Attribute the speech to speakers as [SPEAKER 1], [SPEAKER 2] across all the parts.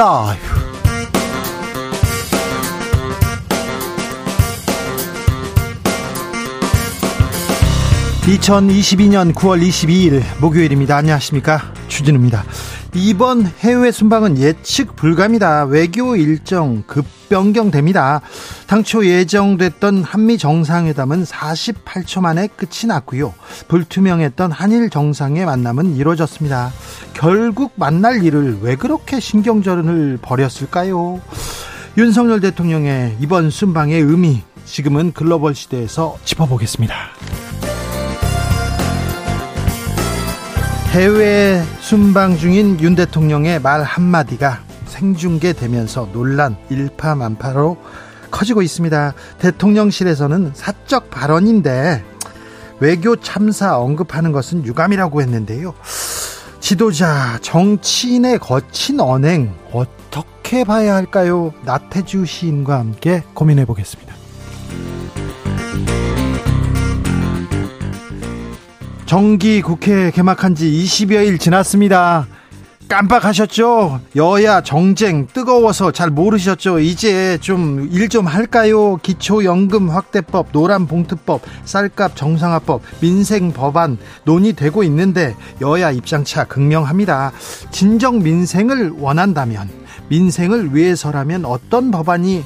[SPEAKER 1] 라이브. 2022년 9월 22일 목요일입니다. 안녕하십니까? 주진우입니다. 이번 해외 순방은 예측 불가입니다. 외교 일정 급 변경됩니다. 당초 예정됐던 한미 정상회담은 48초 만에 끝이 났고요. 불투명했던 한일 정상의 만남은 이루어졌습니다. 결국 만날 일을 왜 그렇게 신경전을 벌였을까요? 윤석열 대통령의 이번 순방의 의미 지금은 글로벌 시대에서 짚어보겠습니다. 해외 순방 중인 윤 대통령의 말 한마디가 생중계되면서 논란 일파만파로 커지고 있습니다. 대통령실에서는 사적 발언인데 외교 참사 언급하는 것은 유감이라고 했는데요. 지도자 정치인의 거친 언행 어떻게 봐야 할까요? 나태주 시인과 함께 고민해 보겠습니다. 정기 국회 개막한 지 20여일 지났습니다. 깜빡하셨죠? 여야 정쟁 뜨거워서 잘 모르셨죠? 이제 좀 일좀 좀 할까요? 기초연금 확대법, 노란봉투법, 쌀값 정상화법, 민생 법안 논의되고 있는데 여야 입장차 극명합니다. 진정 민생을 원한다면 민생을 위해서라면 어떤 법안이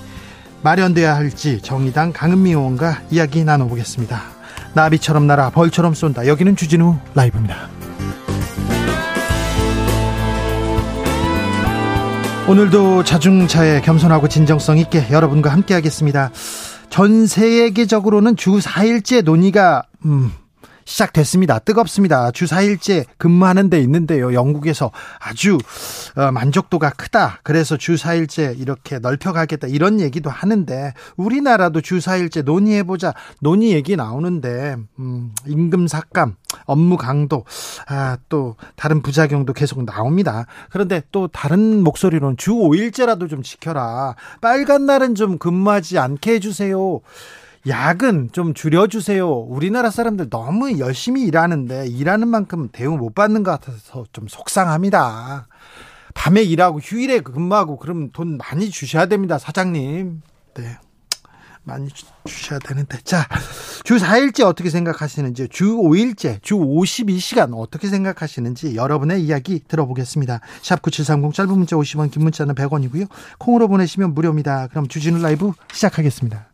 [SPEAKER 1] 마련돼야 할지 정의당 강은미 의원과 이야기 나눠보겠습니다. 나비처럼 날아 벌처럼 쏜다. 여기는 주진우 라이브입니다. 오늘도 자중차에 겸손하고 진정성 있게 여러분과 함께하겠습니다. 전 세계적으로는 주 4일째 논의가 음, 시작됐습니다. 뜨겁습니다. 주 4일째 근무하는 데 있는데요. 영국에서 아주 어, 만족도가 크다. 그래서 주 4일째 이렇게 넓혀가겠다. 이런 얘기도 하는데 우리나라도 주 4일째 논의해보자. 논의 얘기 나오는데 음, 임금 삭감, 업무 강도, 아, 또 다른 부작용도 계속 나옵니다. 그런데 또 다른 목소리로는 주 5일째라도 좀 지켜라. 빨간 날은 좀 근무하지 않게 해주세요. 야근 좀 줄여주세요. 우리나라 사람들 너무 열심히 일하는데 일하는 만큼 대우 못 받는 것 같아서 좀 속상합니다. 밤에 일하고 휴일에 근무하고 그럼 돈 많이 주셔야 됩니다, 사장님. 네. 많이 주셔야 되는데. 자, 주 4일째 어떻게 생각하시는지, 주 5일째, 주 52시간 어떻게 생각하시는지 여러분의 이야기 들어보겠습니다. 샵 9730 짧은 문자 50원, 긴 문자는 100원이고요. 콩으로 보내시면 무료입니다. 그럼 주진우 라이브 시작하겠습니다.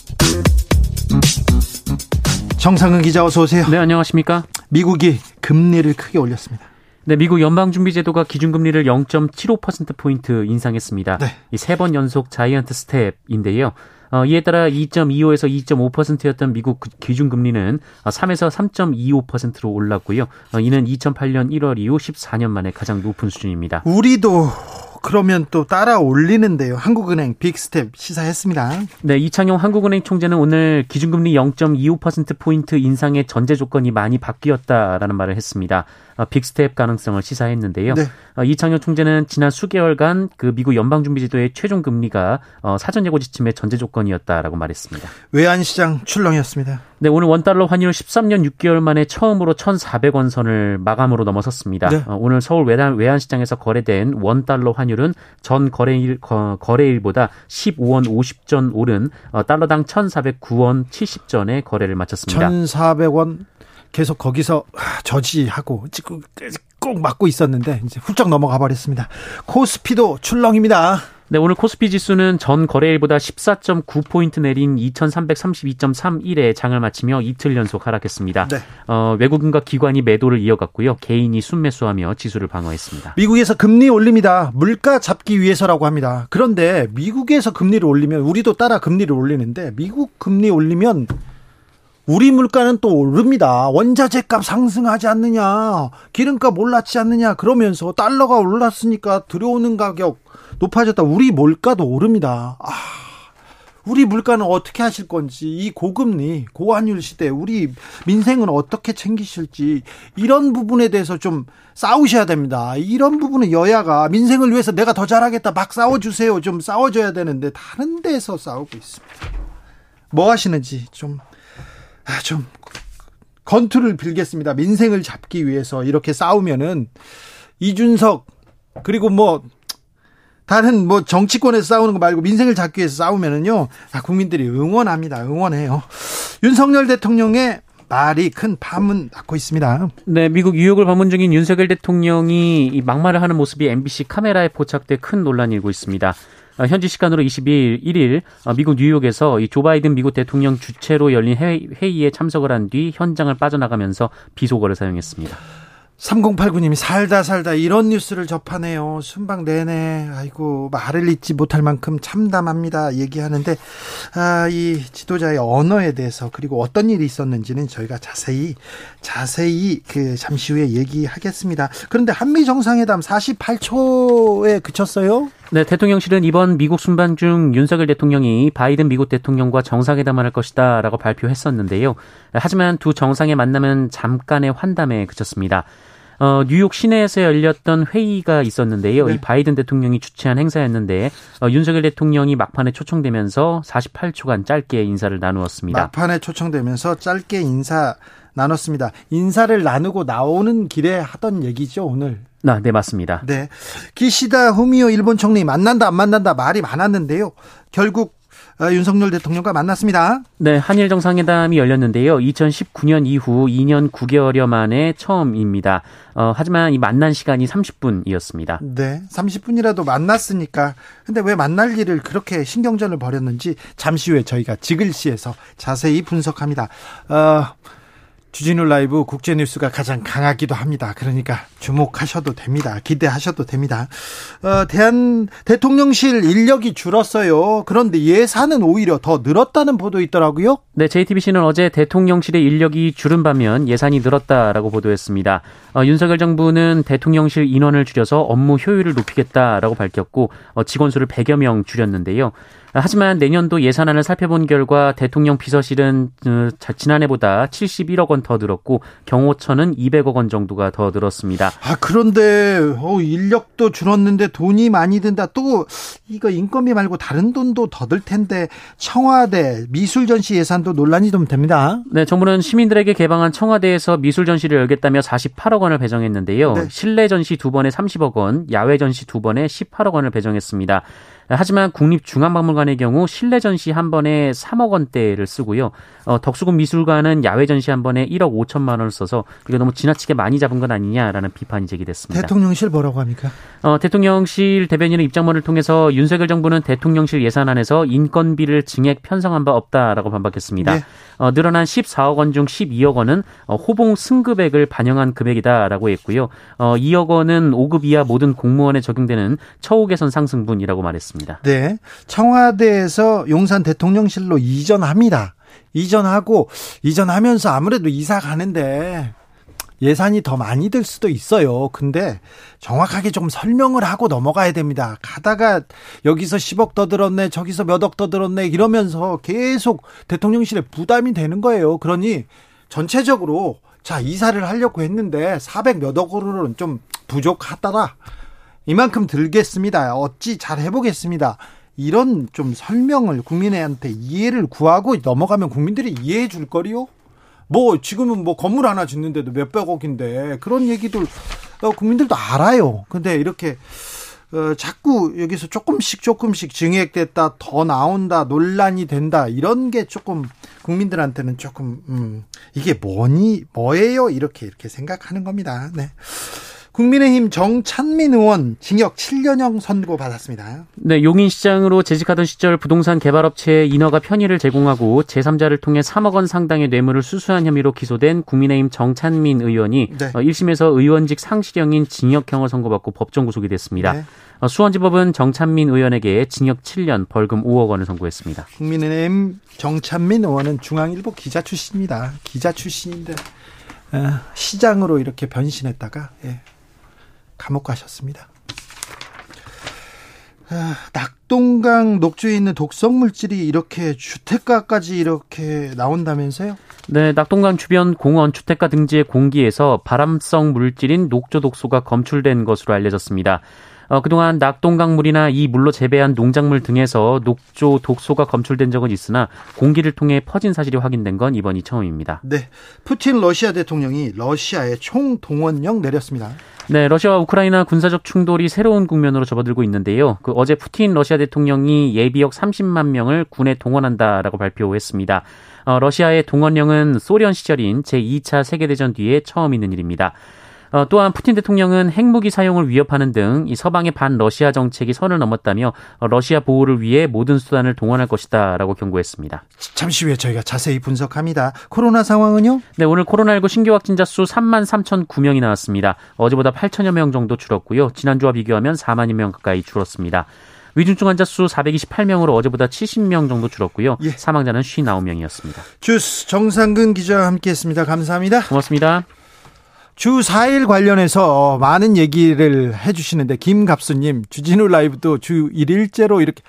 [SPEAKER 1] 정상근 기자 어서 오세요.
[SPEAKER 2] 네, 안녕하십니까?
[SPEAKER 1] 미국이 금리를 크게 올렸습니다.
[SPEAKER 2] 네, 미국 연방준비제도가 기준금리를 0.75%포인트 인상했습니다. 네. 이세 번 연속 자이언트 스텝인데요. 어, 이에 따라 2.25에서 2.5%였던 미국 기준금리는 3에서 3.25%로 올랐고요. 어, 이는 2008년 1월 이후 14년 만에 가장 높은 수준입니다.
[SPEAKER 1] 우리도 그러면 또 따라 올리는데요. 한국은행 빅스텝 시사했습니다.
[SPEAKER 2] 네, 이창용 한국은행 총재는 오늘 기준금리 0.25%포인트 인상의 전제 조건이 많이 바뀌었다라는 말을 했습니다. 어, 빅스텝 가능성을 시사했는데요. 네. 어, 이창용 총재는 지난 수개월간 그 미국 연방준비제도의 최종 금리가 어, 사전 예고 지침의 전제 조건이었다라고 말했습니다.
[SPEAKER 1] 외환시장 출렁이었습니다.
[SPEAKER 2] 네, 오늘 원달러 환율 13년 6개월 만에 처음으로 1,400원 선을 마감으로 넘어섰습니다. 네. 오늘 서울 외환, 외환시장에서 거래된 원달러 환율은 전 거래일 거래일보다 15원 50전 오른 달러당 1,409원 70전에 거래를 마쳤습니다.
[SPEAKER 1] 1,400원 계속 거기서 저지하고 꼭 맞고 있었는데 이제 훌쩍 넘어가 버렸습니다. 코스피도 출렁입니다.
[SPEAKER 2] 네, 오늘 코스피 지수는 전 거래일보다 14.9포인트 내린 2332.31에 장을 마치며 이틀 연속 하락했습니다. 네. 어, 외국인과 기관이 매도를 이어갔고요. 개인이 순매수하며 지수를 방어했습니다.
[SPEAKER 1] 미국에서 금리 올립니다. 물가 잡기 위해서라고 합니다. 그런데 미국에서 금리를 올리면 우리도 따라 금리를 올리는데 미국 금리 올리면 우리 물가는 또 오릅니다. 원자재 값 상승하지 않느냐, 기름값 올랐지 않느냐, 그러면서 달러가 올랐으니까 들어오는 가격 높아졌다. 우리 물가도 오릅니다. 아, 우리 물가는 어떻게 하실 건지, 이 고금리, 고환율 시대, 우리 민생은 어떻게 챙기실지, 이런 부분에 대해서 좀 싸우셔야 됩니다. 이런 부분은 여야가 민생을 위해서 내가 더 잘하겠다, 막 싸워주세요. 좀 싸워줘야 되는데, 다른 데서 싸우고 있습니다. 뭐 하시는지 좀, 아, 좀, 건투를 빌겠습니다. 민생을 잡기 위해서 이렇게 싸우면은, 이준석, 그리고 뭐, 다른 뭐 정치권에서 싸우는 거 말고 민생을 잡기 위해서 싸우면은요, 아, 국민들이 응원합니다. 응원해요. 윤석열 대통령의 말이 큰 파문 낳고 있습니다.
[SPEAKER 2] 네, 미국 뉴욕을 방문 중인 윤석열 대통령이 이 막말을 하는 모습이 MBC 카메라에 포착돼 큰 논란이 일고 있습니다. 어, 현지 시간으로 22일 1일 어, 미국 뉴욕에서 조 바이든 미국 대통령 주최로 열린 회의에 참석을 한 뒤 현장을 빠져나가면서 비속어를 사용했습니다.
[SPEAKER 1] 3089님이 살다 살다 이런 뉴스를 접하네요. 순방 내내 아이고 말을 잊지 못할 만큼 참담합니다. 얘기하는데 아, 이 지도자의 언어에 대해서 그리고 어떤 일이 있었는지는 저희가 자세히 자세히 그 잠시 후에 얘기하겠습니다. 그런데 한미 정상회담 48초에 그쳤어요?
[SPEAKER 2] 네, 대통령실은 이번 미국 순방 중 윤석열 대통령이 바이든 미국 대통령과 정상회담을 할 것이다라고 발표했었는데요. 하지만 두 정상의 만남은 잠깐의 환담에 그쳤습니다. 어, 뉴욕 시내에서 열렸던 회의가 있었는데요. 네. 이 바이든 대통령이 주최한 행사였는데 어, 윤석열 대통령이 막판에 초청되면서 48초간 짧게 인사를 나누었습니다.
[SPEAKER 1] 막판에 초청되면서 짧게 인사 나눴습니다. 인사를 나누고 나오는 길에 하던 얘기죠, 오늘.
[SPEAKER 2] 아, 네, 맞습니다.
[SPEAKER 1] 네. 기시다 후미오 일본 총리 만난다 안 만난다 말이 많았는데요. 결국 어, 윤석열 대통령과 만났습니다.
[SPEAKER 2] 네, 한일 정상회담이 열렸는데요. 2019년 이후 2년 9개월여 만에 처음입니다. 어, 하지만 이 만난 시간이 30분이었습니다.
[SPEAKER 1] 네, 30분이라도 만났으니까. 근데 왜 만날 일을 그렇게 신경전을 벌였는지 잠시 후에 저희가 지글시에서 자세히 분석합니다. 어, 주진우 라이브 국제 뉴스가 가장 강하기도 합니다. 그러니까 주목하셔도 됩니다. 기대하셔도 됩니다. 어, 대한 대통령실 인력이 줄었어요. 그런데 예산은 오히려 더 늘었다는 보도 있더라고요.
[SPEAKER 2] 네, JTBC는 어제 대통령실의 인력이 줄은 반면 예산이 늘었다라고 보도했습니다. 어, 윤석열 정부는 대통령실 인원을 줄여서 업무 효율을 높이겠다라고 밝혔고 어, 직원 수를 100여 명 줄였는데요. 하지만 내년도 예산안을 살펴본 결과 대통령 비서실은 어, 지난해보다 71억 원 더 늘었고 경호처는 200억 원 정도가 더 늘었습니다.
[SPEAKER 1] 아 그런데 어, 인력도 줄었는데 돈이 많이 든다. 또 이거 인건비 말고 다른 돈도 더 들 텐데 청와대 미술 전시 예산도 논란이 좀 됩니다.
[SPEAKER 2] 네, 정부는 시민들에게 개방한 청와대에서 미술 전시를 열겠다며 48억 원을 배정했는데요. 네. 실내 전시 두 번에 30억 원, 야외 전시 두 번에 18억 원을 배정했습니다. 하지만 국립중앙박물관의 경우 실내 전시 한 번에 3억 원대를 쓰고요. 어, 덕수궁 미술관은 야외 전시 한 번에 1억 5천만 원을 써서 이거 너무 지나치게 많이 잡은 건 아니냐라는 비판이 제기됐습니다.
[SPEAKER 1] 대통령실 뭐라고 합니까?
[SPEAKER 2] 어, 대통령실 대변인의 입장문을 통해서 윤석열 정부는 대통령실 예산안에서 인건비를 증액 편성한 바 없다라고 반박했습니다. 네. 어, 늘어난 14억 원 중 12억 원은 어, 호봉 승급액을 반영한 금액이다라고 했고요. 어, 2억 원은 5급 이하 모든 공무원에 적용되는 처우 개선 상승분이라고 말했습니다.
[SPEAKER 1] 네. 청와대에서 용산 대통령실로 이전합니다. 이전하고 이전하면서 아무래도 이사 가는데 예산이 더 많이 들 수도 있어요. 근데 정확하게 좀 설명을 하고 넘어가야 됩니다. 가다가 여기서 10억 더 들었네, 저기서 몇 억 더 들었네, 이러면서 계속 대통령실에 부담이 되는 거예요. 그러니 전체적으로 자, 이사를 하려고 했는데 400 몇 억으로는 좀 부족하더라. 이만큼 들겠습니다. 어찌 잘 해보겠습니다. 이런 좀 설명을 국민한테 이해를 구하고 넘어가면 국민들이 이해해 줄 거리요? 뭐 지금은 뭐 건물 하나 짓는데도 몇백억인데 그런 얘기들 어, 국민들도 알아요. 근데 이렇게 어, 자꾸 여기서 조금씩 조금씩 증액됐다, 더 나온다, 논란이 된다, 이런 게 조금 국민들한테는 조금, 음, 이게 뭐니, 뭐예요? 이렇게, 이렇게 생각하는 겁니다. 네. 국민의힘 정찬민 의원 징역 7년형 선고 받았습니다.
[SPEAKER 2] 네, 용인시장으로 재직하던 시절 부동산 개발업체에 인허가 편의를 제공하고 제3자를 통해 3억 원 상당의 뇌물을 수수한 혐의로 기소된 국민의힘 정찬민 의원이 네. 1심에서 어, 의원직 상실형인 징역형을 선고받고 법정 구속이 됐습니다. 네. 어, 수원지법은 정찬민 의원에게 징역 7년, 벌금 5억 원을 선고했습니다.
[SPEAKER 1] 국민의힘 정찬민 의원은 중앙일보 기자 출신입니다. 기자 출신인데 어, 시장으로 이렇게 변신했다가 예, 감옥 가셨습니다. 아, 낙동강 녹조에 있는 독성 물질이 이렇게 주택가까지 이렇게 나온다면서요?
[SPEAKER 2] 네, 낙동강 주변 공원 주택가 등지의 공기에서 발암성 물질인 녹조 독소가 검출된 것으로 알려졌습니다. 어, 그동안 낙동강물이나 이 물로 재배한 농작물 등에서 녹조 독소가 검출된 적은 있으나 공기를 통해 퍼진 사실이 확인된 건 이번이 처음입니다.
[SPEAKER 1] 네. 푸틴 러시아 대통령이 러시아에 총동원령 내렸습니다.
[SPEAKER 2] 네, 러시아와 우크라이나 군사적 충돌이 새로운 국면으로 접어들고 있는데요. 그 어제 푸틴 러시아 대통령이 예비역 30만 명을 군에 동원한다라고 발표했습니다. 어, 러시아의 동원령은 소련 시절인 제2차 세계대전 뒤에 처음 있는 일입니다. 어, 또한 푸틴 대통령은 핵무기 사용을 위협하는 등 이 서방의 반 러시아 정책이 선을 넘었다며 어, 러시아 보호를 위해 모든 수단을 동원할 것이다라고 경고했습니다.
[SPEAKER 1] 잠시 후에 저희가 자세히 분석합니다. 코로나 상황은요?
[SPEAKER 2] 네, 오늘 코로나19 신규 확진자 수 3만 3,009명이 나왔습니다. 어제보다 8천여 명 정도 줄었고요. 지난주와 비교하면 4만여 명 가까이 줄었습니다. 위중증 환자 수 428명으로 어제보다 70명 정도 줄었고요. 예. 사망자는 59명이었습니다.
[SPEAKER 1] 주스 정상근 기자와 함께했습니다. 감사합니다.
[SPEAKER 2] 고맙습니다.
[SPEAKER 1] 주 4일 관련해서 많은 얘기를 해주시는데 김갑수님 주진우 라이브도 주 1일째로 이렇게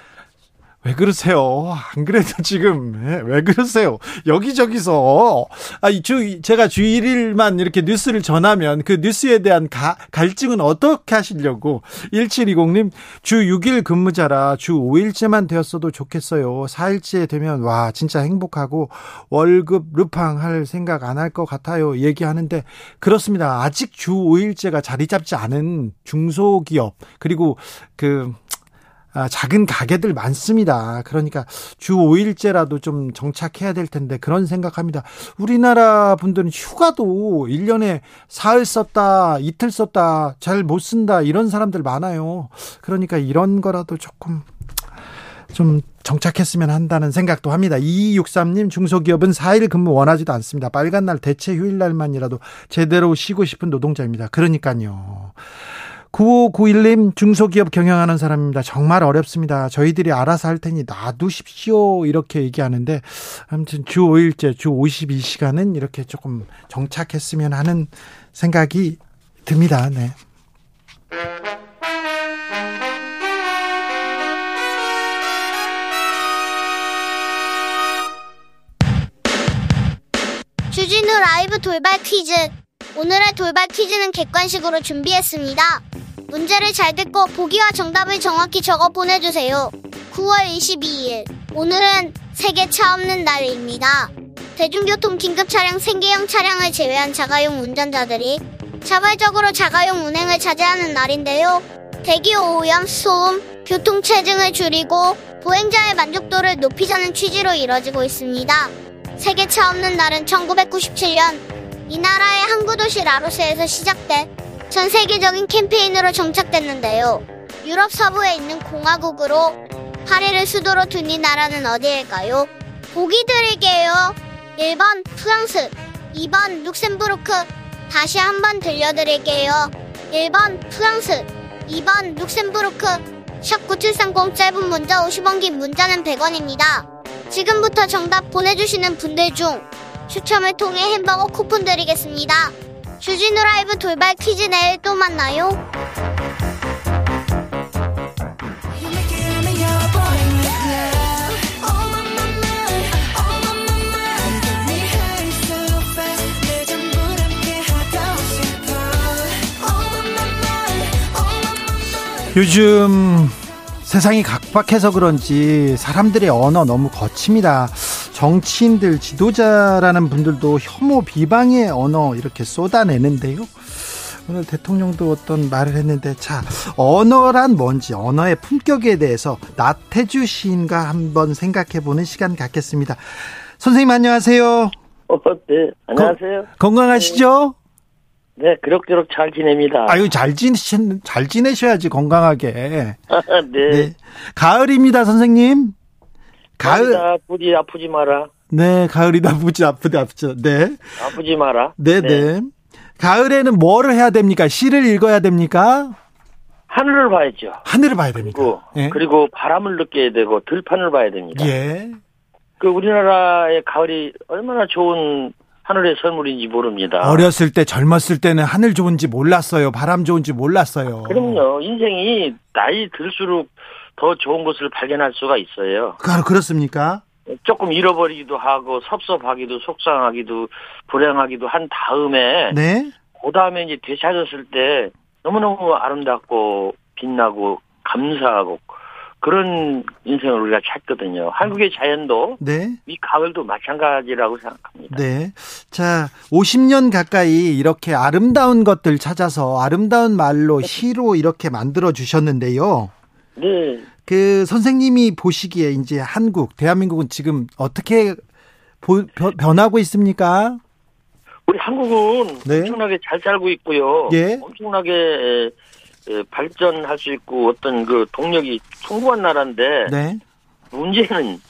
[SPEAKER 1] 왜 그러세요? 안 그래도 지금 예, 왜 그러세요? 여기저기서 아주 제가 주 1일만 이렇게 뉴스를 전하면 그 뉴스에 대한 가, 갈증은 어떻게 하시려고 1720님 주 6일 근무자라 주 5일째만 되었어도 좋겠어요. 4일째 되면 와 진짜 행복하고 월급 루팡 할 생각 안 할 것 같아요. 얘기하는데 그렇습니다. 아직 주 5일째가 자리 잡지 않은 중소기업 그리고 그 아, 작은 가게들 많습니다. 그러니까 주 5일째라도 좀 정착해야 될 텐데 그런 생각합니다. 우리나라 분들은 휴가도 1년에 사흘 썼다, 이틀 썼다, 잘 못 쓴다 이런 사람들 많아요. 그러니까 이런 거라도 조금 좀 정착했으면 한다는 생각도 합니다. 2263님 중소기업은 4일 근무 원하지도 않습니다. 빨간 날 대체 휴일 날만이라도 제대로 쉬고 싶은 노동자입니다. 그러니까요. 9591님 중소기업 경영하는 사람입니다. 정말 어렵습니다. 저희들이 알아서 할 테니 놔두십시오. 이렇게 얘기하는데 아무튼 주 5일째 주 52시간은 이렇게 조금 정착했으면 하는 생각이 듭니다. 네.
[SPEAKER 3] 주진우 라이브 돌발 퀴즈. 오늘의 돌발 퀴즈는 객관식으로 준비했습니다. 문제를 잘 듣고 보기와 정답을 정확히 적어 보내주세요. 9월 22일. 오늘은 세계 차 없는 날입니다. 대중교통 긴급 차량 생계형 차량을 제외한 자가용 운전자들이 자발적으로 자가용 운행을 자제하는 날인데요. 대기 오염, 소음, 교통체증을 줄이고 보행자의 만족도를 높이자는 취지로 이뤄지고 있습니다. 세계 차 없는 날은 1997년 이 나라의 항구 도시 라로셸에서 시작돼 전 세계적인 캠페인으로 정착됐는데요. 유럽 서부에 있는 공화국으로 파리를 수도로 둔 이 나라는 어디일까요? 보기 드릴게요. 1번 프랑스, 2번 룩셈부르크. 다시 한번 들려드릴게요. 1번 프랑스, 2번 룩셈부르크. 샵 9730 짧은 문자 50원 긴 문자는 100원입니다. 지금부터 정답 보내주시는 분들 중 추첨을 통해 햄버거 쿠폰 드리겠습니다. 주진우 라이브 돌발 퀴즈 내일 또 만나요.
[SPEAKER 1] 요즘 세상이 각박해서 그런지 사람들의 언어 너무 거칩니다. 정치인들 지도자라는 분들도 혐오 비방의 언어 이렇게 쏟아내는데요. 오늘 대통령도 어떤 말을 했는데 자 언어란 뭔지 언어의 품격에 대해서 나태주 시인과 한번 생각해보는 시간 갖겠습니다. 선생님 안녕하세요. 어, 네 안녕하세요. 거, 건강하시죠? 네, 네.
[SPEAKER 4] 그럭저럭 잘 지냅니다.
[SPEAKER 1] 아유 잘 지내 잘 지내셔야지 건강하게.
[SPEAKER 4] 네.
[SPEAKER 1] 네. 가을입니다 선생님. 가을.
[SPEAKER 4] 부디 아프지 마라.
[SPEAKER 1] 네, 가을이다, 부지 아프다, 아프죠. 네.
[SPEAKER 4] 아프지 마라.
[SPEAKER 1] 네, 네. 가을에는 뭐를 해야 됩니까? 시를 읽어야 됩니까?
[SPEAKER 4] 하늘을 봐야죠.
[SPEAKER 1] 하늘을 봐야 됩니까?
[SPEAKER 4] 그리고,
[SPEAKER 1] 예.
[SPEAKER 4] 그리고 바람을 느껴야 되고 들판을 봐야 됩니다.
[SPEAKER 1] 예.
[SPEAKER 4] 그 우리나라의 가을이 얼마나 좋은 하늘의 선물인지 모릅니다.
[SPEAKER 1] 어렸을 때, 젊었을 때는 하늘 좋은지 몰랐어요. 바람 좋은지 몰랐어요.
[SPEAKER 4] 그럼요. 인생이 나이 들수록 더 좋은 것을 발견할 수가 있어요.
[SPEAKER 1] 그, 그렇습니까?
[SPEAKER 4] 조금 잃어버리기도 하고 섭섭하기도 속상하기도 불행하기도 한 다음에
[SPEAKER 1] 네.
[SPEAKER 4] 그 다음에 이제 되찾았을 때 너무너무 아름답고 빛나고 감사하고 그런 인생을 우리가 찾거든요. 한국의 자연도
[SPEAKER 1] 네.
[SPEAKER 4] 이 가을도 마찬가지라고 생각합니다.
[SPEAKER 1] 네. 자, 50년 가까이 이렇게 아름다운 것들 찾아서 아름다운 말로 시로 이렇게 만들어 주셨는데요.
[SPEAKER 4] 네.
[SPEAKER 1] 그 선생님이 보시기에 이제 한국, 대한민국은 지금 어떻게 보- 변- 변하고 있습니까?
[SPEAKER 4] 우리 한국은
[SPEAKER 1] 네.
[SPEAKER 4] 엄청나게 잘 살고 있고요.
[SPEAKER 1] 예.
[SPEAKER 4] 엄청나게 발전할 수 있고 어떤 그 동력이 풍부한 나라인데
[SPEAKER 1] 네.
[SPEAKER 4] 문제는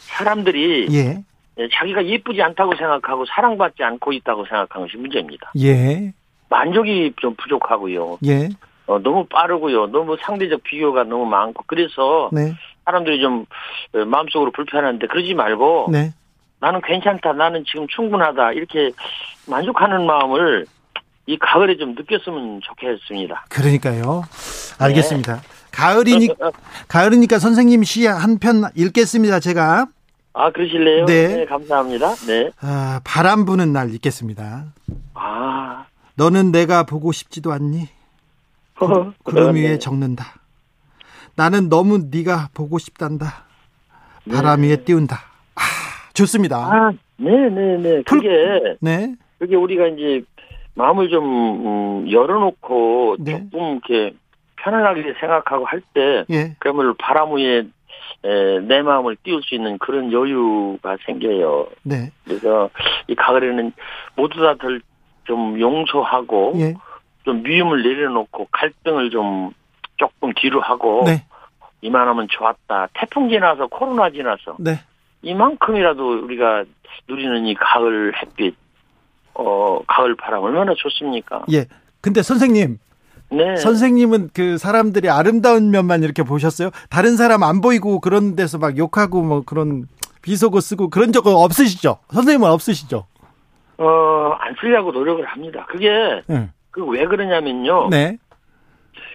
[SPEAKER 4] 사람들이
[SPEAKER 1] 예.
[SPEAKER 4] 예, 자기가 예쁘지 않다고 생각하고 사랑받지 않고 있다고 생각하는 것이 문제입니다.
[SPEAKER 1] 예.
[SPEAKER 4] 만족이 좀 부족하고요.
[SPEAKER 1] 예.
[SPEAKER 4] 어, 너무 빠르고요. 너무 상대적 비교가 너무 많고 그래서
[SPEAKER 1] 네.
[SPEAKER 4] 사람들이 좀 어, 마음속으로 불편한데 그러지 말고
[SPEAKER 1] 네.
[SPEAKER 4] 나는 괜찮다. 나는 지금 충분하다. 이렇게 만족하는 마음을 이 가을에 좀 느꼈으면 좋겠습니다.
[SPEAKER 1] 그러니까요. 알겠습니다. 가을이니 가을이니까 선생님 시 한 편 읽겠습니다. 제가
[SPEAKER 4] 아, 그러실래요?
[SPEAKER 1] 네.
[SPEAKER 4] 감사합니다. 네.
[SPEAKER 1] 아, 바람 부는 날 읽겠습니다.
[SPEAKER 4] 아,
[SPEAKER 1] 너는 내가 보고 싶지도 않니? 구름
[SPEAKER 4] 그러네.
[SPEAKER 1] 위에 적는다. 나는 너무 네가 보고 싶단다. 바람 위에 띄운다. 아, 좋습니다.
[SPEAKER 4] 아, 네네네. 그게,
[SPEAKER 1] 네.
[SPEAKER 4] 그게 우리가 이제 마음을 좀, 음, 열어놓고
[SPEAKER 1] 네.
[SPEAKER 4] 조금 이렇게 편안하게 생각하고 할 때,
[SPEAKER 1] 예.
[SPEAKER 4] 그러면 바람 위에 에, 내 마음을 띄울 수 있는 그런 여유가 생겨요.
[SPEAKER 1] 네.
[SPEAKER 4] 그래서 이 가을에는 모두 다들 좀 용서하고,
[SPEAKER 1] 예.
[SPEAKER 4] 좀 미움을 내려놓고 갈등을 좀 조금 뒤로 하고,
[SPEAKER 1] 네.
[SPEAKER 4] 이만하면 좋았다. 태풍 지나서 코로나 지나서
[SPEAKER 1] 네.
[SPEAKER 4] 이만큼이라도 우리가 누리는 이 가을 햇빛, 어 가을 바람 얼마나 좋습니까?
[SPEAKER 1] 예. 근데 선생님,
[SPEAKER 4] 네.
[SPEAKER 1] 선생님은 그 사람들이 아름다운 면만 이렇게 보셨어요? 다른 사람 안 보이고 그런 데서 막 욕하고 뭐 그런 비속어 쓰고 그런 적은 없으시죠? 선생님은 없으시죠?
[SPEAKER 4] 어 안 쓰려고 노력을 합니다. 그게
[SPEAKER 1] 네.
[SPEAKER 4] 그 왜 그러냐면요.
[SPEAKER 1] 네.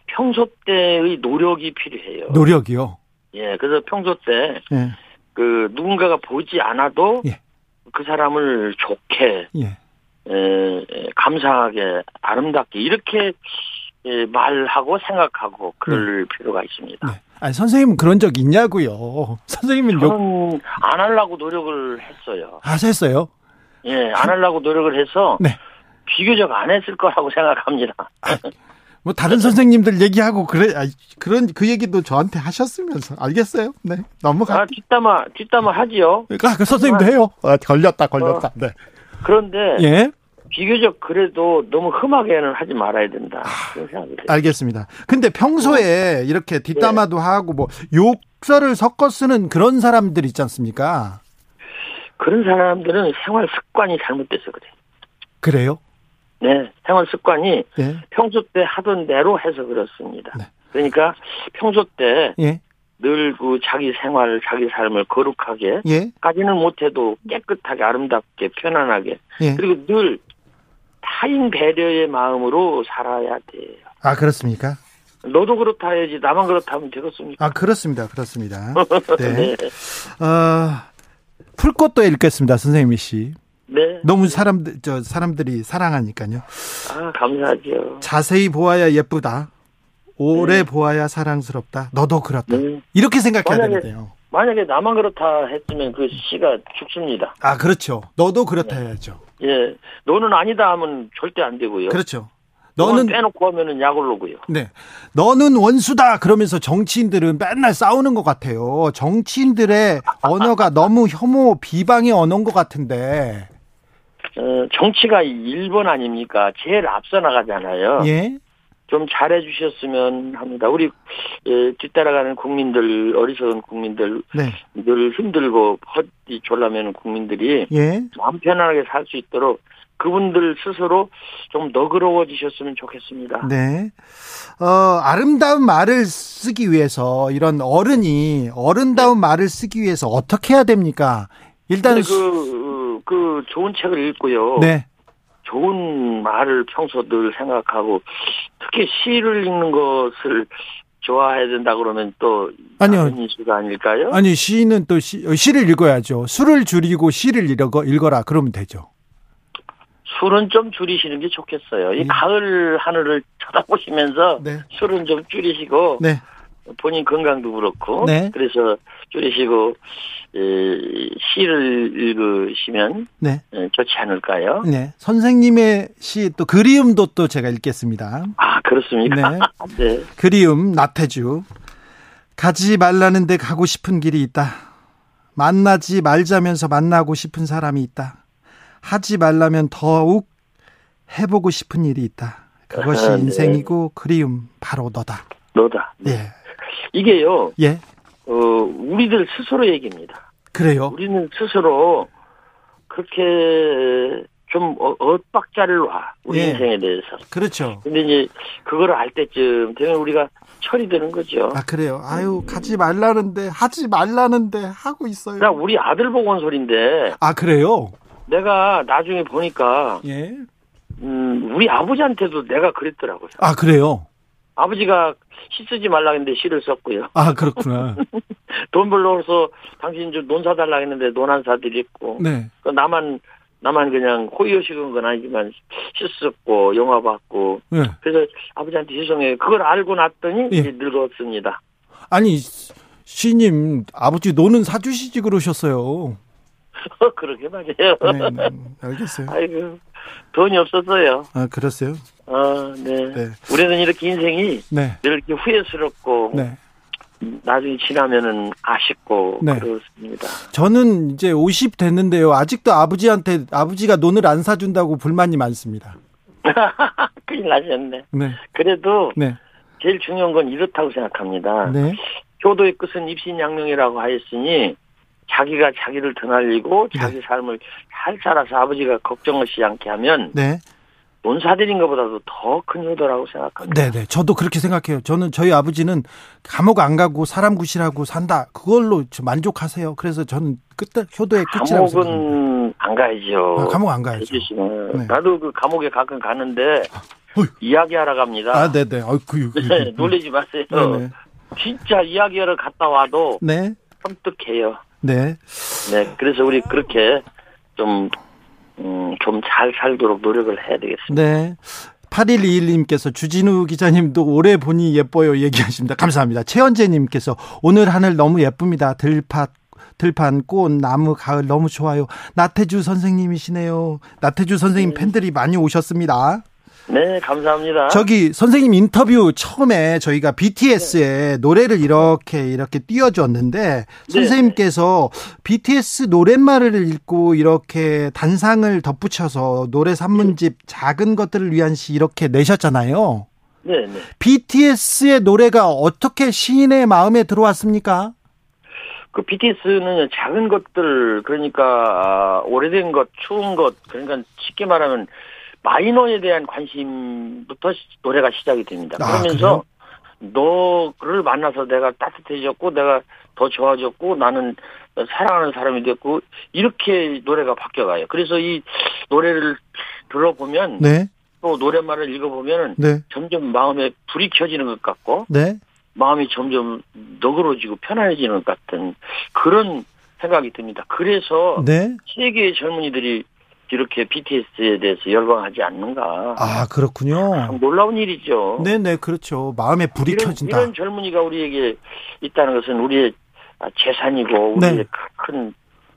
[SPEAKER 4] 평소 때의 노력이 필요해요.
[SPEAKER 1] 노력이요.
[SPEAKER 4] 예, 그래서 평소 때
[SPEAKER 1] 예.
[SPEAKER 4] 그 누군가가 보지 않아도
[SPEAKER 1] 예.
[SPEAKER 4] 그 사람을 좋게
[SPEAKER 1] 예.
[SPEAKER 4] 에, 에, 감사하게 아름답게 이렇게 에, 말하고 생각하고 그럴 필요가 있습니다.
[SPEAKER 1] 네. 아니 선생님은 그런 적 있냐고요. 선생님은 욕
[SPEAKER 4] 저는 안 하려고 노력을 했어요.
[SPEAKER 1] 하셨어요?
[SPEAKER 4] 예, 안 하려고 노력을 해서
[SPEAKER 1] 네.
[SPEAKER 4] 비교적 안 했을 거라고 생각합니다.
[SPEAKER 1] 뭐 다른 선생님들 얘기하고 그래 아, 그런 그 얘기도 저한테 하셨으면서 알겠어요? 네. 넘어가.
[SPEAKER 4] 아, 뒷담화, 뒷담화 하지요.
[SPEAKER 1] 아, 그 선생님도 해요. 아, 걸렸다, 걸렸다. 네.
[SPEAKER 4] 그런데
[SPEAKER 1] 예.
[SPEAKER 4] 비교적 그래도 너무 흠하게는 하지 말아야 된다.
[SPEAKER 1] 아. 알겠습니다. 근데 평소에 이렇게 뒷담화도 하고 뭐 욕설을 섞어 쓰는 그런 사람들 있지 않습니까?
[SPEAKER 4] 그런 사람들은 생활 습관이 잘못돼서 그래.
[SPEAKER 1] 그래요?
[SPEAKER 4] 네, 생활 습관이
[SPEAKER 1] 예.
[SPEAKER 4] 평소 때 하던 대로 해서 그렇습니다.
[SPEAKER 1] 네.
[SPEAKER 4] 그러니까 평소 때
[SPEAKER 1] 예.
[SPEAKER 4] 늘그 자기 생활, 자기 삶을 거룩하게
[SPEAKER 1] 예.
[SPEAKER 4] 까지는 못해도 깨끗하게 아름답게 편안하게
[SPEAKER 1] 예.
[SPEAKER 4] 그리고 늘 타인 배려의 마음으로 살아야 돼요.
[SPEAKER 1] 아, 그렇습니까?
[SPEAKER 4] 너도 그렇다 해야지 나만 그렇다 하면 되겠습니까?
[SPEAKER 1] 아, 그렇습니다. 그렇습니다. 네.
[SPEAKER 4] 네.
[SPEAKER 1] 어, 풀꽃도 읽겠습니다. 선생님이 씨.
[SPEAKER 4] 네.
[SPEAKER 1] 너무 사람들 저 사람들이 사랑하니까요.
[SPEAKER 4] 아, 감사하죠.
[SPEAKER 1] 자세히 보아야 예쁘다. 오래 보아야 사랑스럽다. 너도 그렇다.
[SPEAKER 4] 네.
[SPEAKER 1] 이렇게 생각해야
[SPEAKER 4] 만약에-
[SPEAKER 1] 되는데요.
[SPEAKER 4] 만약에 나만 그렇다 했으면 그 시가 죽습니다.
[SPEAKER 1] 아, 그렇죠. 너도 그렇다 해야죠.
[SPEAKER 4] 예. 너는 아니다 하면 절대 안 되고요.
[SPEAKER 1] 그렇죠.
[SPEAKER 4] 너는
[SPEAKER 1] 너는
[SPEAKER 4] 빼놓고 하면은 약올로고요.
[SPEAKER 1] 네. 너는 원수다 그러면서 정치인들은 맨날 싸우는 것 같아요. 정치인들의 언어가 너무 혐오 비방의 언어인 것 같은데.
[SPEAKER 4] 어, 정치가 1번 아닙니까? 제일 앞서 나가잖아요.
[SPEAKER 1] 예.
[SPEAKER 4] 좀 잘해 주셨으면 합니다. 우리 예, 뒤따라가는 국민들, 어리석은 국민들,
[SPEAKER 1] 네.
[SPEAKER 4] 늘 힘들고 헛이 졸라매는 국민들이
[SPEAKER 1] 예.
[SPEAKER 4] 마음 편안하게 살 수 있도록 그분들 스스로 좀 너그러워지셨으면 좋겠습니다.
[SPEAKER 1] 네. 어, 아름다운 말을 쓰기 위해서 이런 어른이 어른다운 말을 쓰기 위해서 어떻게 해야 됩니까? 일단
[SPEAKER 4] 그, 그 좋은 책을 읽고요.
[SPEAKER 1] 네.
[SPEAKER 4] 좋은 말을 평소 늘 생각하고 특히 시를 읽는 것을 좋아해야 된다 그러면 또
[SPEAKER 1] 아니요.
[SPEAKER 4] 이슈가 아닐까요?
[SPEAKER 1] 아니 시는 또 시, 시를 읽어야죠. 술을 줄이고 시를 읽어 읽어라 그러면 되죠.
[SPEAKER 4] 술은 좀 줄이시는 게 좋겠어요. 이
[SPEAKER 1] 예.
[SPEAKER 4] 가을 하늘을 쳐다보시면서
[SPEAKER 1] 네.
[SPEAKER 4] 술은 좀 줄이시고
[SPEAKER 1] 네.
[SPEAKER 4] 본인 건강도 그렇고
[SPEAKER 1] 네.
[SPEAKER 4] 그래서 줄이시고 에, 시를 읽으시면
[SPEAKER 1] 네.
[SPEAKER 4] 에, 좋지 않을까요?
[SPEAKER 1] 네. 선생님의 시 또 그리움도 또 제가 읽겠습니다.
[SPEAKER 4] 아 그렇습니까?
[SPEAKER 1] 네.
[SPEAKER 4] 네.
[SPEAKER 1] 그리움 나태주 가지 말라는데 가고 싶은 길이 있다. 만나지 말자면서 만나고 싶은 사람이 있다. 하지 말라면 더욱 해보고 싶은 일이 있다. 그것이
[SPEAKER 4] 아, 네.
[SPEAKER 1] 인생이고 그리움 바로 너다.
[SPEAKER 4] 너다.
[SPEAKER 1] 예.
[SPEAKER 4] 이게요.
[SPEAKER 1] 예.
[SPEAKER 4] 어, 우리들 스스로 얘기입니다.
[SPEAKER 1] 그래요.
[SPEAKER 4] 우리는 스스로 그렇게 좀 어- 엇박자를 와 우리
[SPEAKER 1] 예.
[SPEAKER 4] 인생에 대해서.
[SPEAKER 1] 그렇죠.
[SPEAKER 4] 근데 이제 그거를 알 때쯤 되면 우리가 철이 드는 거죠.
[SPEAKER 1] 아 그래요. 아유 가지 말라는데 하지 말라는데 하고 있어요.
[SPEAKER 4] 나 우리 아들 보고 온 소리인데
[SPEAKER 1] 아 그래요.
[SPEAKER 4] 내가 나중에 보니까
[SPEAKER 1] 예.
[SPEAKER 4] 음, 우리 아버지한테도 내가 그랬더라고요.
[SPEAKER 1] 아 그래요.
[SPEAKER 4] 아버지가 시 쓰지 말라 했는데 시를 썼고요.
[SPEAKER 1] 아 그렇구나.
[SPEAKER 4] 돈 벌러서 당신 좀 논 사달라 했는데 논안 사드렸고.
[SPEAKER 1] 네.
[SPEAKER 4] 그 나만 나만 그냥 호의호식은 건 아니지만 시 썼고 영화 봤고
[SPEAKER 1] 네.
[SPEAKER 4] 그래서 아버지한테 죄송해요. 그걸 알고 났더니
[SPEAKER 1] 예.
[SPEAKER 4] 이제 늙었습니다.
[SPEAKER 1] 아니 시님 아버지 노는 사주시지 그러셨어요.
[SPEAKER 4] 그러게 말이에요.
[SPEAKER 1] 네, 네, 알겠어요.
[SPEAKER 4] 아이고 돈이 없었어요.
[SPEAKER 1] 아 그랬어요.
[SPEAKER 4] 아, 네.
[SPEAKER 1] 네.
[SPEAKER 4] 우리는 이렇게 인생이
[SPEAKER 1] 네.
[SPEAKER 4] 늘 이렇게 후회스럽고
[SPEAKER 1] 네.
[SPEAKER 4] 나중에 지나면은 아쉽고
[SPEAKER 1] 네.
[SPEAKER 4] 그렇습니다.
[SPEAKER 1] 저는 이제 50 됐는데요. 아직도 아버지한테 아버지가 논을 안 사준다고 불만이 많습니다.
[SPEAKER 4] 큰일 나셨네.
[SPEAKER 1] 네.
[SPEAKER 4] 그래도
[SPEAKER 1] 네.
[SPEAKER 4] 제일 중요한 건 이렇다고 생각합니다.
[SPEAKER 1] 네.
[SPEAKER 4] 효도의 끝은 입신양명이라고 하였으니 자기가 자기를 드날리고 자기 삶을 잘 살아서 아버지가 걱정 없이 않게 하면
[SPEAKER 1] 네.
[SPEAKER 4] 돈 사들인 것보다도 더 큰 효도라고 생각합니다.
[SPEAKER 1] 네, 네. 저도 그렇게 생각해요. 저는 저희 아버지는 감옥 안 가고 사람 구실하고 산다. 그걸로 좀 만족하세요. 그래서 저는 끝 효도의 끝이라고 생각합니다.
[SPEAKER 4] 감옥은 안 가야죠.
[SPEAKER 1] 아, 감옥 안 가야죠. 네.
[SPEAKER 4] 나도 그 감옥에 가끔 가는데
[SPEAKER 1] 어휴.
[SPEAKER 4] 이야기하러 갑니다.
[SPEAKER 1] 아, 네, 네. 어, 그, 그,
[SPEAKER 4] 네, 놀라지 마세요.
[SPEAKER 1] 네, 네.
[SPEAKER 4] 진짜 이야기하러 갔다 와도
[SPEAKER 1] 네.
[SPEAKER 4] 섬뜩해요.
[SPEAKER 1] 네.
[SPEAKER 4] 네, 그래서 우리 그렇게 좀, 음, 좀 잘 살도록 노력을 해야 되겠습니다.
[SPEAKER 1] 네. 8121님께서 주진우 기자님도 올해 보니 예뻐요 얘기하십니다. 감사합니다. 최현재님께서 오늘 하늘 너무 예쁩니다. 들팥 들판, 꽃, 나무, 가을 너무 좋아요. 나태주 선생님이시네요. 나태주 선생님 팬들이 많이 오셨습니다.
[SPEAKER 4] 네, 감사합니다.
[SPEAKER 1] 저기 선생님 인터뷰 처음에 저희가 BTS의 노래를 이렇게 이렇게 띄워줬는데 선생님께서 BTS 노랫말을 읽고 이렇게 단상을 덧붙여서 노래 산문집 작은 것들을 위한 시 이렇게 내셨잖아요.
[SPEAKER 4] 네, 네.
[SPEAKER 1] BTS의 노래가 어떻게 시인의 마음에 들어왔습니까?
[SPEAKER 4] 그 BTS는 작은 것들, 그러니까, 아, 오래된 것, 추운 것, 그러니까 쉽게 말하면 마이너에 대한 관심부터 시- 노래가 시작이 됩니다.
[SPEAKER 1] 아,
[SPEAKER 4] 그러면서 너를 만나서 내가 따뜻해졌고 내가 더 좋아졌고 나는 사랑하는 사람이 됐고 이렇게 노래가 바뀌어가요. 그래서 이 노래를 들어보면
[SPEAKER 1] 네,
[SPEAKER 4] 또 노랫말을 읽어보면
[SPEAKER 1] 네,
[SPEAKER 4] 점점 마음에 불이 켜지는 것 같고
[SPEAKER 1] 네.
[SPEAKER 4] 마음이 점점 너그러지고 편안해지는 것 같은 그런 생각이 듭니다. 그래서
[SPEAKER 1] 네.
[SPEAKER 4] 세계의 젊은이들이 이렇게 BTS에 대해서 열광하지 않는가.
[SPEAKER 1] 아, 그렇군요.
[SPEAKER 4] 참 놀라운 일이죠.
[SPEAKER 1] 네, 네, 그렇죠. 마음에 불이
[SPEAKER 4] 이런,
[SPEAKER 1] 켜진다.
[SPEAKER 4] 이런 젊은이가 우리에게 있다는 것은 우리의 재산이고
[SPEAKER 1] 네.
[SPEAKER 4] 우리의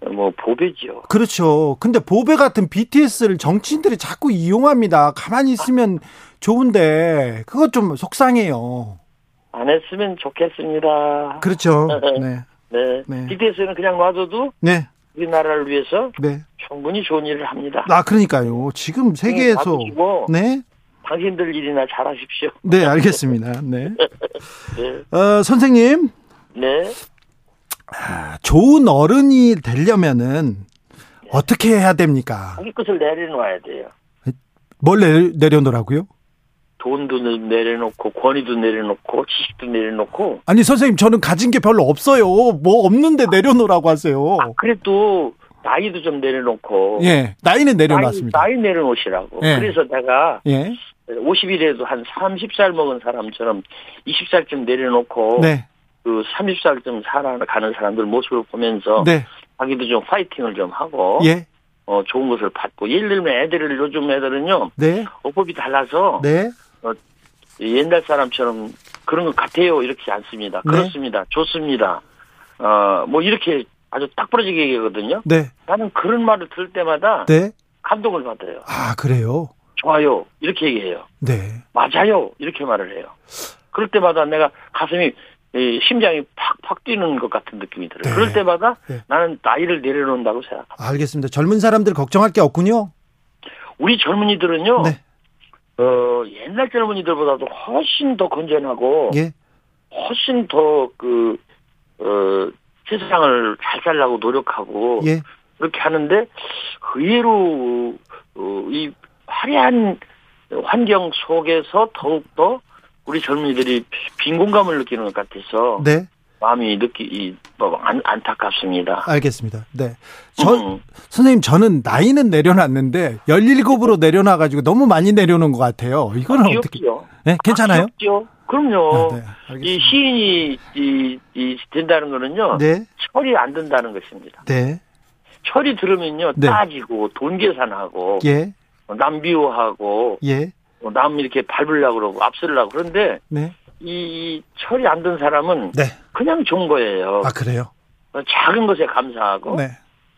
[SPEAKER 4] 큰뭐 보배죠.
[SPEAKER 1] 그렇죠. 근데 보배 같은 BTS를 정치인들이 자꾸 이용합니다. 가만히 있으면 좋은데 그것 좀 속상해요.
[SPEAKER 4] 안 했으면 좋겠습니다.
[SPEAKER 1] 그렇죠. 네.
[SPEAKER 4] 네.
[SPEAKER 1] 네.
[SPEAKER 4] BTS는 그냥 놔둬도
[SPEAKER 1] 네.
[SPEAKER 4] 우리나라를 위해서
[SPEAKER 1] 네.
[SPEAKER 4] 충분히 좋은 일을 합니다.
[SPEAKER 1] 아, 그러니까요. 지금 세계에서
[SPEAKER 4] 네,
[SPEAKER 1] 네.
[SPEAKER 4] 당신들 일이나 잘하십시오.
[SPEAKER 1] 네, 알겠습니다. 네.
[SPEAKER 4] 네.
[SPEAKER 1] 어, 선생님,
[SPEAKER 4] 네.
[SPEAKER 1] 아, 좋은 어른이 되려면은 어떻게 해야 됩니까?
[SPEAKER 4] 자기 것을 내려놓아야 돼요.
[SPEAKER 1] 뭘 내, 내려놓으라고요?
[SPEAKER 4] 돈도 내려놓고 권위도 내려놓고 지식도 내려놓고.
[SPEAKER 1] 아니 선생님 저는 가진 게 별로 없어요. 뭐 없는데 내려놓으라고 하세요.
[SPEAKER 4] 아, 그래도 나이도 좀 내려놓고.
[SPEAKER 1] 예, 나이는 내려놨습니다.
[SPEAKER 4] 나이, 나이 내려놓으시라고.
[SPEAKER 1] 예.
[SPEAKER 4] 그래서 내가
[SPEAKER 1] 예,
[SPEAKER 4] 50일에도 한 30살 먹은 사람처럼 20살쯤 내려놓고
[SPEAKER 1] 네,
[SPEAKER 4] 그 30살쯤 살아가는 사람들 모습을 보면서
[SPEAKER 1] 네,
[SPEAKER 4] 자기도 좀 파이팅을 좀 하고
[SPEAKER 1] 예,
[SPEAKER 4] 어, 좋은 것을 받고. 예를 들면 애들을 요즘 애들은요.
[SPEAKER 1] 네,
[SPEAKER 4] 어법이 달라서
[SPEAKER 1] 네,
[SPEAKER 4] 옛날 사람처럼 그런 것 같아요 이렇게 않습니다.
[SPEAKER 1] 네.
[SPEAKER 4] 그렇습니다. 좋습니다. 어 뭐 이렇게 아주 딱 부러지게 얘기하거든요.
[SPEAKER 1] 네,
[SPEAKER 4] 나는 그런 말을 들을 때마다
[SPEAKER 1] 네.
[SPEAKER 4] 감동을 받아요.
[SPEAKER 1] 아 그래요?
[SPEAKER 4] 좋아요 이렇게 얘기해요.
[SPEAKER 1] 네,
[SPEAKER 4] 맞아요 이렇게 말을 해요. 그럴 때마다 내가 가슴이 이, 심장이 팍팍 뛰는 것 같은 느낌이 들어요.
[SPEAKER 1] 네.
[SPEAKER 4] 그럴 때마다
[SPEAKER 1] 네.
[SPEAKER 4] 나는 나이를 내려놓는다고 생각합니다.
[SPEAKER 1] 알겠습니다. 젊은 사람들 걱정할 게 없군요.
[SPEAKER 4] 우리 젊은이들은요.
[SPEAKER 1] 네,
[SPEAKER 4] 어, 옛날 젊은이들보다도 훨씬 더 건전하고
[SPEAKER 1] 예,
[SPEAKER 4] 훨씬 더 그, 어, 세상을 잘 살라고 노력하고
[SPEAKER 1] 예,
[SPEAKER 4] 그렇게 하는데 의외로 어, 이 화려한 환경 속에서 더욱더 우리 젊은이들이 빈 공감을 느끼는 것 같아서
[SPEAKER 1] 네,
[SPEAKER 4] 마음이 느끼 이, 뭐 안, 안타깝습니다.
[SPEAKER 1] 알겠습니다. 네, 저
[SPEAKER 4] 음,
[SPEAKER 1] 선생님 저는 나이는 내려놨는데 17으로 내려놔 가지고 너무 많이 내려놓은 것 같아요. 이거는 어떻게?
[SPEAKER 4] 귀엽죠.
[SPEAKER 1] 네, 괜찮아요?
[SPEAKER 4] 아. 그럼요.
[SPEAKER 1] 아, 네,
[SPEAKER 4] 이. 시인이 이, 이 된다는 거는요.
[SPEAKER 1] 네,
[SPEAKER 4] 철이 안 든다는 것입니다.
[SPEAKER 1] 네,
[SPEAKER 4] 철이 들으면요.
[SPEAKER 1] 네.
[SPEAKER 4] 따지고 돈 계산하고
[SPEAKER 1] 예,
[SPEAKER 4] 남 비호하고
[SPEAKER 1] 예,
[SPEAKER 4] 남 이렇게 밟으려고 그러고 앞서려고 그런데
[SPEAKER 1] 네,
[SPEAKER 4] 이 철이 안 든 사람은
[SPEAKER 1] 네.
[SPEAKER 4] 그냥 좋은 거예요.
[SPEAKER 1] 아 그래요?
[SPEAKER 4] 어, 작은 것에 감사하고
[SPEAKER 1] 네,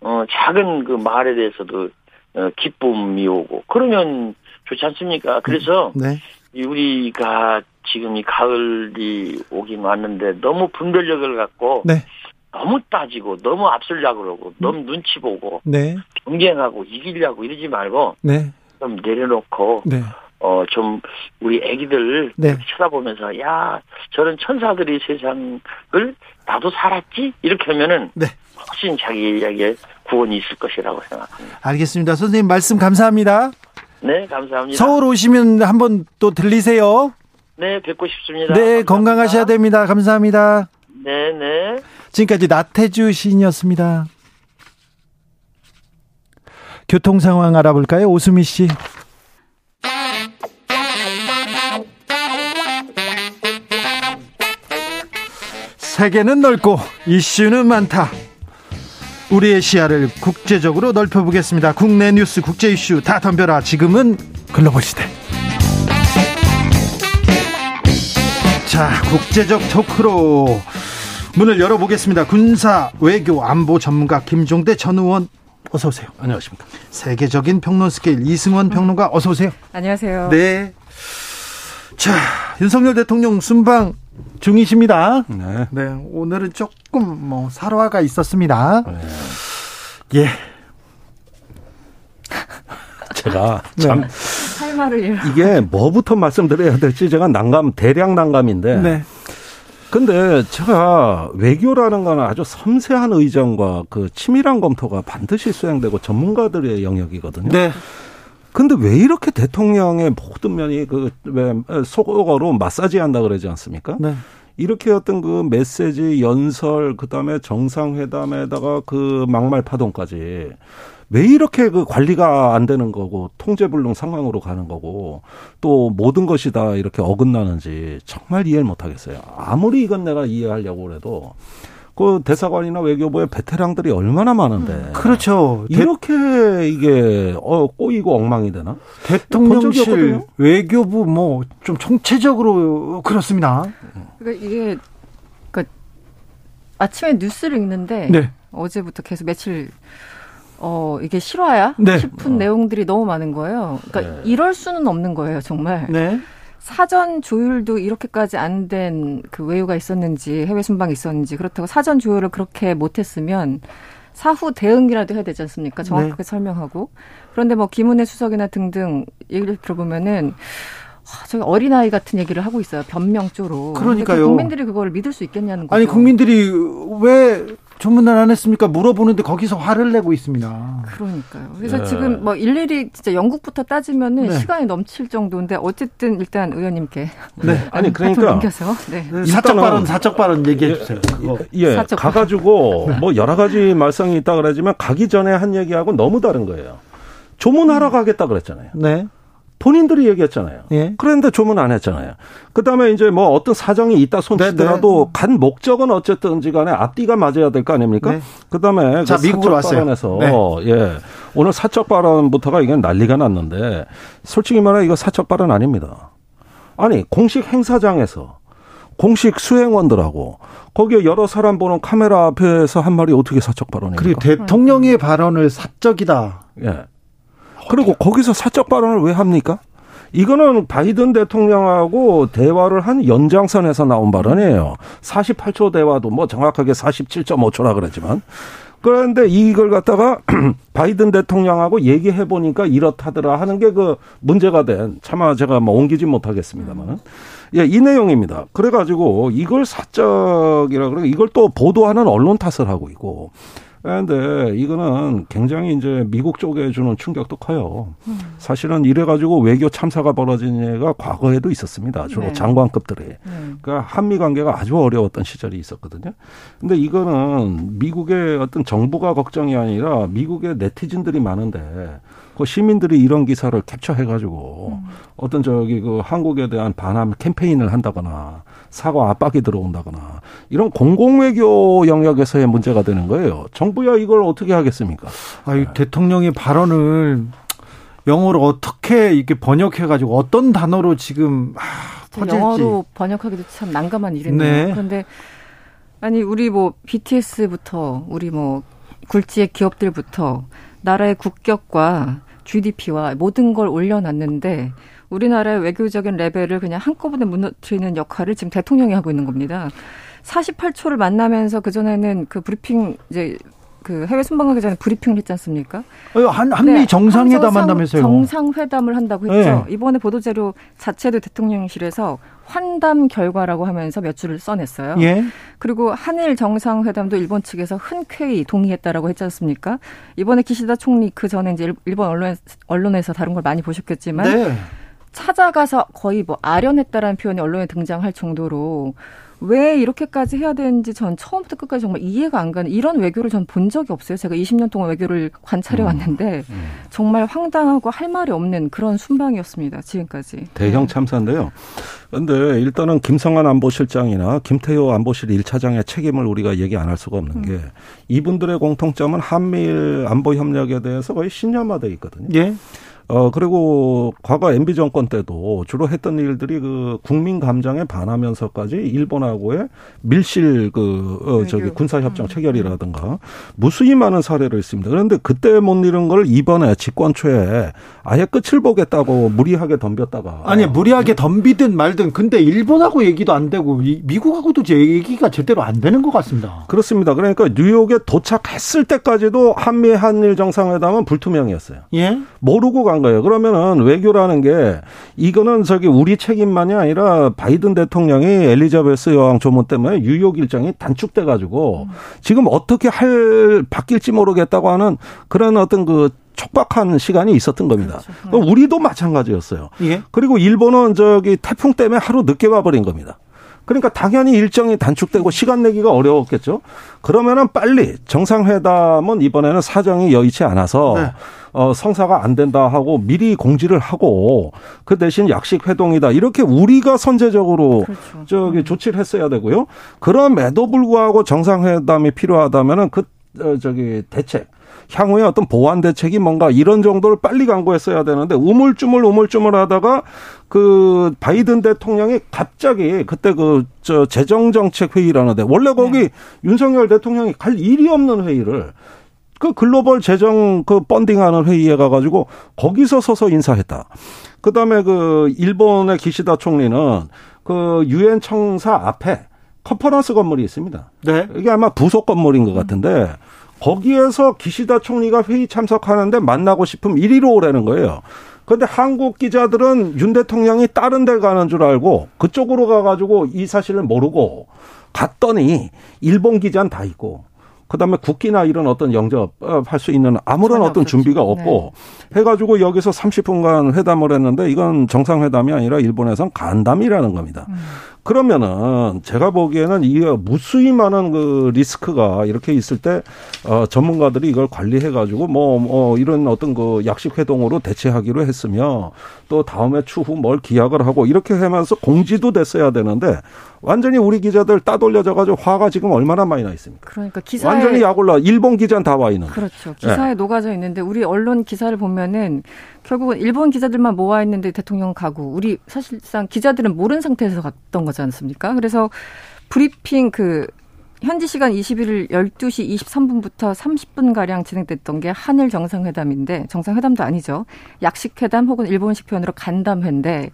[SPEAKER 4] 어, 작은 그 말에 대해서도 어, 기쁨이 오고 그러면 좋지 않습니까? 그래서
[SPEAKER 1] 네,
[SPEAKER 4] 이 우리가 지금 이 가을이 오긴 왔는데 너무 분별력을 갖고
[SPEAKER 1] 네,
[SPEAKER 4] 너무 따지고 너무 앞서려고 그러고 너무 눈치 보고
[SPEAKER 1] 네,
[SPEAKER 4] 경쟁하고 이기려고 이러지 말고
[SPEAKER 1] 네,
[SPEAKER 4] 좀 내려놓고
[SPEAKER 1] 네,
[SPEAKER 4] 어 좀 우리 애기들
[SPEAKER 1] 네.
[SPEAKER 4] 쳐다보면서 야 저런 천사들이 세상을 나도 살았지 이렇게 하면은
[SPEAKER 1] 네.
[SPEAKER 4] 훨씬 자기에게 구원이 있을 것이라고 생각합니다.
[SPEAKER 1] 알겠습니다. 선생님 말씀 감사합니다.
[SPEAKER 4] 네 감사합니다.
[SPEAKER 1] 서울 오시면 한번 또 들리세요.
[SPEAKER 4] 네 뵙고 싶습니다.
[SPEAKER 1] 네,
[SPEAKER 4] 감사합니다.
[SPEAKER 1] 건강하셔야 됩니다. 감사합니다.
[SPEAKER 4] 네 네.
[SPEAKER 1] 지금까지 나태주 시인이었습니다. 교통 상황 알아볼까요? 오수미 씨. 세계는 넓고 이슈는 많다. 우리의 시야를 국제적으로 넓혀보겠습니다. 국내 뉴스, 국제 이슈 다 덤벼라. 지금은 글로벌 시대. 자, 국제적 토크로 문을 열어보겠습니다. 군사 외교 안보 전문가 김종대 전 의원 어서 오세요.
[SPEAKER 5] 안녕하십니까.
[SPEAKER 1] 세계적인 평론 스케일 이승원 평론가 어서 오세요.
[SPEAKER 6] 안녕하세요.
[SPEAKER 1] 네. 자, 윤석열 대통령 순방 중이십니다.
[SPEAKER 5] 네.
[SPEAKER 1] 네, 오늘은 조금 뭐 살화가 있었습니다. 예.
[SPEAKER 5] 제가
[SPEAKER 1] 네.
[SPEAKER 5] 참
[SPEAKER 6] 잃어.
[SPEAKER 5] 이게 뭐부터 말씀드려야 될지 제가 난감 대량 난감인데.
[SPEAKER 1] 네.
[SPEAKER 5] 근데 제가 외교라는 건 아주 섬세한 의정과 그 치밀한 검토가 반드시 수행되고 전문가들의 영역이거든요.
[SPEAKER 1] 네.
[SPEAKER 5] 근데 왜 이렇게 대통령의 모든 면이 그왜 속어로 마사지 한다 그러지 않습니까?
[SPEAKER 1] 네.
[SPEAKER 5] 이렇게 어떤 그 메시지 연설 그다음에 정상회담에다가 그 막말 파동까지 왜 이렇게 그 관리가 안 되는 거고 통제불능 상황으로 가는 거고 또 모든 것이 다 이렇게 어긋나는지 정말 이해를 못 하겠어요. 아무리 이건 내가 이해하려고 그래도 그 대사관이나 외교부에 베테랑들이 얼마나 많은데
[SPEAKER 1] 그렇죠. 대,
[SPEAKER 5] 이렇게 이게 어 꼬이고 엉망이 되나?
[SPEAKER 1] 대통령실. 외교부 뭐 좀 총체적으로 그렇습니다.
[SPEAKER 6] 그러니까 이게 그러니까 아침에 뉴스를 읽는데
[SPEAKER 1] 네.
[SPEAKER 6] 어제부터 계속 며칠 어 이게 실화야
[SPEAKER 1] 네.
[SPEAKER 6] 싶은 내용들이 너무 많은 거예요. 그러니까
[SPEAKER 5] 네.
[SPEAKER 6] 이럴 수는 없는 거예요, 정말.
[SPEAKER 1] 네.
[SPEAKER 6] 사전 조율도 이렇게까지 안 된 그 외유가 있었는지 해외 순방이 있었는지 그렇다고 사전 조율을 그렇게 못했으면 사후 대응이라도 해야 되지 않습니까? 정확하게
[SPEAKER 1] 네.
[SPEAKER 6] 설명하고. 그런데 뭐 김은혜 수석이나 등등 얘기를 들어보면은 와, 저기 어린아이 같은 얘기를 하고 있어요. 변명조로.
[SPEAKER 1] 그러니까요.
[SPEAKER 6] 그 국민들이 그걸 믿을 수 있겠냐는 거죠.
[SPEAKER 1] 아니 국민들이 왜 조문을 안 했습니까? 물어보는데 거기서 화를 내고 있습니다.
[SPEAKER 6] 그러니까요. 그래서
[SPEAKER 5] 네.
[SPEAKER 6] 지금 뭐 일일이 진짜 영국부터 따지면은
[SPEAKER 1] 네.
[SPEAKER 6] 시간이 넘칠 정도인데 어쨌든 일단 의원님께
[SPEAKER 1] 네.
[SPEAKER 5] 아니, 그러니까
[SPEAKER 6] 넘겨서 네.
[SPEAKER 1] 사적
[SPEAKER 5] 일단은-
[SPEAKER 1] 발언, 사적 발언 얘기해 주세요. 그거.
[SPEAKER 5] 예,
[SPEAKER 6] 사적
[SPEAKER 5] 가가지고 뭐 여러 가지 말썽이 있다 그러지만 가기 전에 한 얘기하고 너무 다른 거예요. 조문하러 가겠다 그랬잖아요.
[SPEAKER 1] 네.
[SPEAKER 5] 본인들이 얘기했잖아요.
[SPEAKER 1] 예.
[SPEAKER 5] 그런데 조문 안 했잖아요. 그 다음에 이제 뭐 어떤 사정이 있다 손치더라도 간 목적은 어쨌든지 간에 앞뒤가 맞아야 될 거 아닙니까?
[SPEAKER 1] 네.
[SPEAKER 5] 그 다음에
[SPEAKER 1] 자,
[SPEAKER 5] 그
[SPEAKER 1] 미국으로 왔어요.
[SPEAKER 5] 발언에서,
[SPEAKER 1] 네.
[SPEAKER 5] 예. 오늘 사적 발언부터가 이게 난리가 났는데 솔직히 말해 이거 사적 발언 아닙니다. 아니, 공식 행사장에서 공식 수행원들하고 거기에 여러 사람 보는 카메라 앞에서 한 말이 어떻게 사적 발언입니까?
[SPEAKER 1] 그리고 대통령의 발언을 사적이다.
[SPEAKER 5] 예. 그리고 거기서 사적 발언을 왜 합니까? 이거는 바이든 대통령하고 대화를 한 연장선에서 나온 발언이에요. 48초 대화도 뭐 정확하게 47.5초라 그랬지만. 그런데 이걸 갖다가 바이든 대통령하고 얘기해 보니까 이렇다더라 하는 게 그 문제가 된 차마 제가 뭐 옮기지 못하겠습니다만은 예, 이 내용입니다. 그래가지고 이걸 사적이라 그러고 이걸 또 보도하는 언론 탓을 하고 있고 그런데 이거는 굉장히 이제 미국 쪽에 주는 충격도 커요. 사실은 이래가지고 외교 참사가 벌어진 예가 과거에도 있었습니다. 주로
[SPEAKER 6] 네.
[SPEAKER 5] 장관급들이.
[SPEAKER 6] 네.
[SPEAKER 5] 그러니까 한미 관계가 아주 어려웠던 시절이 있었거든요. 근데 이거는 미국의 어떤 정부가 걱정이 아니라 미국의 네티즌들이 많은데 그 시민들이 이런 기사를 캡처해가지고 어떤 저기 그 한국에 대한 반함 캠페인을 한다거나 사과 압박이 들어온다거나 이런 공공외교 영역에서의 문제가 되는 거예요. 정부야 이걸 어떻게 하겠습니까?
[SPEAKER 1] 아유, 대통령의 발언을 영어로 어떻게 이렇게 번역해가지고 어떤 단어로 지금 아, 퍼질지.
[SPEAKER 6] 영어로 번역하기도 참 난감한 일이네요.
[SPEAKER 1] 네.
[SPEAKER 6] 그런데 아니 우리 뭐 BTS부터 우리 뭐 굴지의 기업들부터 나라의 국격과 GDP와 모든 걸 올려놨는데 우리나라의 외교적인 레벨을 그냥 한꺼번에 무너뜨리는 역할을 지금 대통령이 하고 있는 겁니다. 48초를 만나면서 그 전에는 그 브리핑 이제 그 해외 순방 가기 전에 브리핑을 했지 않습니까?
[SPEAKER 1] 아유, 한, 한미
[SPEAKER 6] 네,
[SPEAKER 1] 정상회담
[SPEAKER 6] 정상-
[SPEAKER 1] 한다면서요.
[SPEAKER 6] 정상회담을 한다고 했죠.
[SPEAKER 1] 네.
[SPEAKER 6] 이번에 보도자료 자체도 대통령실에서 환담 결과라고 하면서 몇 줄을 써냈어요.
[SPEAKER 1] 예.
[SPEAKER 6] 그리고 한일 정상회담도 일본 측에서 흔쾌히 동의했다라고 했지 않습니까? 이번에 기시다 총리 그 전에 이제 일- 일본 언론 언론에서 다른 걸 많이 보셨겠지만
[SPEAKER 1] 네.
[SPEAKER 6] 찾아가서 거의 뭐 아련했다라는 표현이 언론에 등장할 정도로 왜 이렇게까지 해야 되는지 전 처음부터 끝까지 정말 이해가 안 가는 이런 외교를 전 본 적이 없어요. 제가 20년 동안 외교를 관찰해 왔는데 정말 황당하고 할 말이 없는 그런 순방이었습니다. 지금까지.
[SPEAKER 5] 대형 참사인데요. 그런데 일단은 김성한 안보실장이나 김태효 안보실 1차장의 책임을 우리가 얘기 안 할 수가 없는 게 이분들의 공통점은 한미일 안보 협력에 대해서 거의 신념화돼 있거든요.
[SPEAKER 1] 예.
[SPEAKER 5] 어, 그리고 과거 MB 정권 때도 주로 했던 일들이 그 국민 감정에 반하면서까지 일본하고의 밀실 그, 어, 저기
[SPEAKER 6] 외교.
[SPEAKER 5] 군사 협정 체결이라든가 무수히 많은 사례를 있습니다. 그런데 그때 못 이룬 걸 이번에 집권 초에 아예 끝을 보겠다고 무리하게 덤볐다가.
[SPEAKER 1] 아니, 무리하게 덤비든 말든 근데 일본하고 얘기도 안 되고 이- 미국하고도 제 얘기가 제대로 안 되는 것 같습니다.
[SPEAKER 5] 그렇습니다. 그러니까 뉴욕에 도착했을 때까지도 한미 한일 정상회담은 불투명이었어요.
[SPEAKER 1] 예.
[SPEAKER 5] 모르고 간 거예요. 그러면은 외교라는 게 이거는 저기 우리 책임만이 아니라 바이든 대통령이 엘리자베스 여왕 조문 때문에 뉴욕 일정이 단축돼 가지고 지금 어떻게 할 바뀔지 모르겠다고 하는 그런 어떤 그 촉박한 시간이 있었던 겁니다. 그럼 우리도 마찬가지였어요.
[SPEAKER 1] 예.
[SPEAKER 5] 그리고 일본은 저기 태풍 때문에 하루 늦게 와버린 겁니다. 그러니까 당연히 일정이 단축되고 시간 내기가 어려웠겠죠. 그러면은 빨리 정상회담은 이번에는 사정이 여의치 않아서
[SPEAKER 1] 네.
[SPEAKER 5] 어, 성사가 안 된다 하고 미리 공지를 하고 그 대신 약식 회동이다 이렇게 우리가 선제적으로
[SPEAKER 6] 그렇죠.
[SPEAKER 5] 저기 조치를 했어야 되고요. 그럼에도 불구하고 정상회담이 필요하다면은 그 어, 저기 대책 향후에 어떤 보완 대책이 뭔가 이런 정도를 빨리 강구했어야 되는데 우물쭈물 우물쭈물 하다가 그 바이든 대통령이 갑자기 그때 그 저 재정 정책 회의라는데 원래 거기 윤석열 대통령이 갈 일이 없는 회의를 그 글로벌 재정 그 펀딩하는 회의에 가가지고 거기서 서서 인사했다. 그 다음에 그 일본의 기시다 총리는 그 유엔 청사 앞에 컨퍼런스 건물이 있습니다.
[SPEAKER 1] 네.
[SPEAKER 5] 이게 아마 부속 건물인 것 같은데 거기에서 기시다 총리가 회의 참석하는데 만나고 싶으면 이리로 오라는 거예요. 그런데 한국 기자들은 윤 대통령이 다른 데 가는 줄 알고 그쪽으로 가가지고 이 사실을 모르고 갔더니 일본 기자는 다 있고 그다음에 국기나 이런 어떤 영접할 수 있는 아무런 어떤 없었죠. 준비가 없고 네. 해가지고 여기서 30분간 회담을 했는데 이건 정상회담이 아니라 일본에선 간담이라는 겁니다. 음. 그러면은 제가 보기에는 이 무수히 많은 그 리스크가 이렇게 있을 때 어, 전문가들이 이걸 관리해 가지고 뭐, 뭐 이런 어떤 그 약식 회동으로 대체하기로 했으며 또 다음에 추후 뭘 기약을 하고 이렇게 하면서 공지도 됐어야 되는데 완전히 우리 기자들 따돌려져 가지고 화가 지금 얼마나 많이 나 있습니까?
[SPEAKER 6] 그러니까 기사에
[SPEAKER 5] 완전히 약올라 일본 기자는 다 와 있는.
[SPEAKER 6] 그렇죠. 기사에 네. 녹아져 있는데 우리 언론 기사를 보면은 결국은 일본 기자들만 모아 있는데 대통령 가고 우리 사실상 기자들은 모르는 상태에서 갔던 거지 않습니까? 그래서 브리핑 그 현지 시간 21일 12시 23분부터 30분 가량 진행됐던 게 한일 정상회담인데 정상회담도 아니죠. 약식회담 혹은 일본식 표현으로 간담회인데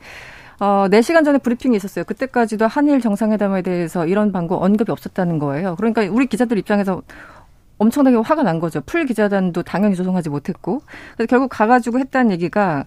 [SPEAKER 6] 어, 4시간 전에 브리핑이 있었어요. 그때까지도 한일 정상회담에 대해서 이런 방법 언급이 없었다는 거예요. 그러니까 우리 기자들 입장에서 엄청나게 화가 난 거죠. 풀 기자단도 당연히 조성하지 못했고. 그래서 결국 가가지고 했다는 얘기가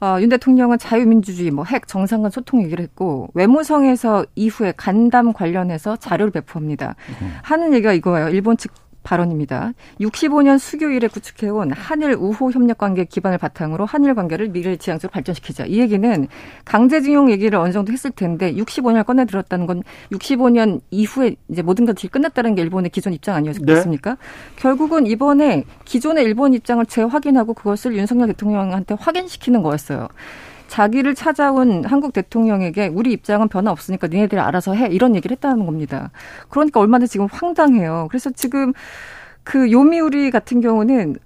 [SPEAKER 6] 어, 윤 대통령은 자유민주주의, 뭐 핵, 정상 간 소통 얘기를 했고 외무성에서 이후에 간담 관련해서 자료를 배포합니다. 음. 하는 얘기가 이거예요. 일본 측 발언입니다. 65년 수교일에 구축해온 한일 우호 협력 관계 기반을 바탕으로 한일 관계를 미래지향적으로 발전시키자. 이 얘기는 강제징용 얘기를 어느 정도 했을 텐데 65년을 꺼내 들었다는 건 65년 이후에 이제 모든 것들이 끝났다는 게 일본의 기존 입장 아니었습니까? 네. 결국은 이번에 기존의 일본 입장을 재확인하고 그것을 윤석열 대통령한테 확인시키는 거였어요. 자기를 찾아온 한국 대통령에게 우리 입장은 변화 없으니까 니네들이 알아서 해 이런 얘기를 했다는 겁니다. 그러니까 얼마나 지금 황당해요. 그래서 지금 그 요미우리 같은 경우는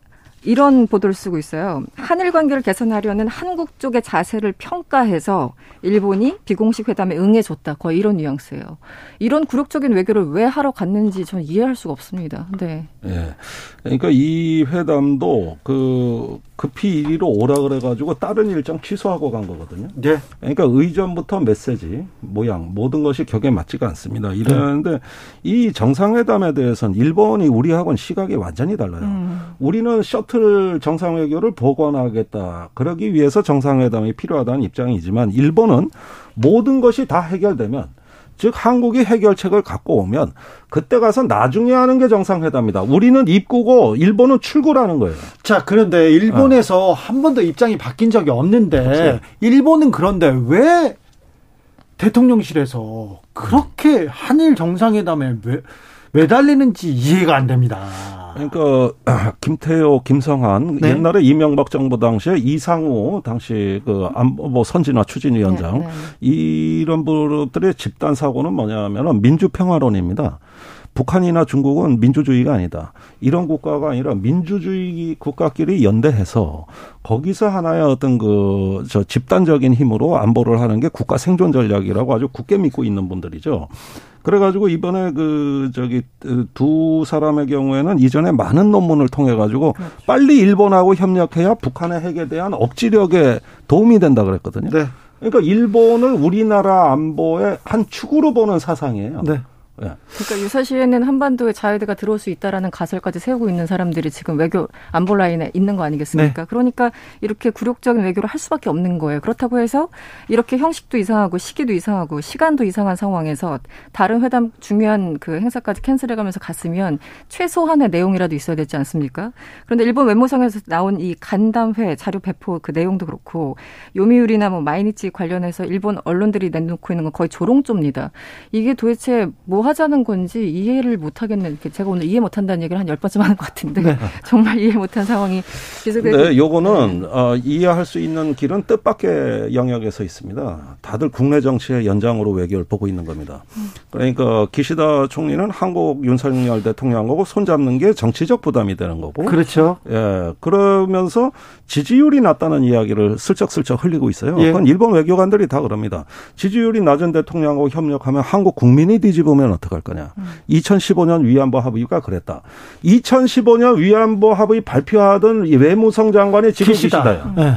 [SPEAKER 6] 이런 보도를 쓰고 있어요. 한일 관계를 개선하려는 한국 쪽의 자세를 평가해서 일본이 비공식 회담에 응해줬다. 거의 이런 뉘앙스예요. 이런 굴욕적인 외교를 왜 하러 갔는지 저는 이해할 수가 없습니다. 네.
[SPEAKER 5] 예. 그러니까 이 회담도 그 급히 이리로 오라 그래가지고 다른 일정 취소하고 간 거거든요. 네. 그러니까 의전부터 메시지, 모양 모든 것이 격에 맞지가 않습니다. 이러는데 네. 이 정상회담에 대해서는 일본이 우리하고는 시각이 완전히 달라요. 음. 우리는 셔틀 정상회교를 복원하겠다. 그러기 위해서 정상회담이 필요하다는 입장이지만 일본은 모든 것이 다 해결되면 즉 한국이 해결책을 갖고 오면 그때 가서 나중에 하는 게 정상회담이다. 우리는 입구고 일본은 출구라는 거예요.
[SPEAKER 1] 자, 그런데 일본에서 어. 한 번도 입장이 바뀐 적이 없는데 그렇지. 일본은 그런데 왜 대통령실에서 그렇게 한일 정상회담에 왜 매달리는지 이해가 안 됩니다.
[SPEAKER 5] 그러니까 김태호, 김성한 네. 옛날에 이명박 정부 당시에 이상우 당시 그뭐 선진화 추진위원장 네, 네. 이런 분들의 집단 사고는 뭐냐면은 민주평화론입니다. 북한이나 중국은 민주주의가 아니다. 이런 국가가 아니라 민주주의 국가끼리 연대해서 거기서 하나의 어떤 그 저 집단적인 힘으로 안보를 하는 게 국가 생존 전략이라고 아주 굳게 믿고 있는 분들이죠. 그래가지고 이번에 그 저기 두 사람의 경우에는 이전에 많은 논문을 통해 가지고 그렇죠. 빨리 일본하고 협력해야 북한의 핵에 대한 억지력에 도움이 된다 그랬거든요. 네. 그러니까 일본을 우리나라 안보의 한 축으로 보는 사상이에요. 네.
[SPEAKER 6] 예. 그러니까 유사시에는 한반도에 자유대가 들어올 수 있다라는 가설까지 세우고 있는 사람들이 지금 외교 안보 라인에 있는 거 아니겠습니까? 네. 그러니까 이렇게 굴욕적인 외교를 할 수밖에 없는 거예요. 그렇다고 해서 이렇게 형식도 이상하고 시기도 이상하고 시간도 이상한 상황에서 다른 회담 중요한 그 행사까지 캔슬해가면서 갔으면 최소한의 내용이라도 있어야 되지 않습니까? 그런데 일본 외무성에서 나온 이 간담회 자료 배포 그 내용도 그렇고 요미우리나 뭐 마이니치 관련해서 일본 언론들이 내놓고 있는 건 거의 조롱조입니다. 이게 도대체 뭐 하자는 건지 이해를 못 하겠는 제가 오늘 이해 못 한다는 얘기를 한 열번쯤 하는 것 같은데 네. 정말 이해 못한 상황이
[SPEAKER 5] 계속되고 네, 요거는 네. 어, 이해할 수 있는 길은 뜻밖의 영역에서 있습니다. 다들 국내 정치의 연장으로 외교를 보고 있는 겁니다. 그러니까 기시다 총리는 한국 윤석열 대통령하고 손잡는 게 정치적 부담이 되는 거고
[SPEAKER 1] 그렇죠.
[SPEAKER 5] 예. 그러면서 지지율이 낮다는 이야기를 슬쩍슬쩍 흘리고 있어요. 예. 그건 일본 외교관들이 다 그럽니다. 지지율이 낮은 대통령하고 협력하면 한국 국민이 뒤집으면 어떡할 거냐. 음. 2015년 위안부 합의가 그랬다. 2015년 위안부 합의 발표하던 외무성 장관이 지금 기시다요. 네.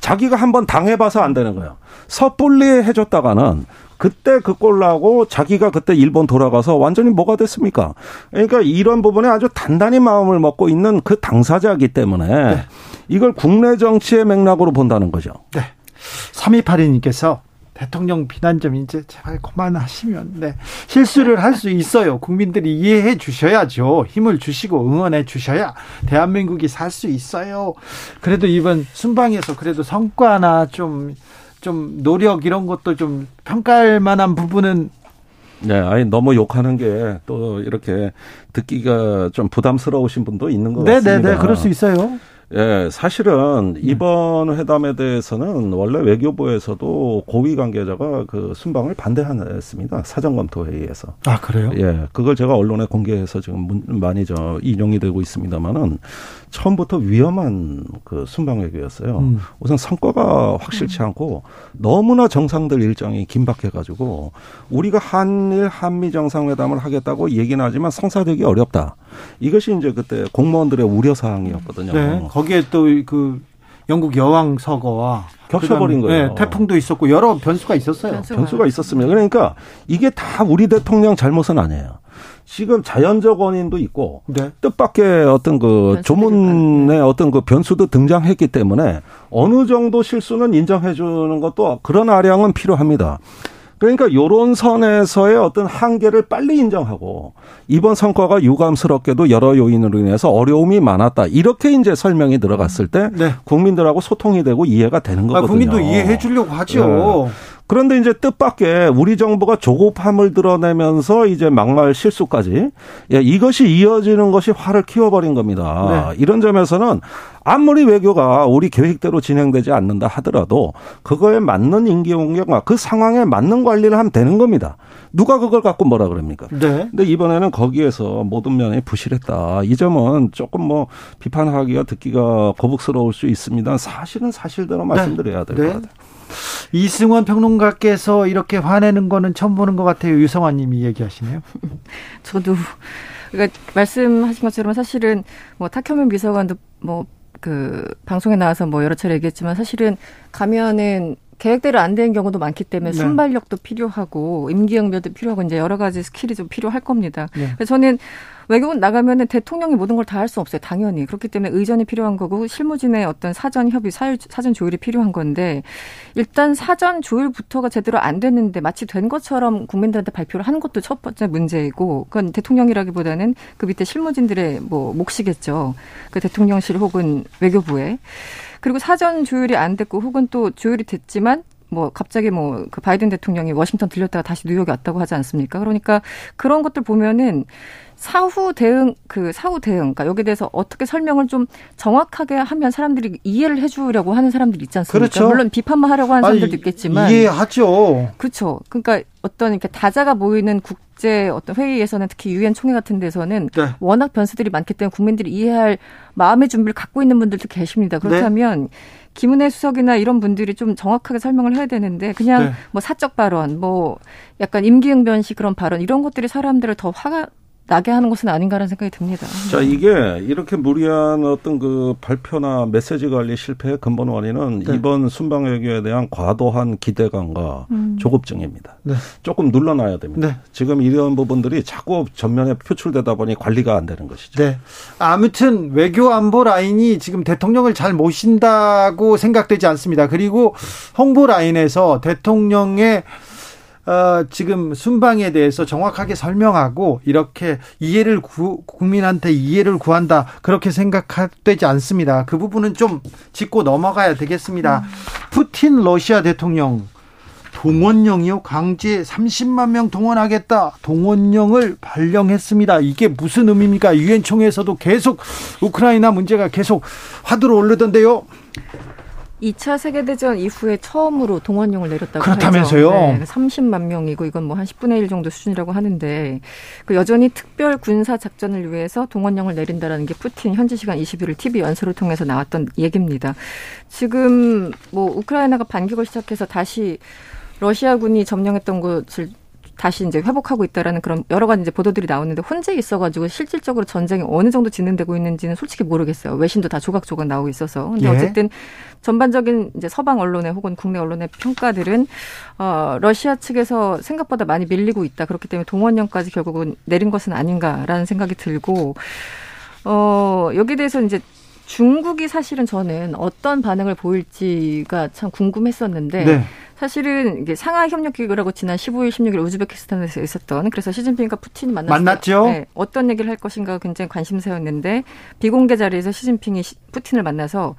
[SPEAKER 5] 자기가 한번 당해봐서 안 되는 거예요. 섣불리 해줬다가는 그때 그 꼴나고 자기가 그때 일본 돌아가서 완전히 뭐가 됐습니까? 그러니까 이런 부분에 아주 단단히 마음을 먹고 있는 그 당사자이기 때문에 네. 이걸 국내 정치의 맥락으로 본다는 거죠.
[SPEAKER 1] 네. 3282님께서 대통령 비난 좀 이제 제발 그만하시면 네. 실수를 할 수 있어요. 국민들이 이해해 주셔야죠. 힘을 주시고 응원해 주셔야 대한민국이 살 수 있어요. 그래도 이번 순방에서 그래도 성과나 좀좀 노력 이런 것도 좀 평가할 만한 부분은
[SPEAKER 5] 네, 아니 너무 욕하는 게 또 이렇게 듣기가 좀 부담스러우신 분도 있는 것 네, 같습니다. 네, 네,
[SPEAKER 1] 그럴 수 있어요.
[SPEAKER 5] 예, 사실은 이번 회담에 대해서는 원래 외교부에서도 고위 관계자가 그 순방을 반대했습니다. 사전 검토 회의에서.
[SPEAKER 1] 아, 그래요?
[SPEAKER 5] 예. 그걸 제가 언론에 공개해서 지금 많이 저 인용이 되고 있습니다만은 처음부터 위험한 그 순방 외교였어요. 음. 우선 성과가 확실치 않고 너무나 정상들 일정이 긴박해 가지고 우리가 한일 한미 정상회담을 하겠다고 얘기는 하지만 성사되기 어렵다. 이것이 이제 그때 공무원들의 우려 사항이었거든요.
[SPEAKER 1] 네. 거기에 또 그 영국 여왕 서거와
[SPEAKER 5] 겹쳐버린 거예요.
[SPEAKER 1] 네, 태풍도 있었고 여러 변수가 있었어요.
[SPEAKER 5] 변수가, 변수가 있었습니다. 그러니까 이게 다 우리 대통령 잘못은 아니에요. 지금 자연적 원인도 있고 네. 뜻밖의 어떤 그 조문의 어떤 그 변수도 등장했기 때문에 어느 정도 실수는 인정해 주는 것도 그런 아량은 필요합니다. 그러니까 요런 선에서의 어떤 한계를 빨리 인정하고 이번 성과가 유감스럽게도 여러 요인으로 인해서 어려움이 많았다. 이렇게 이제 설명이 들어갔을 때 네. 국민들하고 소통이 되고 이해가 되는 아, 거거든요. 아,
[SPEAKER 1] 국민도 이해해 주려고 하죠. 네.
[SPEAKER 5] 그런데 이제 뜻밖의 우리 정부가 조급함을 드러내면서 이제 막말 실수까지 예, 이것이 이어지는 것이 화를 키워버린 겁니다. 네. 이런 점에서는 아무리 외교가 우리 계획대로 진행되지 않는다 하더라도 그거에 맞는 인기공격과 그 상황에 맞는 관리를 하면 되는 겁니다. 누가 그걸 갖고 뭐라 그럽니까? 네. 근데 이번에는 거기에서 모든 면이 부실했다. 이 점은 조금 뭐 비판하기가 듣기가 거북스러울 수 있습니다. 사실은 사실대로 말씀드려야 될것 네. 같아요.
[SPEAKER 1] 이승원 평론가께서 이렇게 화내는 거는 처음 보는 것 같아요. 유성환 님이 얘기하시네요.
[SPEAKER 6] 저도 그러니까 말씀하신 것처럼 사실은 뭐 탁현민 비서관도 뭐 그 방송에 나와서 뭐 여러 차례 얘기했지만 사실은 가면은 계획대로 안 되는 경우도 많기 때문에 네. 순발력도 필요하고 임기응변도 필요하고 이제 여러 가지 스킬이 좀 필요할 겁니다. 네. 그래서 저는 외국은 나가면은 대통령이 모든 걸 다 할 수 없어요. 당연히. 그렇기 때문에 의전이 필요한 거고 실무진의 어떤 사전 협의, 사전 조율이 필요한 건데 일단 사전 조율부터가 제대로 안 됐는데 마치 된 것처럼 국민들한테 발표를 하는 것도 첫 번째 문제이고 그건 대통령이라기보다는 그 밑에 실무진들의 뭐 몫이겠죠. 그 대통령실 혹은 외교부에. 그리고 사전 조율이 안 됐고 혹은 또 조율이 됐지만 뭐 갑자기 뭐 그 바이든 대통령이 워싱턴 들렸다가 다시 뉴욕에 왔다고 하지 않습니까? 그러니까 그런 것들 보면은 사후 대응 그 사후 대응 그러니까 여기에 대해서 어떻게 설명을 좀 정확하게 하면 사람들이 이해를 해주려고 하는 사람들이 있지 않습니까? 그렇죠. 물론 비판만 하려고 하는 사람들도 아니, 있겠지만
[SPEAKER 1] 이해하죠.
[SPEAKER 6] 그렇죠. 그러니까 어떤 이렇게 다자가 모이는 국제 어떤 회의에서는 특히 유엔 총회 같은 데서는 네. 워낙 변수들이 많기 때문에 국민들이 이해할 마음의 준비를 갖고 있는 분들도 계십니다. 그렇다면 네. 김은혜 수석이나 이런 분들이 좀 정확하게 설명을 해야 되는데 그냥 네. 뭐 사적 발언, 뭐 약간 임기응변식 그런 발언 이런 것들이 사람들을 더 화가 나게 하는 것은 아닌가라는 생각이 듭니다.
[SPEAKER 5] 자, 이게 이렇게 무리한 어떤 그 발표나 메시지 관리 실패의 근본 원인은 네. 이번 순방 외교에 대한 과도한 기대감과 음. 조급증입니다. 네. 조금 눌러놔야 됩니다. 네. 지금 이런 부분들이 자꾸 전면에 표출되다 보니 관리가 안 되는 것이죠.
[SPEAKER 1] 네. 아무튼 외교 안보 라인이 지금 대통령을 잘 모신다고 생각되지 않습니다. 그리고 홍보 라인에서 대통령의 어, 지금 순방에 대해서 정확하게 설명하고 이렇게 이해를 구, 국민한테 이해를 구한다 그렇게 생각되지 않습니다. 그 부분은 좀 짚고 넘어가야 되겠습니다. 음. 푸틴 러시아 대통령 동원령이요 강제 30만 명 동원하겠다 동원령을 발령했습니다. 이게 무슨 의미입니까? 유엔 총회에서도 계속 우크라이나 문제가 계속 화두로 오르던데요.
[SPEAKER 6] 2차 세계대전 이후에 처음으로 동원령을 내렸다고
[SPEAKER 1] 그렇다면서요? 네,
[SPEAKER 6] 30만 명이고 이건 뭐 한 10분의 1 정도 수준이라고 하는데 그 여전히 특별 군사 작전을 위해서 동원령을 내린다라는 게 푸틴 현지 시간 20일 TV 연설을 통해서 나왔던 얘기입니다. 지금 뭐 우크라이나가 반격을 시작해서 다시 러시아군이 점령했던 곳을 다시 이제 회복하고 있다라는 그런 여러 가지 이제 보도들이 나오는데 혼재 있어가지고 실질적으로 전쟁이 어느 정도 진행되고 있는지는 솔직히 모르겠어요. 외신도 다 조각조각 나오고 있어서. 근데 예. 어쨌든 전반적인 이제 서방 언론의 혹은 국내 언론의 평가들은 어 러시아 측에서 생각보다 많이 밀리고 있다. 그렇기 때문에 동원령까지 결국은 내린 것은 아닌가라는 생각이 들고 어 여기에 대해서 이제 중국이 사실은 저는 어떤 반응을 보일지가 참 궁금했었는데 네. 사실은 이게 상하이 협력 기구라고 지난 15일, 16일 우즈베키스탄에서 있었던 그래서 시진핑과 푸틴이 만났을
[SPEAKER 1] 만났죠.
[SPEAKER 6] 네, 어떤 얘기를 할 것인가 굉장히 관심사였는데 비공개 자리에서 시진핑이 푸틴을 만나서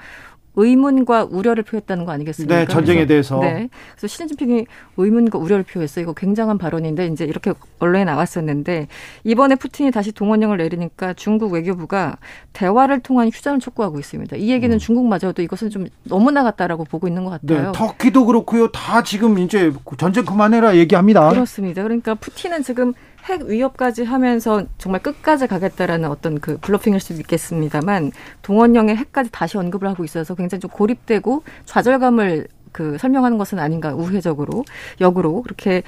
[SPEAKER 6] 의문과 우려를 표했다는 거 아니겠습니까?
[SPEAKER 1] 네, 전쟁에 대해서.
[SPEAKER 6] 네. 그래서 시진핑이 의문과 우려를 표했어요. 이거 굉장한 발언인데 이제 이렇게 언론에 나왔었는데 이번에 푸틴이 다시 동원령을 내리니까 중국 외교부가 대화를 통한 휴전을 촉구하고 있습니다. 이 얘기는 음. 중국마저도 이것은 좀 너무 나갔다라고 보고 있는 것 같아요.
[SPEAKER 1] 네, 터키도 그렇고요. 다 지금 이제 전쟁 그만해라 얘기합니다.
[SPEAKER 6] 그렇습니다. 그러니까 푸틴은 지금 핵 위협까지 하면서 정말 끝까지 가겠다라는 어떤 그 블러핑일 수도 있겠습니다만 동원령의 핵까지 다시 언급을 하고 있어서 굉장히 좀 고립되고 좌절감을 그 설명하는 것은 아닌가 우회적으로 역으로 그렇게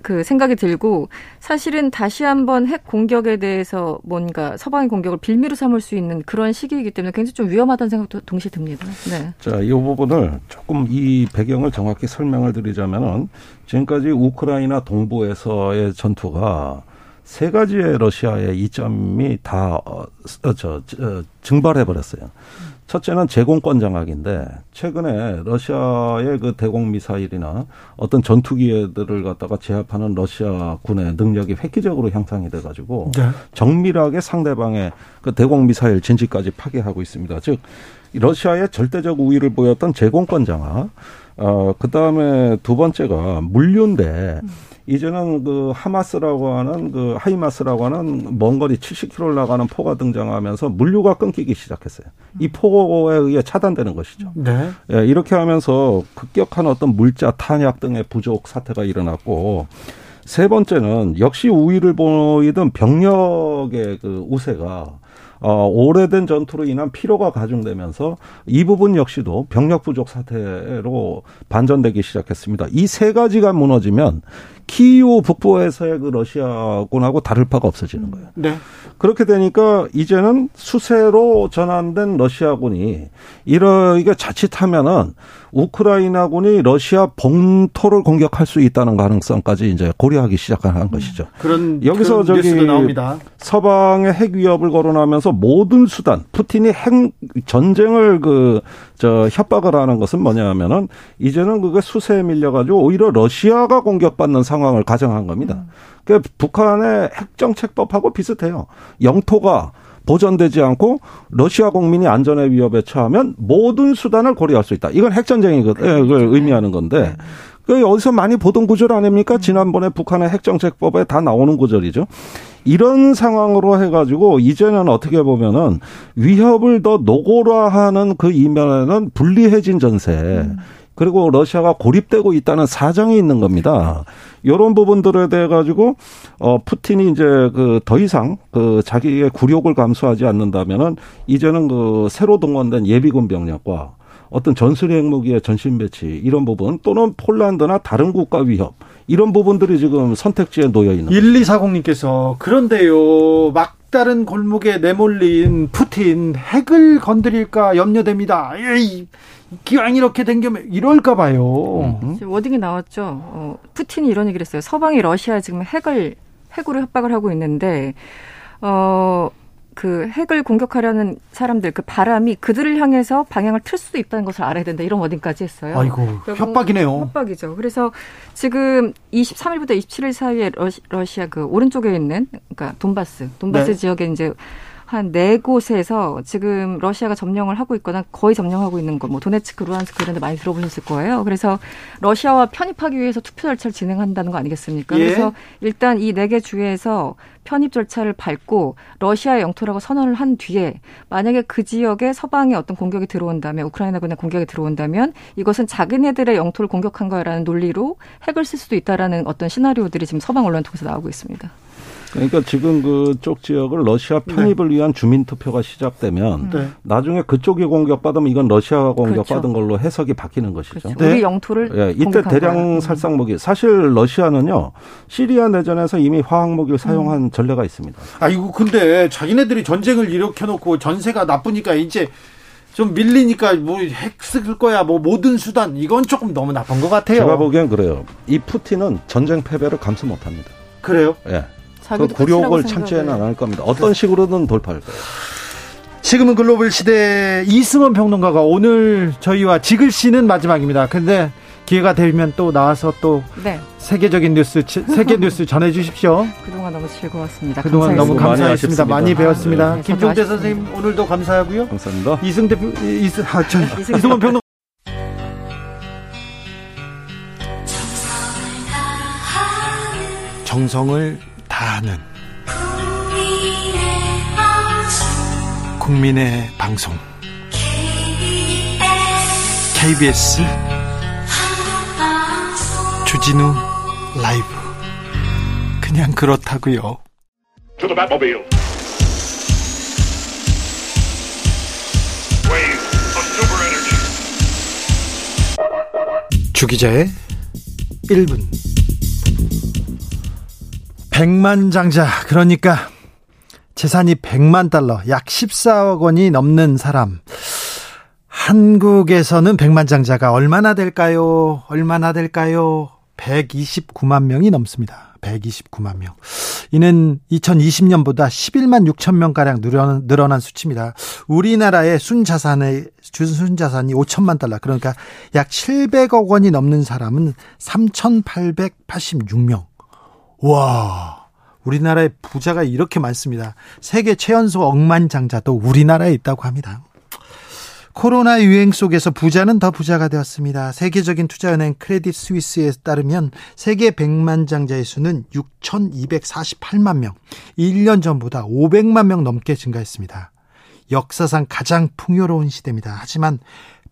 [SPEAKER 6] 그 생각이 들고 사실은 다시 한번 핵 공격에 대해서 뭔가 서방의 공격을 빌미로 삼을 수 있는 그런 시기이기 때문에 굉장히 좀 위험하다는 생각도 동시에 듭니다. 네.
[SPEAKER 5] 자, 이 부분을 조금 이 배경을 정확히 설명을 드리자면은 지금까지 우크라이나 동부에서의 전투가 세 가지의 러시아의 이점이 다 어, 저, 저, 증발해 버렸어요. 첫째는 제공권 장악인데 최근에 러시아의 그 대공 미사일이나 어떤 전투기들을 갖다가 제압하는 러시아 군의 능력이 획기적으로 향상이 돼 가지고 네. 정밀하게 상대방의 그 대공 미사일 진지까지 파괴하고 있습니다. 즉 러시아의 절대적 우위를 보였던 제공권 장악 어, 그 다음에 두 번째가 물류인데, 음. 이제는 그 하마스라고 하는 그 하이마스라고 하는 먼 거리 70km 나가는 포가 등장하면서 물류가 끊기기 시작했어요. 이 포에 의해 차단되는 것이죠. 네. 예, 이렇게 하면서 급격한 어떤 물자 탄약 등의 부족 사태가 일어났고 세 번째는 역시 우위를 보이던 병력의 그 우세가 어, 오래된 전투로 인한 피로가 가중되면서 이 부분 역시도 병력 부족 사태로 반전되기 시작했습니다. 이 세 가지가 무너지면 키이우 북부에서의 그 러시아군하고 다를 바가 없어지는 거예요. 네. 그렇게 되니까 이제는 수세로 전환된 러시아군이 이러이게 자칫하면은 우크라이나군이 러시아 본토를 공격할 수 있다는 가능성까지 이제 고려하기 시작한 것이죠.
[SPEAKER 1] 그런 여기서 그런 저기 나옵니다.
[SPEAKER 5] 서방의 핵 위협을 거론하면서 모든 수단, 푸틴이 핵 전쟁을 그 저 협박을 하는 것은 뭐냐면은 이제는 그게 수세에 밀려 가지고 오히려 러시아가 공격받는 상 황을 가정한 겁니다. 그 북한의 핵 정책법하고 비슷해요. 영토가 보전되지 않고 러시아 국민이 안전의 위협에 처하면 모든 수단을 고려할 수 있다. 이건 핵전쟁이걸 의미하는 건데 그 어디서 많이 보던 구절 아닙니까? 지난번에 북한의 핵정책법에 다 나오는 구절이죠. 이런 상황으로 해가지고 이제는 어떻게 보면은 위협을 더 노골화하는 그 이면에는 불리해진 전세. 그리고 러시아가 고립되고 있다는 사정이 있는 겁니다. 이런 부분들에 대해 가지고 어 푸틴이 이제 그 더 이상 그 자기의 굴욕을 감수하지 않는다면은 이제는 그 새로 동원된 예비군 병력과 어떤 전술의 핵무기의 전신 배치 이런 부분 또는 폴란드나 다른 국가 위협 이런 부분들이 지금 선택지에 놓여 있는.
[SPEAKER 1] 1240님께서 그런데요 막다른 골목에 내몰린 푸틴 핵을 건드릴까 염려됩니다. 에이, 기왕 이렇게 댕겨면 이럴까 봐요.
[SPEAKER 6] 지금 워딩이 나왔죠. 어, 푸틴이 이런 얘기를 했어요. 서방이 러시아 지금 핵을 핵으로 협박을 하고 있는데 어. 그 핵을 공격하려는 사람들 그 바람이 그들을 향해서 방향을 틀 수도 있다는 것을 알아야 된다 이런 워딩까지 했어요.
[SPEAKER 1] 아이고 협박이네요.
[SPEAKER 6] 협박이죠. 그래서 지금 23일부터 27일 사이에 러시, 러시아 그 오른쪽에 있는 그러니까 돈바스 돈바스 네. 지역에 이제 한 네 곳에서 지금 러시아가 점령을 하고 있거나 거의 점령하고 있는 거, 뭐 도네츠크, 루안스크 이런 데 많이 들어보셨을 거예요. 그래서 러시아와 편입하기 위해서 투표 절차를 진행한다는 거 아니겠습니까? 예. 그래서 일단 이 네 개 주에서 편입 절차를 밟고 러시아 영토라고 선언을 한 뒤에 만약에 그 지역에 서방의 어떤 공격이 들어온다면 우크라이나군의 공격이 들어온다면 이것은 자기네들의 영토를 공격한 거라는 논리로 핵을 쓸 수도 있다라는 어떤 시나리오들이 지금 서방 언론 통해서 나오고 있습니다.
[SPEAKER 5] 그러니까 지금 그쪽 지역을 러시아 네. 편입을 네. 위한 주민 투표가 시작되면 네. 나중에 그쪽이 공격받으면 이건 러시아가 공격받은 그렇죠. 걸로 해석이 바뀌는 것이죠.
[SPEAKER 6] 그렇죠. 네. 우리 영토를
[SPEAKER 5] 예, 이때 대량. 음. 살상무기 사실 러시아는요 시리아 내전에서 이미 화학무기를 사용한 음. 전례가 있습니다.
[SPEAKER 1] 아 이거 근데 자기네들이 전쟁을 일으켜놓고 전세가 나쁘니까 이제 좀 밀리니까 뭐 핵 쓸 거야 뭐 모든 수단 이건 조금 너무 나쁜 것 같아요.
[SPEAKER 5] 제가 보기엔 그래요. 이 푸틴은 전쟁 패배를 감수 못합니다.
[SPEAKER 1] 그래요?
[SPEAKER 5] 예. 그 굴욕을 참지는 않을 겁니다. 어떤 식으로든 돌파할 거예요.
[SPEAKER 1] 지금은 글로벌 시대 이승원 평론가가 오늘 저희와 지글씨는 마지막입니다. 근데 기회가 되면 또 나와서 또 네. 세계적인 뉴스 세계 뉴스 전해 주십시오.
[SPEAKER 6] 그동안 너무 즐거웠습니다.
[SPEAKER 1] 그동안 너무 감사했습니다. 많이, 많이 배웠습니다. 네, 김종대 선생님 오늘도 감사하고요.
[SPEAKER 5] 감사합니다.
[SPEAKER 1] 이승 대표 이승 아, 저, 이승원 평론 정성을 다하는 국민의 방송. KBS 주진우 라이브. 그냥 그렇다고요. 주 기자의 1분 100만 장자 그러니까 재산이 100만 달러 약 14억 원이 넘는 사람 한국에서는 100만 장자가 얼마나 될까요? 얼마나 될까요? 129만 명이 넘습니다. 129만 명. 이는 2020년보다 11만 6천 명가량 늘어난, 늘어난 수치입니다. 우리나라의 순자산의, 순자산이 5천만 달러, 그러니까 약 700억 원이 넘는 사람은 3,886명. 와. 우리나라의 부자가 이렇게 많습니다. 세계 최연소 억만장자도 우리나라에 있다고 합니다. 코로나 유행 속에서 부자는 더 부자가 되었습니다. 세계적인 투자은행 크레딧 스위스에 따르면 세계 100만 장자의 수는 6,248만 명, 1년 전보다 500만 명 넘게 증가했습니다. 역사상 가장 풍요로운 시대입니다. 하지만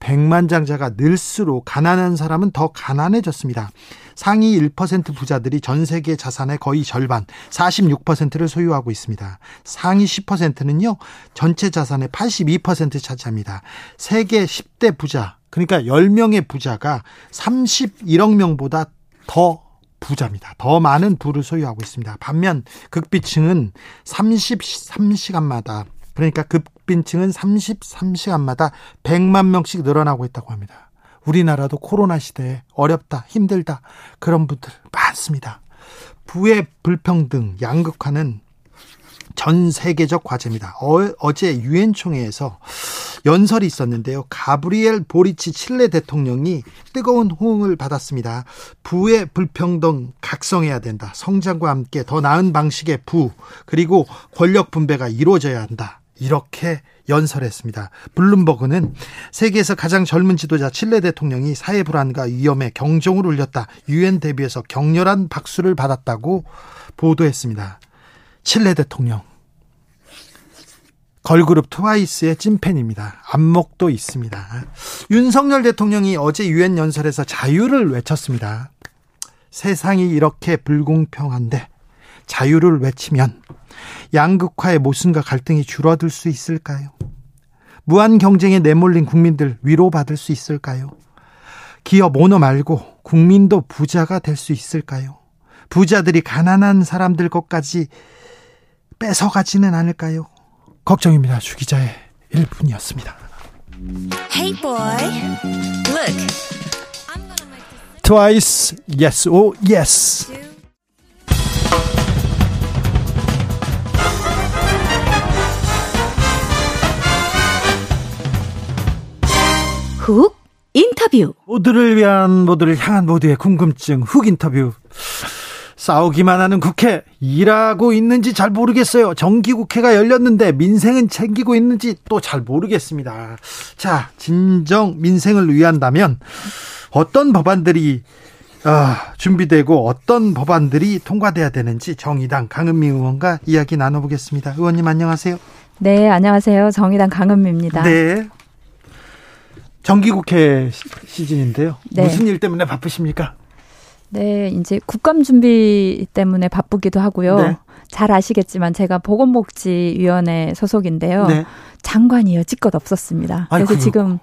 [SPEAKER 1] 백만장자가 늘수록 가난한 사람은 더 가난해졌습니다. 상위 1% 부자들이 전 세계 자산의 거의 절반, 46%를 소유하고 있습니다. 상위 10%는요, 전체 자산의 82% 차지합니다. 세계 10대 부자, 그러니까 10명의 부자가 31억 명보다 더 부자입니다. 더 많은 부를 소유하고 있습니다. 반면 극비층은 33시간마다 그러니까 급빈층은 33시간마다 100만 명씩 늘어나고 있다고 합니다. 우리나라도 코로나 시대에 어렵다, 힘들다, 그런 분들 많습니다. 부의 불평등, 양극화는 전 세계적 과제입니다. 어, 제 유엔 총회에서 연설이 있었는데요. 가브리엘 보리치 칠레 대통령이 뜨거운 호응을 받았습니다. 부의 불평등 각성해야 된다. 성장과 함께 더 나은 방식의 부 그리고 권력 분배가 이루어져야 한다. 이렇게 연설했습니다. 블룸버그는 세계에서 가장 젊은 지도자 칠레 대통령이 사회 불안과 위험에 경종을 울렸다. 유엔 대비해서 격렬한 박수를 받았다고 보도했습니다. 칠레 대통령 걸그룹 트와이스의 찐팬입니다. 안목도 있습니다. 윤석열 대통령이 어제 유엔 연설에서 자유를 외쳤습니다. 세상이 이렇게 불공평한데 자유를 외치면 양극화의 모순과 갈등이 줄어들 수 있을까요? 무한 경쟁에 내몰린 국민들 위로받을 수 있을까요? 기업 오너 말고 국민도 부자가 될 수 있을까요? 부자들이 가난한 사람들 것까지 뺏어가지는 않을까요? 걱정입니다. 주 기자의 1분이었습니다. Hey boy, look. Twice, yes, oh yes.
[SPEAKER 7] 훅 인터뷰.
[SPEAKER 1] 모두를 위한 모두를 향한 모두의 궁금증 훅 인터뷰. 싸우기만 하는 국회 일하고 있는지 잘 모르겠어요. 정기 국회가 열렸는데 민생은 챙기고 있는지 또 잘 모르겠습니다. 자, 진정 민생을 위한다면 어떤 법안들이 아, 준비되고 어떤 법안들이 통과돼야 되는지 정의당 강은미 의원과 이야기 나눠보겠습니다. 의원님 안녕하세요.
[SPEAKER 8] 네, 안녕하세요. 정의당 강은미입니다.
[SPEAKER 1] 네. 정기국회 시즌인데요. 네. 무슨 일 때문에 바쁘십니까?
[SPEAKER 8] 네, 이제 국감 준비 때문에 바쁘기도 하고요. 네. 잘 아시겠지만 제가 보건복지위원회 소속인데요. 네. 장관이 여지껏 없었습니다. 그래서 아이고. 지금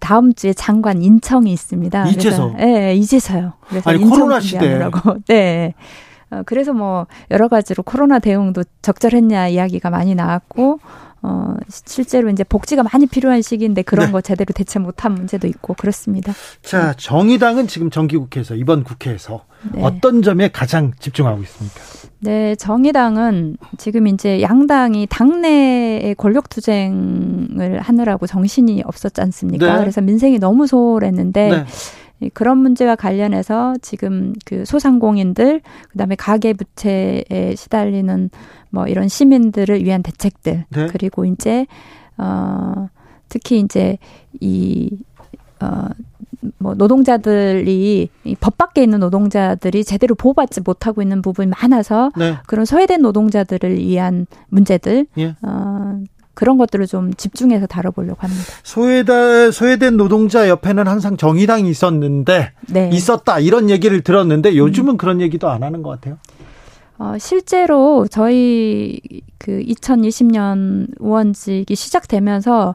[SPEAKER 8] 다음 주에 장관 인청이 있습니다.
[SPEAKER 1] 이제서?
[SPEAKER 8] 예, 네, 이제서요.
[SPEAKER 1] 그래서 아니 코로나 시대라고.
[SPEAKER 8] 네. 어, 그래서 뭐 여러 가지로 코로나 대응도 적절했냐 이야기가 많이 나왔고 어, 실제로 이제 복지가 많이 필요한 시기인데 그런 네. 거 제대로 대처 못한 문제도 있고 그렇습니다.
[SPEAKER 1] 자, 정의당은 지금 정기국회에서 이번 국회에서 네. 어떤 점에 가장 집중하고 있습니까?
[SPEAKER 8] 네, 정의당은 지금 이제 양당이 당내의 권력 투쟁을 하느라고 정신이 없었지 않습니까? 네. 그래서 민생이 너무 소홀했는데 네. 그런 문제와 관련해서 지금 그 소상공인들 그다음에 가계 부채에 시달리는 뭐 이런 시민들을 위한 대책들 네. 그리고 이제 어 특히 이제 이 어, 뭐 노동자들이 이법 밖에 있는 노동자들이 제대로 보호받지 못하고 있는 부분이 많아서 네. 그런 소외된 노동자들을 위한 문제들 예. 어, 그런 것들을 좀 집중해서 다뤄보려고 합니다.
[SPEAKER 1] 소외다, 소외된 노동자 옆에는 항상 정의당이 있었는데 네. 있었다 이런 얘기를 들었는데 요즘은 음. 그런 얘기도 안 하는 것 같아요.
[SPEAKER 8] 어, 실제로 저희 그 2020년 의원직이 시작되면서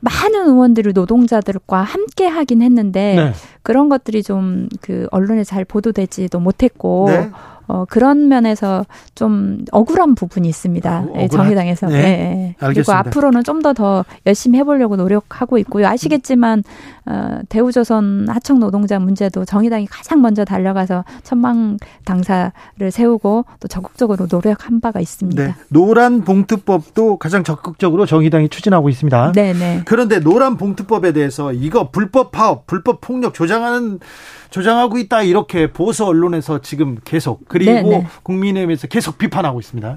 [SPEAKER 8] 많은 의원들이 노동자들과 함께 하긴 했는데 네. 그런 것들이 좀 그 언론에 잘 보도되지도 못했고 네. 어, 그런 면에서 좀 억울한 부분이 있습니다. 어, 네, 정의당에서. 네. 네. 그리고 앞으로는 좀 더더 더 열심히 해보려고 노력하고 있고요. 아시겠지만 어, 대우조선 하청 노동자 문제도 정의당이 가장 먼저 달려가서 천망 당사를 세우고 또 적극적으로 노력한 바가 있습니다. 네.
[SPEAKER 1] 노란 봉투법도 가장 적극적으로 정의당이 추진하고 있습니다.
[SPEAKER 8] 네네. 네.
[SPEAKER 1] 그런데 노란 봉투법에 대해서 이거 불법 파업, 불법 폭력 조장하는 조장하고 있다 이렇게 보수 언론에서 지금 계속 그리고 네네. 국민의힘에서 계속 비판하고 있습니다.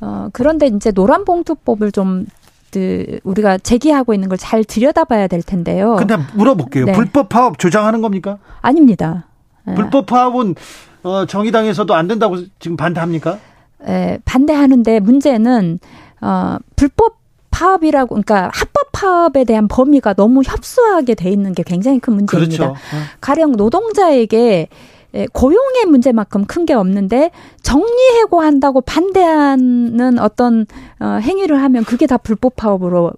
[SPEAKER 8] 어, 그런데 이제 노란 봉투법을 좀 그, 우리가 제기하고 있는 걸 잘 들여다봐야 될 텐데요.
[SPEAKER 1] 근데 물어볼게요. 네. 불법 파업 조장하는 겁니까?
[SPEAKER 8] 아닙니다.
[SPEAKER 1] 네. 불법 파업은 어, 정의당에서도 안 된다고 지금 반대합니까?
[SPEAKER 8] 네, 반대하는데 문제는 어, 불법 파업이라고 그러니까 합법 파업에 대한 범위가 너무 협소하게 돼 있는 게 굉장히 큰 문제입니다. 그렇죠. 어. 가령 노동자에게 고용의 문제만큼 큰 게 없는데 정리해고한다고 반대하는 어떤 어, 행위를 하면 그게 다 불법 파업으로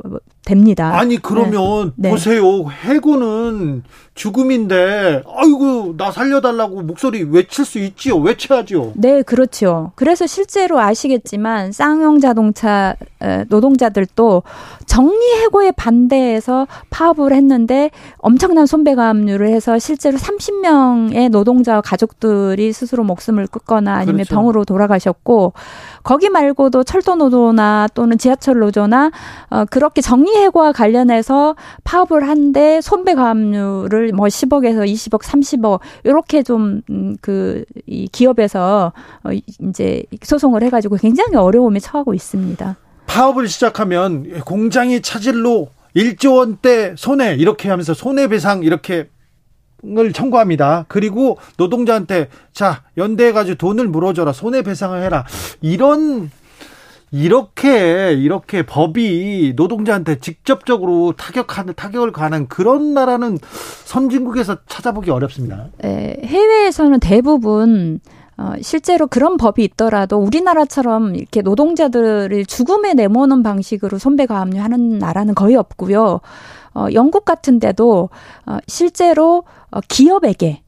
[SPEAKER 8] 됩니다.
[SPEAKER 1] 아니 그러면 네. 네. 보세요. 해고는 죽음인데 아이고 나 살려달라고 목소리 외칠 수 있지요. 외쳐야죠.
[SPEAKER 8] 네, 그렇죠. 그래서 실제로 아시겠지만 쌍용 자동차 노동자들도 정리 해고에 반대해서 파업을 했는데 엄청난 손배가압류를 해서 실제로 30명의 노동자 가족들이 스스로 목숨을 끊거나 아니면 그렇죠. 병으로 돌아가셨고 거기 말고도 철도 노조나 또는 지하철 노조나 어, 그렇게 정리 해고와 관련해서 파업을 한데 손배 가압류를 뭐 10억에서 20억, 30억 이렇게 좀그이 음, 기업에서 어, 이제 소송을 해가지고 굉장히 어려움에 처하고 있습니다.
[SPEAKER 1] 파업을 시작하면 공장이 차질로 1조 원대 손해 이렇게 하면서 손해배상 이렇게 을 청구합니다. 그리고 노동자한테 자 연대해 가지고 돈을 물어줘라 손해배상을 해라 이런 이렇게 이렇게 법이 노동자한테 직접적으로 타격하는 타격을 가는 그런 나라는 선진국에서 찾아보기 어렵습니다.
[SPEAKER 8] 네, 해외에서는 대부분 어, 실제로 그런 법이 있더라도 우리나라처럼 이렇게 노동자들을 죽음에 내모는 방식으로 손배가 압류하는 나라는 거의 없고요. 어, 영국 같은 데도 어, 실제로 어, 기업에게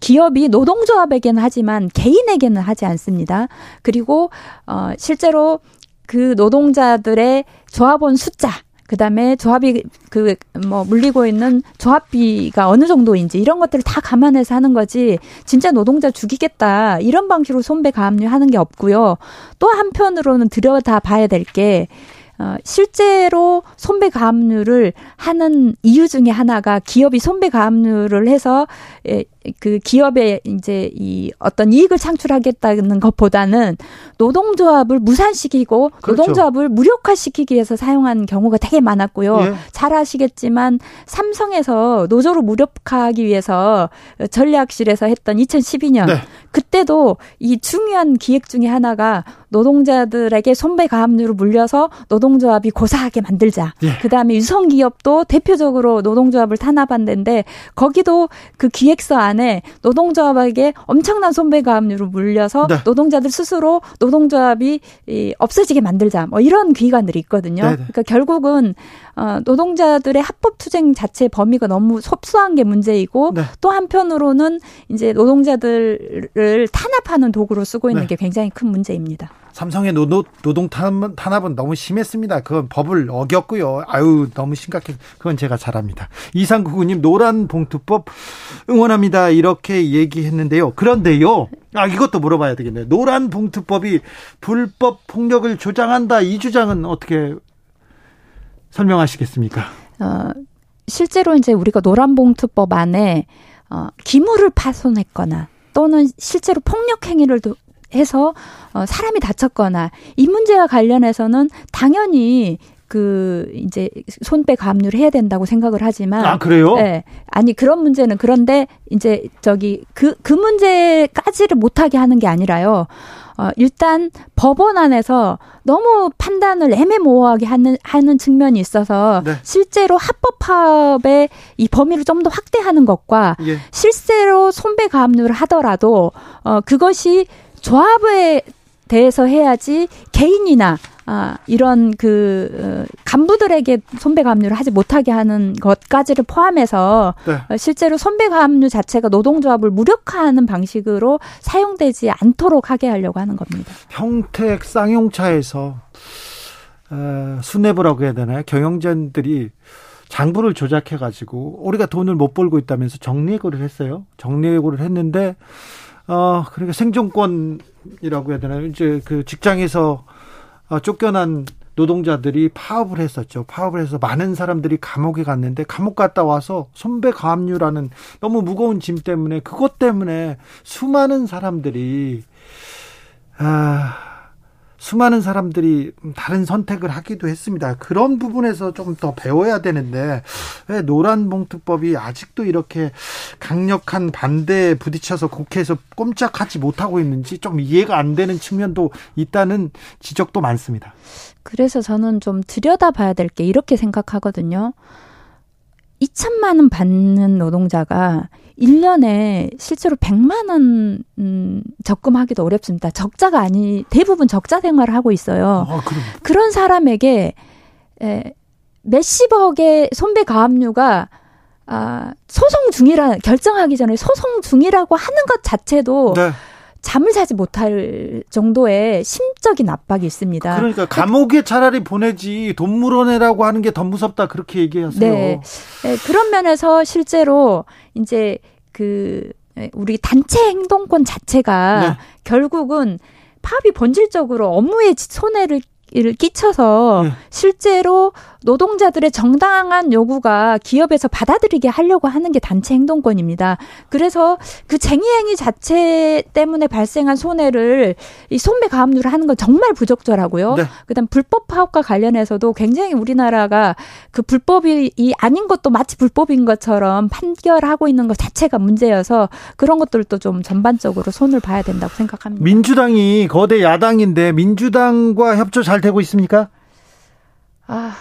[SPEAKER 8] 기업이 노동조합에게는 하지만 개인에게는 하지 않습니다. 그리고 어 실제로 그 노동자들의 조합원 숫자 그다음에 조합이 그 뭐 물리고 있는 조합비가 어느 정도인지 이런 것들을 다 감안해서 하는 거지 진짜 노동자 죽이겠다 이런 방식으로 손배 가압류하는 게 없고요. 또 한편으로는 들여다 봐야 될게 어, 실제로 손배 가압류를 하는 이유 중에 하나가 기업이 손배 가압류를 해서 에, 그 기업에 이제 이 어떤 이익을 창출하겠다는 것보다는 노동조합을 무산시키고 그렇죠. 노동조합을 무력화시키기 위해서 사용한 경우가 되게 많았고요. 예. 잘 아시겠지만 삼성에서 노조를 무력화하기 위해서 전략실에서 했던 2012년 네. 그때도 이 중요한 기획 중에 하나가 노동자들에게 손배 가압류로 물려서 노동조합이 고사하게 만들자. 예. 그다음에 유성기업도 대표적으로 노동조합을 탄압한 데인데 거기도 그 기획서 안에 노동조합에게 엄청난 손배 가압류로 물려서 네. 노동자들 스스로 노동조합이 이 없어지게 만들자. 뭐 이런 기관들이 있거든요. 네네. 그러니까 결국은 어, 노동자들의 합법 투쟁 자체 범위가 너무 섭수한 게 문제이고 네. 또 한편으로는 이제 노동자들을 탄압하는 도구로 쓰고 있는 네. 게 굉장히 큰 문제입니다.
[SPEAKER 1] 삼성의 노동, 노동 탄압은 너무 심했습니다. 그건 법을 어겼고요. 아유, 너무 심각해. 그건 제가 잘합니다. 이상구구님, 노란 봉투법 응원합니다. 이렇게 얘기했는데요. 그런데요. 아, 이것도 물어봐야 되겠네요. 노란 봉투법이 불법 폭력을 조장한다. 이 주장은 어떻게 설명하시겠습니까? 어,
[SPEAKER 8] 실제로 이제 우리가 노란봉투법 안에 어, 기물을 파손했거나 또는 실제로 폭력 행위를 해서 어, 사람이 다쳤거나 이 문제와 관련해서는 당연히 그 이제 손빼 가압류를 해야 된다고 생각을 하지만
[SPEAKER 1] 아 그래요?
[SPEAKER 8] 네. 아니 그런 문제는 그런데 이제 저기 그그 그 문제까지를 못하게 하는 게 아니라요. 어, 일단 법원 안에서 너무 판단을 애매모호하게 하는, 하는 측면이 있어서 네. 실제로 합법화의 이 범위를 좀 더 확대하는 것과 예. 실제로 손배 가압류를 하더라도 어, 그것이 조합에 대해서 해야지 개인이나 아, 이런 그 어, 간부들에게 손배가압류를 하지 못하게 하는 것까지를 포함해서 네. 어, 실제로 손배가압류 자체가 노동조합을 무력화하는 방식으로 사용되지 않도록 하게 하려고 하는 겁니다.
[SPEAKER 1] 평택 쌍용차에서 어, 수뇌부라고 해야 되나요? 경영진들이 장부를 조작해 가지고 우리가 돈을 못 벌고 있다면서 정리해고를 했어요. 정리해고를 했는데 어 그러니까 생존권이라고 해야 되나요? 이제 그 직장에서 어, 쫓겨난 노동자들이 파업을 했었죠. 파업을 해서 많은 사람들이 감옥에 갔는데 감옥 갔다 와서 손배 가압류라는 너무 무거운 짐 때문에 그것 때문에 수많은 사람들이 아 수많은 사람들이 다른 선택을 하기도 했습니다. 그런 부분에서 좀 더 배워야 되는데 왜 노란 봉투법이 아직도 이렇게 강력한 반대에 부딪혀서 국회에서 꼼짝하지 못하고 있는지 좀 이해가 안 되는 측면도 있다는 지적도 많습니다.
[SPEAKER 8] 그래서 저는 좀 들여다봐야 될 게 이렇게 생각하거든요. 2천만 원 받는 노동자가 1년에 실제로 100만 원 음, 적금하기도 어렵습니다. 적자가 아니 대부분 적자 생활을 하고 있어요. 아, 그런 사람에게 에, 몇십억의 손배 가압류가 아, 소송 중이라 결정하기 전에 소송 중이라고 하는 것 자체도 네. 잠을 자지 못할 정도의 심적인 압박이 있습니다.
[SPEAKER 1] 그러니까 감옥에 차라리 보내지 돈 물어내라고 하는 게 더 무섭다 그렇게 얘기하세요. 네.
[SPEAKER 8] 네. 그런 면에서 실제로 이제 그 우리 단체 행동권 자체가 네. 결국은 파업이 본질적으로 업무에 손해를 끼쳐서 네. 실제로 노동자들의 정당한 요구가 기업에서 받아들이게 하려고 하는 게 단체 행동권입니다. 그래서 그 쟁의 행위 자체 때문에 발생한 손해를 이 손배 가압류를 하는 건 정말 부적절하고요. 네. 그다음 불법 파업과 관련해서도 굉장히 우리나라가 그 불법이 아닌 것도 마치 불법인 것처럼 판결하고 있는 것 자체가 문제여서 그런 것들도 좀 전반적으로 손을 봐야 된다고 생각합니다.
[SPEAKER 1] 민주당이 거대 야당인데 민주당과 협조 잘 되고 있습니까?
[SPEAKER 8] 아,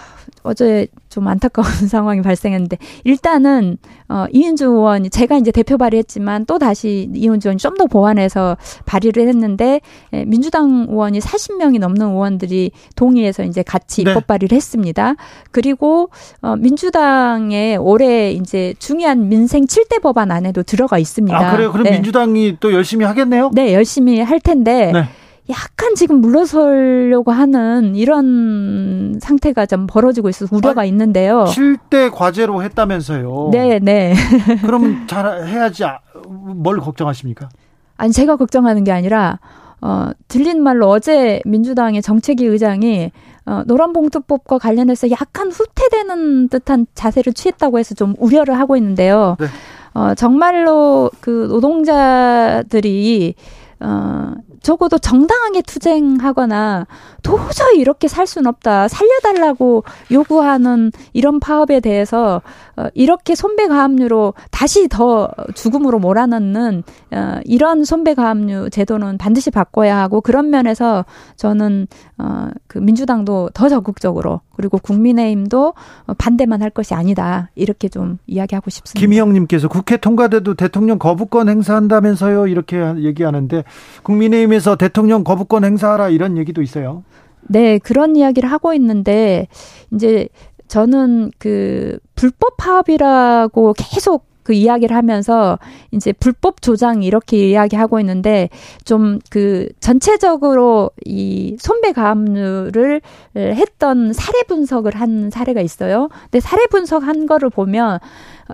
[SPEAKER 8] 어제 좀 안타까운 상황이 발생했는데 일단은 어 이은주 의원이 제가 이제 대표 발의했지만 또 다시 이은주 의원이 좀 더 보완해서 발의를 했는데 예, 민주당 의원이 40명이 넘는 의원들이 동의해서 이제 같이 네. 입법 발의를 했습니다. 그리고 어 민주당의 올해 이제 중요한 민생 7대 법안 안에도 들어가 있습니다.
[SPEAKER 1] 아, 그래요? 그럼 네. 민주당이 또 열심히 하겠네요?
[SPEAKER 8] 네, 열심히 할 텐데 네. 약간 지금 물러서려고 하는 이런 상태가 좀 벌어지고 있어서 우려가 아, 있는데요.
[SPEAKER 1] 7대 과제로 했다면서요.
[SPEAKER 8] 네, 네.
[SPEAKER 1] 그러면 잘 해야지 아, 뭘 걱정하십니까?
[SPEAKER 8] 아니 제가 걱정하는 게 아니라 어 들린 말로 어제 민주당의 정책위 의장이 어, 노란봉투법과 관련해서 약간 후퇴되는 듯한 자세를 취했다고 해서 좀 우려를 하고 있는데요. 네. 어, 정말로 그 노동자들이 어, 적어도 정당하게 투쟁하거나 도저히 이렇게 살 수는 없다. 살려달라고 요구하는 이런 파업에 대해서 어, 이렇게 손배 가압류로 다시 더 죽음으로 몰아넣는 어, 이런 손배 가압류 제도는 반드시 바꿔야 하고 그런 면에서 저는 어, 그 민주당도 더 적극적으로 그리고 국민의힘도 반대만 할 것이 아니다 이렇게 좀 이야기하고 싶습니다.
[SPEAKER 1] 김희영님께서 국회 통과돼도 대통령 거부권 행사한다면서요 이렇게 얘기하는데 국민의힘에서 대통령 거부권 행사하라 이런 얘기도 있어요.
[SPEAKER 8] 네 그런 이야기를 하고 있는데 이제 저는 그 불법 파업이라고 계속 그 이야기를 하면서 이제 불법 조장 이렇게 이야기하고 있는데 좀 그 전체적으로 이 손배 가압류를 했던 사례 분석을 한 사례가 있어요. 근데 사례 분석한 거를 보면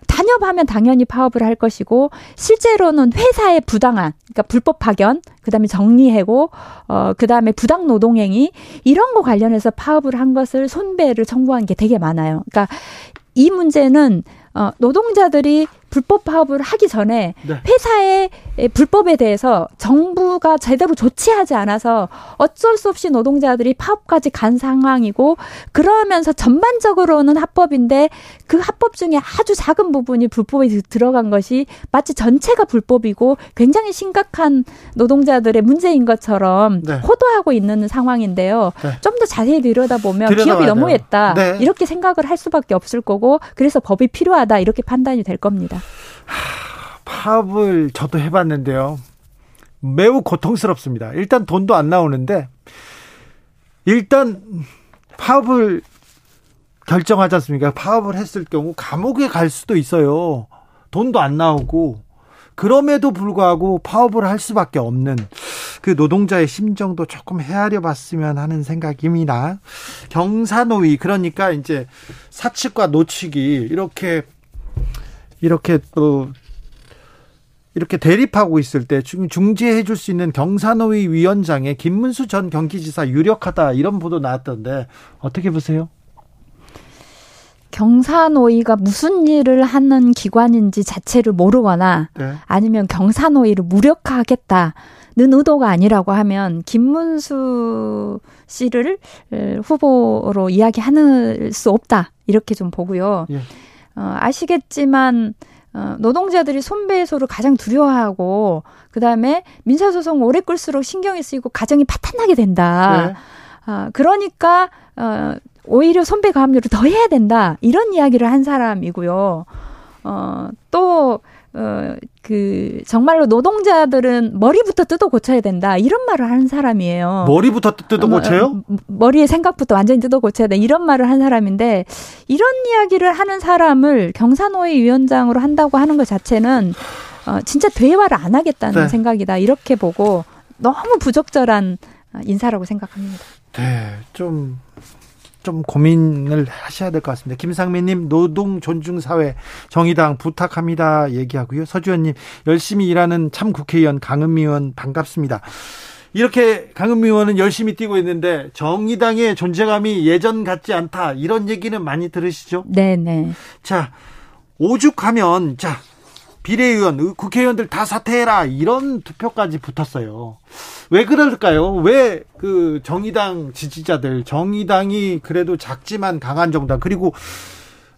[SPEAKER 8] 단협하면 당연히 파업을 할 것이고 실제로는 회사의 부당한 그러니까 불법 파견 그다음에 정리해고 어 그다음에 부당 노동행위 이런 거 관련해서 파업을 한 것을 손배를 청구한 게 되게 많아요. 그러니까 이 문제는 어 노동자들이 불법 파업을 하기 전에 네. 회사의 불법에 대해서 정부가 제대로 조치하지 않아서 어쩔 수 없이 노동자들이 파업까지 간 상황이고 그러면서 전반적으로는 합법인데 그 합법 중에 아주 작은 부분이 불법이 들어간 것이 마치 전체가 불법이고 굉장히 심각한 노동자들의 문제인 것처럼 네. 호도하고 있는 상황인데요. 네. 좀더 자세히 들여다보면 기업이 너무했다. 네. 이렇게 생각을 할 수밖에 없을 거고 그래서 법이 필요하다 이렇게 판단이 될 겁니다.
[SPEAKER 1] 파업을 저도 해봤는데요. 매우 고통스럽습니다. 일단 돈도 안 나오는데, 일단 파업을 결정하지 않습니까? 파업을 했을 경우 감옥에 갈 수도 있어요. 돈도 안 나오고, 그럼에도 불구하고 파업을 할 수밖에 없는 그 노동자의 심정도 조금 헤아려 봤으면 하는 생각입니다. 경사노위, 그러니까 이제 사측과 노측이 이렇게 이렇게 또 이렇게 대립하고 있을 때 중재해 줄 수 있는 경사노위 위원장의 김문수 전 경기지사 유력하다 이런 보도 나왔던데 어떻게 보세요?
[SPEAKER 8] 경사노위가 무슨 일을 하는 기관인지 자체를 모르거나 네. 아니면 경사노위를 무력화하겠다 는 의도가 아니라고 하면 김문수 씨를 후보로 이야기하는 수 없다 이렇게 좀 보고요. 예. 어, 아시겠지만 어, 노동자들이 손배소를 가장 두려워하고 그다음에 민사소송 오래 끌수록 신경이 쓰이고 가정이 파탄나게 된다. 네. 어, 그러니까 어, 오히려 손배 가압류를 더 해야 된다. 이런 이야기를 한 사람이고요. 어, 또 어, 그, 정말로 노동자들은 머리부터 뜯어 고쳐야 된다. 이런 말을 하는 사람이에요.
[SPEAKER 1] 머리부터 뜯어 고쳐요? 어,
[SPEAKER 8] 머리의 생각부터 완전히 뜯어 고쳐야 돼. 이런 말을 한 사람인데, 이런 이야기를 하는 사람을 경사노위 위원장으로 한다고 하는 것 자체는, 어, 진짜 대화를 안 하겠다는 네. 생각이다. 이렇게 보고, 너무 부적절한 인사라고 생각합니다.
[SPEAKER 1] 네, 좀, 좀 고민을 하셔야 될 것 같습니다. 김상민님 노동 존중 사회 정의당 부탁합니다 얘기하고요. 서주현님 열심히 일하는 참 국회의원 강은미 의원 반갑습니다. 이렇게 강은미 의원은 열심히 뛰고 있는데 정의당의 존재감이 예전 같지 않다 이런 얘기는 많이 들으시죠?
[SPEAKER 8] 네네.
[SPEAKER 1] 자 오죽하면 자 비례의원 국회의원들 다 사퇴해라 이런 투표까지 붙었어요. 왜 그럴까요? 왜 그 정의당 지지자들, 정의당이 그래도 작지만 강한 정당, 그리고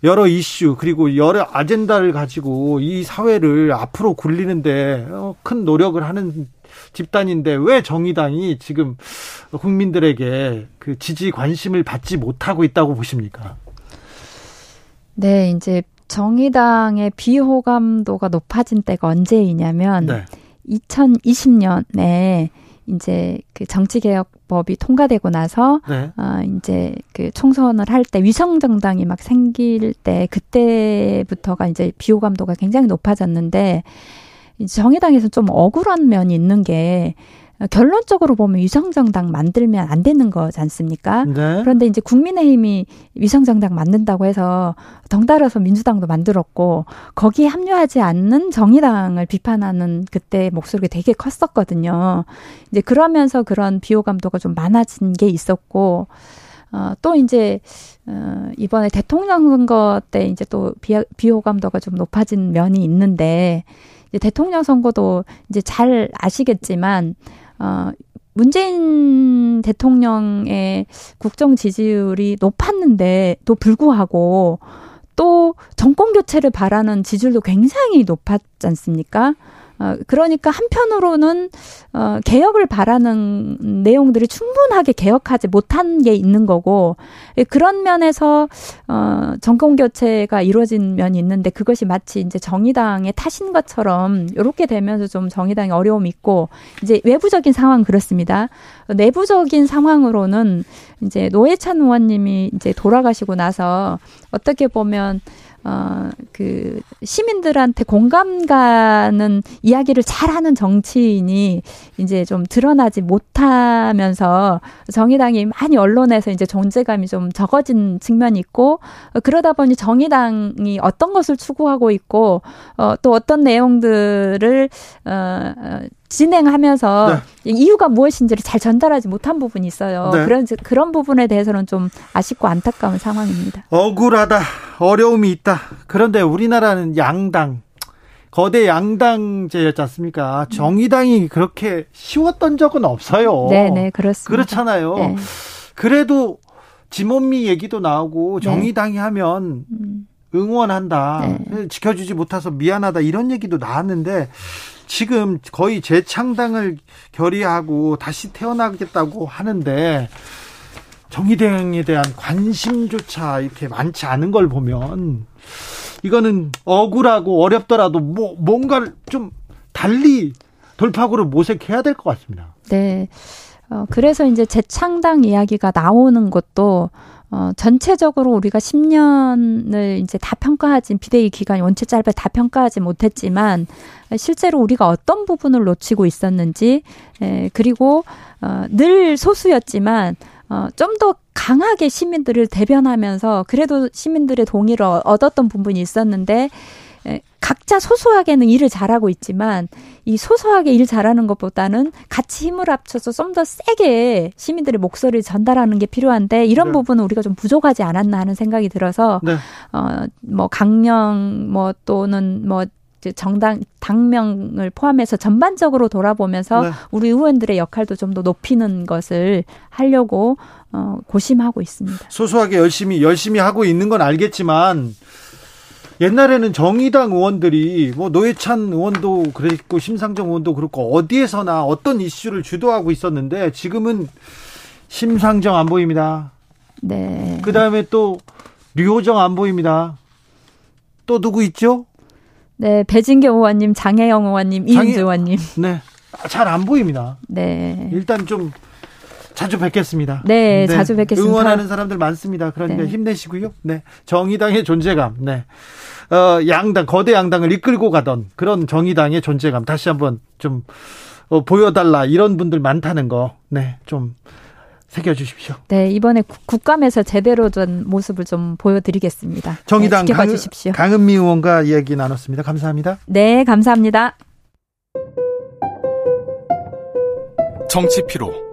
[SPEAKER 1] 여러 이슈, 그리고 여러 아젠다를 가지고 이 사회를 앞으로 굴리는데 어, 큰 노력을 하는 집단인데 왜 정의당이 지금 국민들에게 그 지지 관심을 받지 못하고 있다고 보십니까?
[SPEAKER 8] 네, 이제 정의당의 비호감도가 높아진 때가 언제이냐면 네. 2020년에 이제 그 정치개혁법이 통과되고 나서 네. 어, 이제 그 총선을 할 때 위성 정당이 막 생길 때 그때부터가 이제 비호감도가 굉장히 높아졌는데 정의당에서 좀 억울한 면이 있는 게 결론적으로 보면 위성정당 만들면 안 되는 거지 않습니까? 네. 그런데 이제 국민의힘이 위성정당 만든다고 해서 덩달아서 민주당도 만들었고 거기에 합류하지 않는 정의당을 비판하는 그때 목소리가 되게 컸었거든요. 이제 그러면서 그런 비호감도가 좀 많아진 게 있었고 어, 또 이제, 어, 이번에 대통령 선거 때 이제 또 비, 비호감도가 좀 높아진 면이 있는데, 이제 대통령 선거도 이제 잘 아시겠지만, 어, 문재인 대통령의 국정 지지율이 높았는데도 불구하고 또 정권 교체를 바라는 지지율도 굉장히 높았지 않습니까? 어, 그러니까 한편으로는 어, 개혁을 바라는 내용들이 충분하게 개혁하지 못한 게 있는 거고 예, 그런 면에서 어, 정권 교체가 이루어진 면이 있는데 그것이 마치 이제 정의당의 탓인 것처럼 이렇게 되면서 좀 정의당이 어려움이 있고 이제 외부적인 상황 그렇습니다. 내부적인 상황으로는 이제 노회찬 의원님이 이제 돌아가시고 나서 어떻게 보면 어, 그, 시민들한테 공감 가는 이야기를 잘하는 정치인이 이제 좀 드러나지 못하면서 정의당이 많이 언론에서 이제 존재감이 좀 적어진 측면이 있고, 어, 그러다 보니 정의당이 어떤 것을 추구하고 있고, 어, 또 어떤 내용들을, 어, 어 진행하면서 네. 이유가 무엇인지를 잘 전달하지 못한 부분이 있어요. 네. 그런 그런 부분에 대해서는 좀 아쉽고 안타까운 상황입니다.
[SPEAKER 1] 억울하다. 어려움이 있다. 그런데 우리나라는 양당 거대 양당제였지 않습니까? 정의당이 그렇게 쉬웠던 적은 없어요.
[SPEAKER 8] 네, 네, 그렇습니다.
[SPEAKER 1] 그렇잖아요. 네. 그래도 지몬미 얘기도 나오고 네. 정의당이 하면 음. 응원한다. 네. 지켜주지 못해서 미안하다. 이런 얘기도 나왔는데 지금 거의 재창당을 결의하고 다시 태어나겠다고 하는데 정의대행에 대한 관심조차 이렇게 많지 않은 걸 보면 이거는 억울하고 어렵더라도 뭐 뭔가를 좀 달리 돌파구를 모색해야 될 것 같습니다.
[SPEAKER 8] 네. 어, 그래서 이제 재창당 이야기가 나오는 것도 어, 전체적으로 우리가 10년을 이제 다 평가하지, 비대위 기간이 원체 짧아 다 평가하지 못했지만, 실제로 우리가 어떤 부분을 놓치고 있었는지, 에, 그리고, 어, 늘 소수였지만, 어, 좀 더 강하게 시민들을 대변하면서, 그래도 시민들의 동의를 얻었던 부분이 있었는데, 각자 소소하게는 일을 잘하고 있지만 이 소소하게 일 잘하는 것보다는 같이 힘을 합쳐서 좀 더 세게 시민들의 목소리를 전달하는 게 필요한데 이런 네. 부분은 우리가 좀 부족하지 않았나 하는 생각이 들어서 네. 어뭐 강령 뭐 또는 뭐 정당 당명을 포함해서 전반적으로 돌아보면서 네. 우리 의원들의 역할도 좀 더 높이는 것을 하려고 어 고심하고 있습니다.
[SPEAKER 1] 소소하게 열심히 열심히 하고 있는 건 알겠지만 옛날에는 정의당 의원들이 뭐 노회찬 의원도 그랬고 심상정 의원도 그렇고 어디에서나 어떤 이슈를 주도하고 있었는데 지금은 심상정 안 보입니다.
[SPEAKER 8] 네.
[SPEAKER 1] 그 다음에 또 류호정 안 보입니다. 또 누구 있죠?
[SPEAKER 8] 네, 배진경 의원님, 장혜영 의원님, 장혜... 이은주 의원님.
[SPEAKER 1] 네, 잘 안 보입니다.
[SPEAKER 8] 네.
[SPEAKER 1] 일단 좀 자주 뵙겠습니다.
[SPEAKER 8] 네, 네, 자주 뵙겠습니다.
[SPEAKER 1] 응원하는 사람들 많습니다. 그러니까 네. 힘내시고요. 네, 정의당의 존재감. 네, 어, 양당 거대 양당을 이끌고 가던 그런 정의당의 존재감 다시 한번 좀 어, 보여달라 이런 분들 많다는 거. 네, 좀 새겨주십시오.
[SPEAKER 8] 네, 이번에 국감에서 제대로 된 모습을 좀 보여드리겠습니다.
[SPEAKER 1] 정의당 네, 강, 강은미 의원과 이야기 나눴습니다. 감사합니다.
[SPEAKER 8] 네, 감사합니다.
[SPEAKER 9] 정치 피로.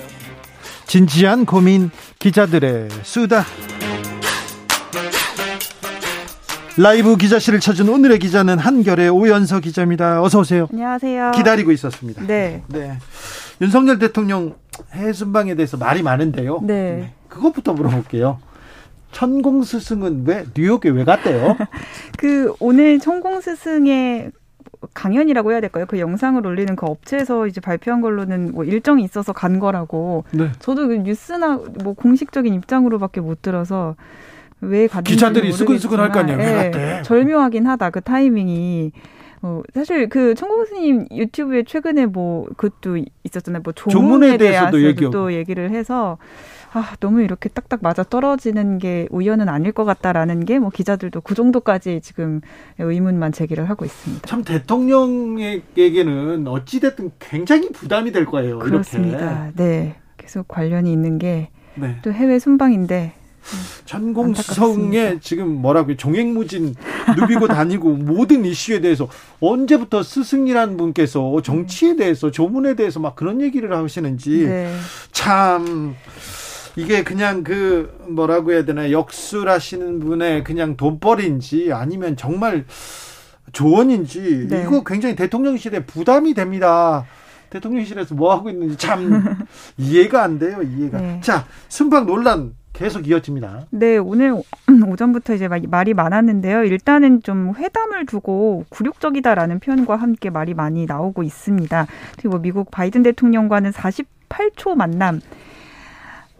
[SPEAKER 1] 진지한 고민 기자들의 수다. 라이브 기자실을 찾은 오늘의 기자는 한결의 오연서 기자입니다. 어서 오세요.
[SPEAKER 10] 안녕하세요.
[SPEAKER 1] 기다리고 있었습니다.
[SPEAKER 10] 네.
[SPEAKER 1] 네. 윤석열 대통령 해외 순방에 대해서 말이 많은데요.
[SPEAKER 10] 네. 네.
[SPEAKER 1] 그것부터 물어볼게요. 천공 스승은 왜 뉴욕에 왜 갔대요?
[SPEAKER 10] 그 오늘 천공 스승의 강연이라고 해야 될까요? 그 영상을 올리는 그 업체에서 이제 발표한 걸로는 뭐 일정이 있어서 간 거라고. 네. 저도 그 뉴스나 뭐 공식적인 입장으로밖에 못 들어서 왜 갔는지
[SPEAKER 1] 기자들이 수근수근할 거 아니에요. 왜 네, 갔대?
[SPEAKER 10] 절묘하긴 하다. 그 타이밍이. 어, 사실 그 천공 스님 유튜브에 최근에 뭐 그것도 있었잖아요. 뭐 조문에, 조문에 대해서도 얘기 또 얘기를 해서 아, 너무 이렇게 딱딱 맞아 떨어지는 게 우연은 아닐 것 같다라는 게 뭐 기자들도 그 정도까지 지금 의문만 제기를 하고 있습니다.
[SPEAKER 1] 참 대통령에게는 어찌됐든 굉장히 부담이 될 거예요.
[SPEAKER 10] 그렇습니다. 이렇게. 네. 계속 관련이 있는 게또 네. 해외 순방인데
[SPEAKER 1] 전공수성에 지금 뭐라고 종횡무진 누비고 다니고 모든 이슈에 대해서 언제부터 스승이라는 분께서 정치에 대해서 조문에 대해서 막 그런 얘기를 하시는지 네. 참 이게 그냥 그 뭐라고 해야 되나 역술하시는 분의 그냥 돈벌인지 아니면 정말 조언인지 네. 이거 굉장히 대통령실에 부담이 됩니다. 대통령실에서 뭐 하고 있는지 참 이해가 안 돼요. 이해가. 네. 자, 순방 논란 계속 이어집니다.
[SPEAKER 10] 네, 오늘 오전부터 이제 말이 많았는데요. 일단은 좀 회담을 두고 굴욕적이다라는 표현과 함께 말이 많이 나오고 있습니다. 그리고 미국 바이든 대통령과는 48초 만남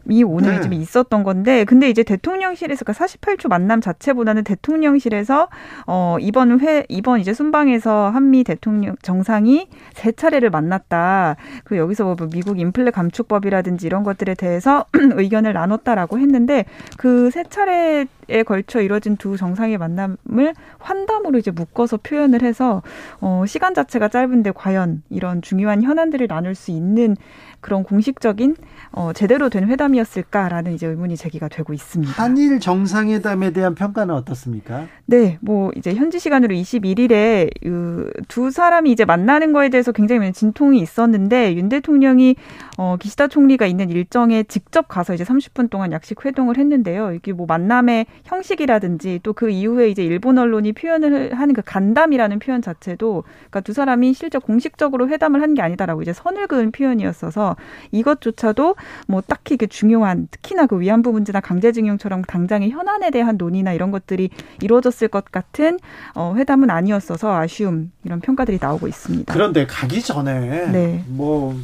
[SPEAKER 10] 이 오늘 네. 좀 있었던 건데 근데 이제 대통령실에서 그러니까 48초 만남 자체보다는 대통령실에서 어 이번 회 이번 이제 순방에서 한미 대통령 정상이 세 차례를 만났다. 그 여기서 뭐 미국 인플레 감축법이라든지 이런 것들에 대해서 의견을 나눴다라고 했는데 그 세 차례에 걸쳐 이뤄진 두 정상의 만남을 환담으로 이제 묶어서 표현을 해서 어 시간 자체가 짧은데 과연 이런 중요한 현안들을 나눌 수 있는 그런 공식적인 어, 제대로 된 회담이었을까라는 이제 의문이 제기가 되고 있습니다.
[SPEAKER 1] 한일 정상회담에 대한 평가는 어떻습니까?
[SPEAKER 10] 네, 뭐 이제 현지 시간으로 21일에 그두 사람이 이제 만나는 거에 대해서 굉장히 진통이 있었는데 윤 대통령이 어, 기시다 총리가 있는 일정에 직접 가서 이제 30분 동안 약식 회동을 했는데요. 이게 뭐 만남의 형식이라든지 또 그 이후에 이제 일본 언론이 표현을 하는 그 간담이라는 표현 자체도 그러니까 두 사람이 실제 공식적으로 회담을 한 게 아니다라고 이제 선을 그은 표현이었어서 이것조차도 뭐 딱히 그 중요한 특히나 그 위안부 문제나 강제징용처럼 당장의 현안에 대한 논의나 이런 것들이 이루어졌을 것 같은 어, 회담은 아니었어서 아쉬움 이런 평가들이 나오고 있습니다.
[SPEAKER 1] 그런데 가기 전에 네. 뭐.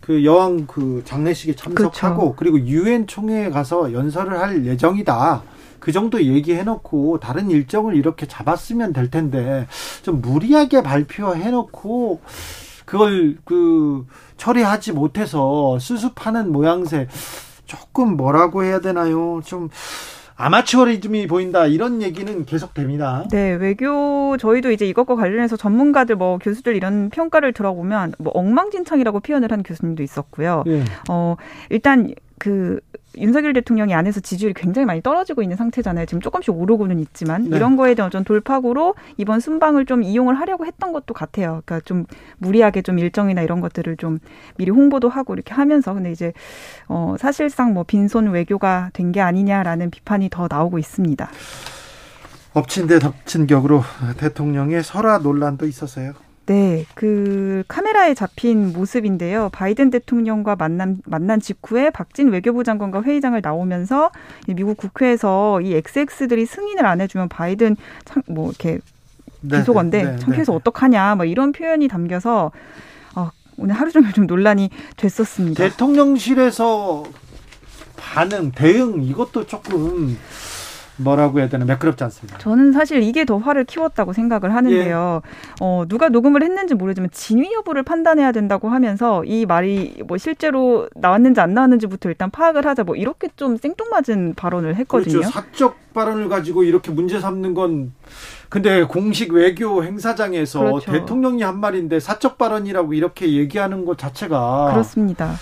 [SPEAKER 1] 그 여왕 그 장례식에 참석하고 그렇죠. 그리고 유엔 총회에 가서 연설을 할 예정이다. 그 정도 얘기해놓고 다른 일정을 이렇게 잡았으면 될 텐데 좀 무리하게 발표해놓고 그걸 그 처리하지 못해서 수습하는 모양새 조금 뭐라고 해야 되나요? 좀 아마추어리즘이 보인다 이런 얘기는 계속됩니다.
[SPEAKER 10] 네, 외교 저희도 이제 이것과 관련해서 전문가들 뭐 교수들 이런 평가를 들어보면 뭐 엉망진창이라고 표현을 한 교수님도 있었고요. 예. 어 일단 그 윤석열 대통령이 안에서 지지율이 굉장히 많이 떨어지고 있는 상태잖아요. 지금 조금씩 오르고는 있지만 네. 이런 거에 대한 좀 돌파구로 이번 순방을 좀 이용을 하려고 했던 것도 같아요. 그러니까 좀 무리하게 좀 일정이나 이런 것들을 좀 미리 홍보도 하고 이렇게 하면서 근데 이제 어 사실상 뭐 빈손 외교가 된 게 아니냐라는 비판이 더 나오고 있습니다.
[SPEAKER 1] 엎친 데 덮친 격으로 대통령의 설화 논란도 있었어요.
[SPEAKER 10] 네, 그 카메라에 잡힌 모습인데요. 바이든 대통령과 만난 만난 직후에 박진 외교부 장관과 회의장을 나오면서 미국 국회에서 이 XX들이 승인을 안 해주면 바이든 참, 뭐 이렇게 네, 비속어인데 네, 네, 창피해서 네. 어떡하냐, 뭐 이런 표현이 담겨서 어, 오늘 하루 종일 좀 논란이 됐었습니다.
[SPEAKER 1] 대통령실에서 반응, 대응 이것도 조금 뭐라고 해야 되나 매끄럽지 않습니다.
[SPEAKER 10] 저는 사실 이게 더 화를 키웠다고 생각을 하는데요. 예. 어, 누가 녹음을 했는지 모르지만 진위 여부를 판단해야 된다고 하면서 이 말이 뭐 실제로 나왔는지 안 나왔는지부터 일단 파악을 하자 뭐 이렇게 좀 생뚱맞은 발언을 했거든요.
[SPEAKER 1] 그렇죠. 사적 발언을 가지고 이렇게 문제 삼는 건 근데 공식 외교 행사장에서 그렇죠. 대통령이 한 말인데 사적 발언이라고 이렇게 얘기하는 것 자체가
[SPEAKER 10] 그렇습니다.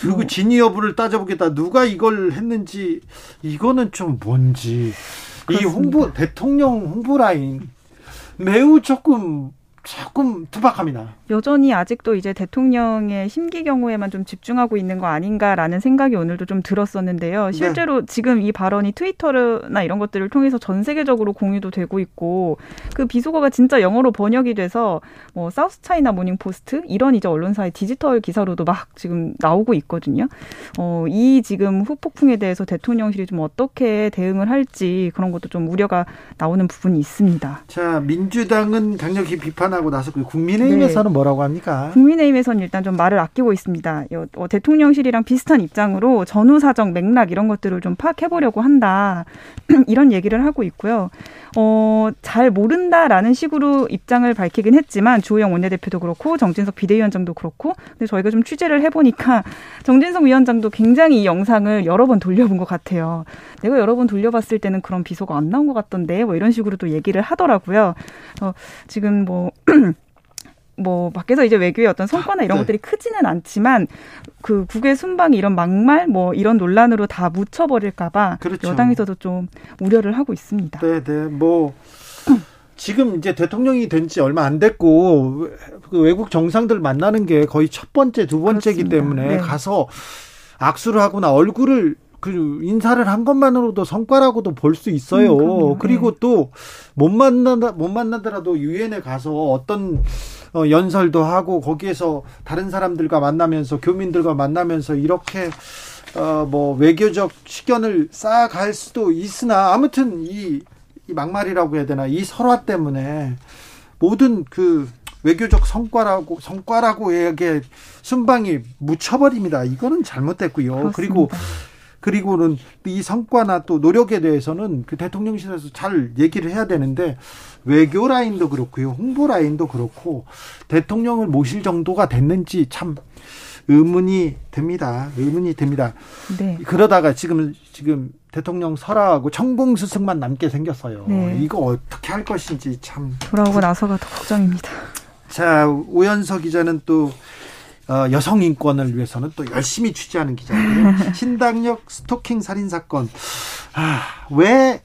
[SPEAKER 1] 그리고 뭐. 진위 여부를 따져보겠다. 누가 이걸 했는지 이거는 좀 뭔지 그렇습니다. 이 홍보 대통령 홍보 라인 매우 조금 조금 투박합니다.
[SPEAKER 10] 여전히 아직도 이제 대통령의 심기 경우에만 좀 집중하고 있는 거 아닌가라는 생각이 오늘도 좀 들었었는데요. 네. 실제로 네. 지금 이 발언이 트위터나 이런 것들을 통해서 전 세계적으로 공유도 되고 있고 그 비속어가 진짜 영어로 번역이 돼서 뭐 사우스 차이나 모닝 포스트 이런 이제 언론사의 디지털 기사로도 막 지금 나오고 있거든요. 어, 이 지금 후폭풍에 대해서 대통령실이 좀 어떻게 대응을 할지 그런 것도 좀 우려가 나오는 부분이 있습니다.
[SPEAKER 1] 자, 민주당은 강력히 비판하고 나섰고 국민의힘에서는 네. 뭐라고 합니까?
[SPEAKER 10] 국민의힘에서는 일단 좀 말을 아끼고 있습니다. 어, 대통령실이랑 비슷한 입장으로 전후 사정 맥락 이런 것들을 좀 파악해 보려고 한다. 이런 얘기를 하고 있고요. 어, 잘 모른다라는 식으로 입장을 밝히긴 했지만 주호영 원내대표도 그렇고 정진석 비대위원장도 그렇고 근데 저희가 좀 취재를 해보니까 정진석 위원장도 굉장히 이 영상을 여러 번 돌려본 것 같아요. 내가 여러 번 돌려봤을 때는 그런 비소가 안 나온 것 같던데 뭐 이런 식으로 또 얘기를 하더라고요. 어, 지금 뭐 뭐 밖에서 이제 외교의 어떤 성과나 이런 네. 것들이 크지는 않지만 그 국외 순방이 이런 막말 뭐 이런 논란으로 다 묻혀버릴까봐 그렇죠. 여당에서도 좀 우려를 하고 있습니다.
[SPEAKER 1] 네, 네, 뭐. 지금 이제 대통령이 된 지 얼마 안 됐고 그 외국 정상들 만나는 게 거의 첫 번째, 두 번째이기 때문에 네. 가서 악수를 하거나 얼굴을 그 인사를 한 것만으로도 성과라고도 볼 수 있어요. 음, 그리고 네. 또못 만나다 못 만나더라도 유엔에 가서 어떤 어, 연설도 하고 거기에서 다른 사람들과 만나면서 교민들과 만나면서 이렇게 어, 뭐 외교적 식견을 쌓아갈 수도 있으나 아무튼 이, 이 막말이라고 해야 되나 이 설화 때문에 모든 그 외교적 성과라고 성과라고 얘기 순방이 묻혀버립니다. 이거는 잘못됐고요. 그렇습니다. 그리고 그리고는 이 성과나 또 노력에 대해서는 그 대통령실에서 잘 얘기를 해야 되는데 외교 라인도 그렇고요. 홍보 라인도 그렇고 대통령을 모실 정도가 됐는지 참 의문이 듭니다. 의문이 듭니다. 네. 그러다가 지금 지금 대통령 설하고 천공 스승만 남게 생겼어요. 네. 이거 어떻게 할 것인지 참
[SPEAKER 10] 돌아오고 나서가 더 걱정입니다.
[SPEAKER 1] 자 오연석 기자는 또 어, 여성 인권을 위해서는 또 열심히 취재하는 기자예요. 신당역 스토킹 살인 사건. 아, 왜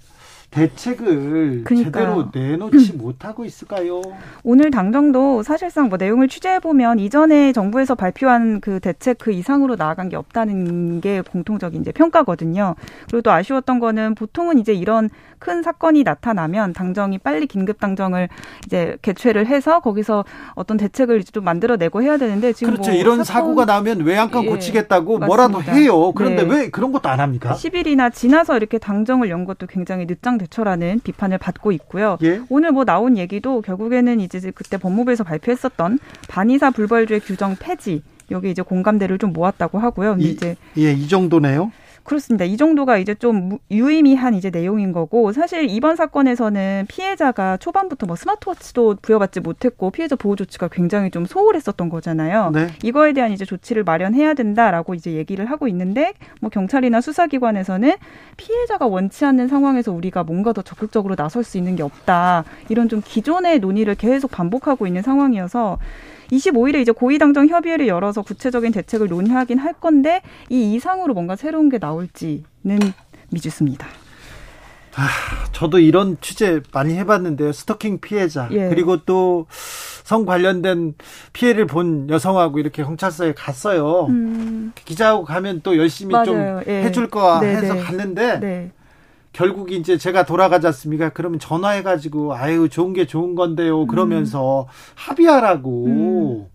[SPEAKER 1] 대책을 그러니까요. 제대로 내놓지 못하고 있을까요?
[SPEAKER 10] 오늘 당정도 사실상 뭐 내용을 취재해 보면 이전에 정부에서 발표한 그 대책 그 이상으로 나아간 게 없다는 게 공통적인 이제 평가거든요. 그리고 또 아쉬웠던 거는 보통은 이제 이런 큰 사건이 나타나면 당정이 빨리 긴급 당정을 이제 개최를 해서 거기서 어떤 대책을 이제 좀 만들어내고 해야 되는데 지금
[SPEAKER 1] 그렇죠. 뭐 이런 사건... 사고가 나면 외양간 예, 고치겠다고 뭐라도 해요. 그런데 네. 왜 그런 것도 안 합니까?
[SPEAKER 10] 10일이나 지나서 이렇게 당정을 연 것도 굉장히 늦장 대처라는 비판을 받고 있고요. 예? 오늘 뭐 나온 얘기도 결국에는 이제 그때 법무부에서 발표했었던 반의사 불벌죄 규정 폐지 여기 이제 공감대를 좀 모았다고 하고요.
[SPEAKER 1] 이, 이제 예, 이 정도네요.
[SPEAKER 10] 그렇습니다. 이 정도가 이제 좀 유의미한 이제 내용인 거고 사실 이번 사건에서는 피해자가 초반부터 뭐 스마트워치도 부여받지 못했고 피해자 보호 조치가 굉장히 좀 소홀했었던 거잖아요. 네. 이거에 대한 이제 조치를 마련해야 된다라고 이제 얘기를 하고 있는데 뭐 경찰이나 수사기관에서는 피해자가 원치 않는 상황에서 우리가 뭔가 더 적극적으로 나설 수 있는 게 없다. 이런 좀 기존의 논의를 계속 반복하고 있는 상황이어서 25일에 이제 고위당정 협의회를 열어서 구체적인 대책을 논의하긴 할 건데 이 이상으로 뭔가 새로운 게 나올지는 미지수입니다.
[SPEAKER 1] 아, 저도 이런 취재 많이 해봤는데요. 스토킹 피해자 예. 그리고 또 성 관련된 피해를 본 여성하고 이렇게 경찰서에 갔어요. 음. 기자하고 가면 또 열심히 맞아요. 좀 예. 해줄 거 네, 해서 네. 갔는데 네. 결국 이제 제가 돌아가지 않습니까? 그러면 전화해가지고 아유 좋은 게 좋은 건데요. 그러면서 음. 합의하라고. 음.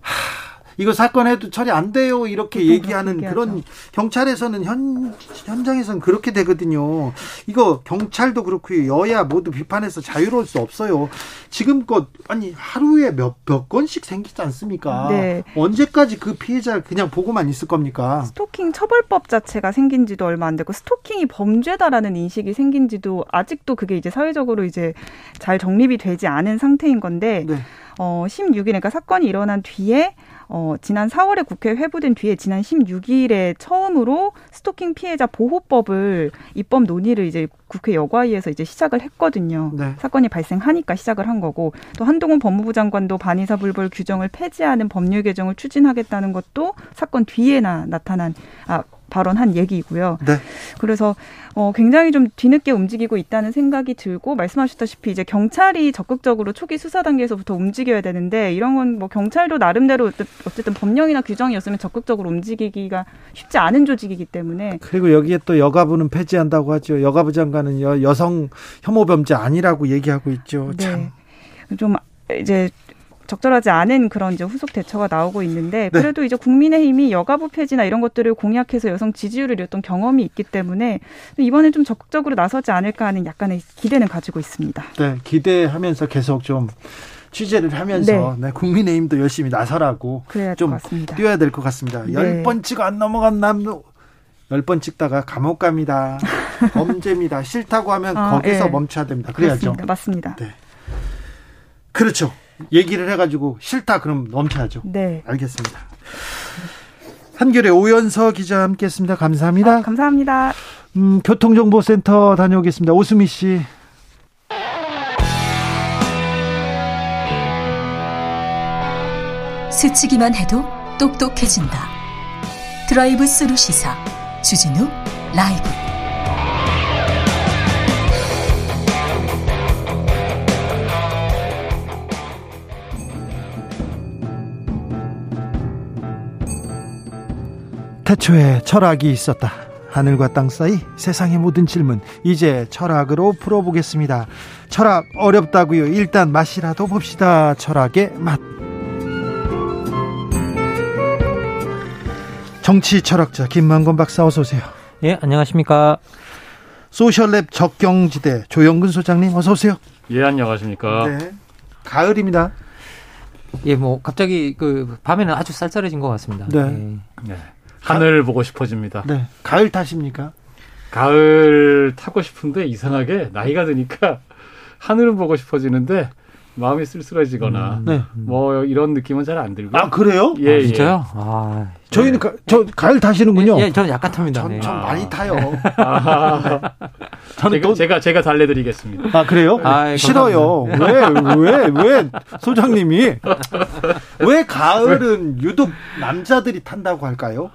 [SPEAKER 1] 하, 이거 사건 해도 처리 안 돼요. 이렇게 얘기하는 그런 경찰에서는 현, 현장에서는 그렇게 되거든요. 이거 경찰도 그렇고요. 여야 모두 비판해서 자유로울 수 없어요. 지금껏, 아니, 하루에 몇, 몇 건씩 생기지 않습니까? 네. 언제까지 그 피해자를 그냥 보고만 있을 겁니까?
[SPEAKER 10] 스토킹 처벌법 자체가 생긴 지도 얼마 안 되고 스토킹이 범죄다라는 인식이 생긴 지도 아직도 그게 이제 사회적으로 이제 잘 정립이 되지 않은 상태인 건데, 네. 어, 16일, 그러니까 사건이 일어난 뒤에 어, 지난 4월에 국회에 회부된 뒤에 지난 16일에 처음으로 스토킹 피해자 보호법을 입법 논의를 이제 국회 여과위에서 이제 시작을 했거든요. 네. 사건이 발생하니까 시작을 한 거고 또 한동훈 법무부 장관도 반의사 불벌 규정을 폐지하는 법률 개정을 추진하겠다는 것도 사건 뒤에 나 나타난 아 발언한 얘기이고요. 네. 그래서 어, 굉장히 좀 뒤늦게 움직이고 있다는 생각이 들고 말씀하셨다시피 이제 경찰이 적극적으로 초기 수사 단계에서부터 움직여야 되는데 이런 건 뭐 경찰도 나름대로 어쨌든 법령이나 규정이었으면 적극적으로 움직이기가 쉽지 않은 조직이기 때문에
[SPEAKER 1] 그리고 여기에 또 여가부는 폐지한다고 하죠. 여가부 장관은 여, 여성 혐오 범죄 아니라고 얘기하고 있죠. 네. 참.
[SPEAKER 10] 좀 이제 적절하지 않은 그런 이제 후속 대처가 나오고 있는데 네. 그래도 이제 국민의힘이 여가부 폐지나 이런 것들을 공약해서 여성 지지율을 잃었던 경험이 있기 때문에 이번에 좀 적극적으로 나서지 않을까 하는 약간의 기대는 가지고 있습니다.
[SPEAKER 1] 네, 기대하면서 계속 좀 취재를 하면서 네. 네, 국민의힘도 열심히 나서라고 좀 뛰어야 될 것 같습니다. 네. 열번 찍어 안 넘어간 남도 열 번 찍다가 감옥 갑니다. 범죄입니다. 싫다고 하면 아, 거기서 예. 멈춰야 됩니다. 그래야죠.
[SPEAKER 10] 그렇습니다. 맞습니다. 네.
[SPEAKER 1] 그렇죠. 얘기를 해가지고 싫다 그럼 멈춰야죠. 네. 알겠습니다. 한겨레 오연서 기자 함께했습니다. 감사합니다.
[SPEAKER 10] 아, 감사합니다.
[SPEAKER 1] 음, 교통정보센터 다녀오겠습니다. 오수미 씨.
[SPEAKER 7] 스치기만 해도 똑똑해진다. 드라이브 스루 시사 주진우 라이브.
[SPEAKER 1] 태초에 철학이 있었다. 하늘과 땅 사이 세상의 모든 질문 이제 철학으로 풀어보겠습니다. 철학 어렵다고요. 일단 맛이라도 봅시다. 철학의 맛. 정치 철학자 김만건 박사 어서 오세요.
[SPEAKER 11] 예, 안녕하십니까.
[SPEAKER 1] 소셜랩 적경지대 조영근 소장님 어서 오세요.
[SPEAKER 12] 예, 안녕하십니까. 네.
[SPEAKER 1] 가을입니다.
[SPEAKER 11] 예, 뭐 갑자기 그 밤에는 아주 쌀쌀해진 것 같습니다. 네. 예.
[SPEAKER 12] 네. 하늘 가... 보고 싶어집니다.
[SPEAKER 1] 네. 가을 타십니까?
[SPEAKER 12] 가을 타고 싶은데 이상하게 나이가 드니까 하늘은 보고 싶어지는데 마음이 쓸쓸해지거나 음, 네. 뭐 이런 느낌은 잘 안 들고.
[SPEAKER 1] 아 그래요?
[SPEAKER 11] 예, 아, 진짜요? 예. 아,
[SPEAKER 1] 저희는 가, 저 가을 타시는군요.
[SPEAKER 11] 예, 예 저는 약간 탑니다.
[SPEAKER 1] 전,
[SPEAKER 11] 네.
[SPEAKER 1] 전 많이 타요. 아,
[SPEAKER 12] 저는 제가, 또 제가 제가 달래드리겠습니다.
[SPEAKER 1] 아 그래요? 아, 싫어요. 왜왜왜 소장님이 왜 가을은 유독 남자들이 탄다고 할까요?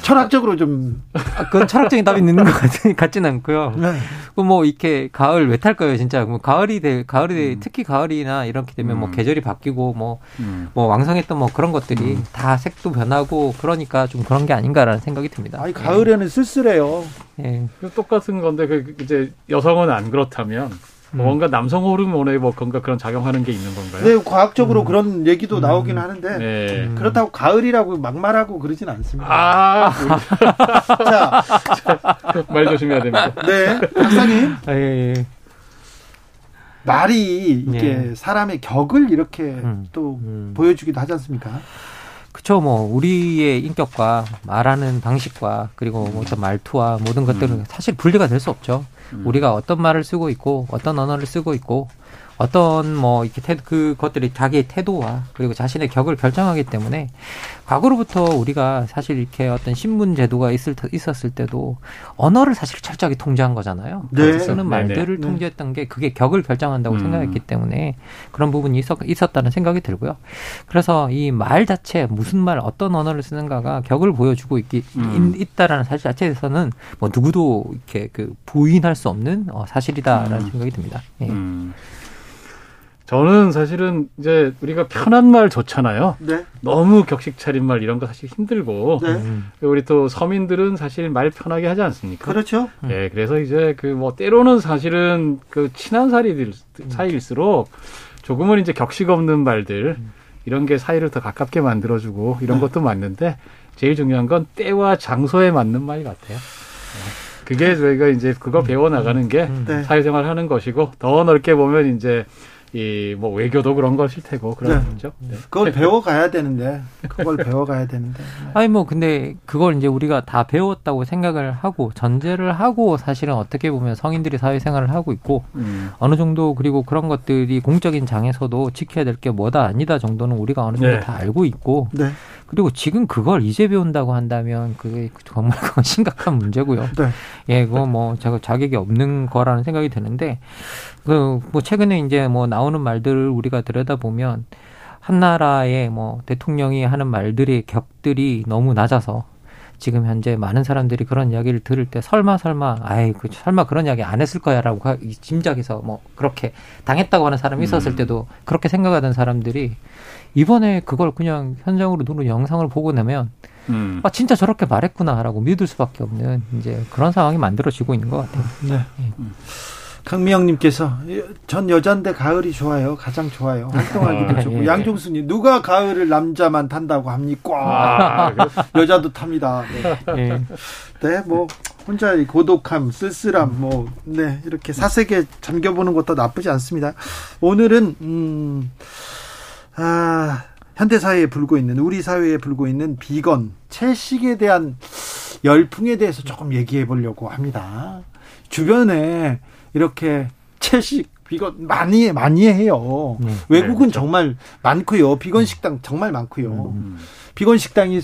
[SPEAKER 1] 아... 철학적으로 좀
[SPEAKER 11] 아, 그건 철학적인 답이 있는 것 같, 같지는 않고요. 네. 뭐 이렇게 가을 왜 탈까요, 진짜? 뭐 가을이 돼 가을이 음. 특히 가을이나 이렇게 되면 뭐 음. 뭐 계절이 바뀌고 뭐뭐 음. 뭐 왕성했던 뭐 그런 것들이 음. 다 색도 변하고 그러니까 좀 그런 게 아닌가라는 생각이 듭니다.
[SPEAKER 1] 아니 가을에는 쓸쓸해요.
[SPEAKER 12] 예. 똑같은 건데 그 이제 여성은 안 그렇다면 뭐 뭔가 남성 호르몬에 뭐 뭔가 그런 작용하는 게 있는 건가요?
[SPEAKER 1] 네, 과학적으로 음. 그런 얘기도 음. 나오긴 하는데 네. 음. 그렇다고 가을이라고 막말하고 그러진 않습니다.
[SPEAKER 12] 아, 자, 말 조심해야 됩니다.
[SPEAKER 1] 네, 박사님. 아, 예, 예. 말이 이게 예. 사람의 격을 이렇게 음. 또 음. 보여주기도 하지 않습니까?
[SPEAKER 11] 그쵸, 뭐, 우리의 인격과 말하는 방식과 그리고 뭐 어떤 말투와 모든 것들은 음. 사실 분리가 될 수 없죠. 음. 우리가 어떤 말을 쓰고 있고 어떤 언어를 쓰고 있고 어떤 뭐 이렇게 태, 그것들이 자기의 태도와 그리고 자신의 격을 결정하기 때문에 과거로부터 우리가 사실 이렇게 어떤 신문 제도가 있을 있었을 때도 언어를 사실 철저하게 통제한 거잖아요. 네. 쓰는 말들을 네. 통제했던 게 그게 격을 결정한다고 음. 생각했기 때문에 그런 부분이 있었, 있었다는 생각이 들고요. 그래서 이 말 자체 무슨 말 어떤 언어를 쓰는가가 격을 보여주고 있기 음. 있다라는 사실 자체에서는 뭐 누구도 이렇게 그 부인할 수 없는 어, 사실이다라는 음. 생각이 듭니다. 예. 음.
[SPEAKER 12] 저는 사실은 이제 우리가 편한 말 좋잖아요. 네. 너무 격식 차린 말 이런 거 사실 힘들고. 네. 우리 또 서민들은 사실 말 편하게 하지 않습니까?
[SPEAKER 1] 그렇죠.
[SPEAKER 12] 네, 그래서 이제 그 뭐 때로는 사실은 그 친한 사이들 사이일수록 조금은 이제 격식 없는 말들 이런 게 사이를 더 가깝게 만들어주고 이런 네. 것도 맞는데 제일 중요한 건 때와 장소에 맞는 말 같아요. 네. 그게 저희가 이제 그거 배워 나가는 게 네. 사회생활 하는 것이고 더 넓게 보면 이제 이 뭐 외교도 그런 것일 테고 그런 네. 거죠.
[SPEAKER 1] 네. 그걸 배워가야 되는데 그걸 배워가야 되는데.
[SPEAKER 11] 네. 아니 뭐 근데 그걸 이제 우리가 다 배웠다고 생각을 하고 전제를 하고 사실은 어떻게 보면 성인들이 사회생활을 하고 있고 음. 어느 정도 그리고 그런 것들이 공적인 장에서도 지켜야 될 게 뭐다 아니다 정도는 우리가 어느 정도 네. 다 알고 있고 네. 그리고 지금 그걸 이제 배운다고 한다면 그게 정말 그건 심각한 문제고요. 네. 예, 그거 뭐 제가 자격이 없는 거라는 생각이 드는데 그 뭐 최근에 이제 뭐 나오는 말들을 우리가 들여다보면 한 나라의 뭐 대통령이 하는 말들의 격들이 너무 낮아서 지금 현재 많은 사람들이 그런 이야기를 들을 때 설마 설마 아이 그 설마 그런 이야기 안 했을 거야라고 짐작해서 뭐 그렇게 당했다고 하는 사람이 있었을 음. 때도 그렇게 생각하던 사람들이 이번에 그걸 그냥 현장으로 눈으로 영상을 보고 나면 음. 아 진짜 저렇게 말했구나라고 믿을 수밖에 없는 이제 그런 상황이 만들어지고 있는 것 같아요. 네. 네.
[SPEAKER 1] 음. 강미영님께서 전 여잔데 가을이 좋아요. 가장 좋아요. 활동하기도 아, 좋고 예, 양종수님 누가 가을을 남자만 탄다고 합니까? 아, 여자도 탑니다. 네. 네. 네, 뭐 혼자 고독함, 쓸쓸함, 뭐, 네, 이렇게 사색에 잠겨보는 것도 나쁘지 않습니다. 오늘은, 음, 아, 현대 사회에 불고 있는, 우리 사회에 불고 있는 비건, 채식에 대한 열풍에 대해서 조금 얘기해 보려고 합니다. 주변에 이렇게 채식, 비건 많이 많이 해요. 네. 외국은 네, 정말 많고요. 비건 식당 정말 많고요. 음. 비건 식당이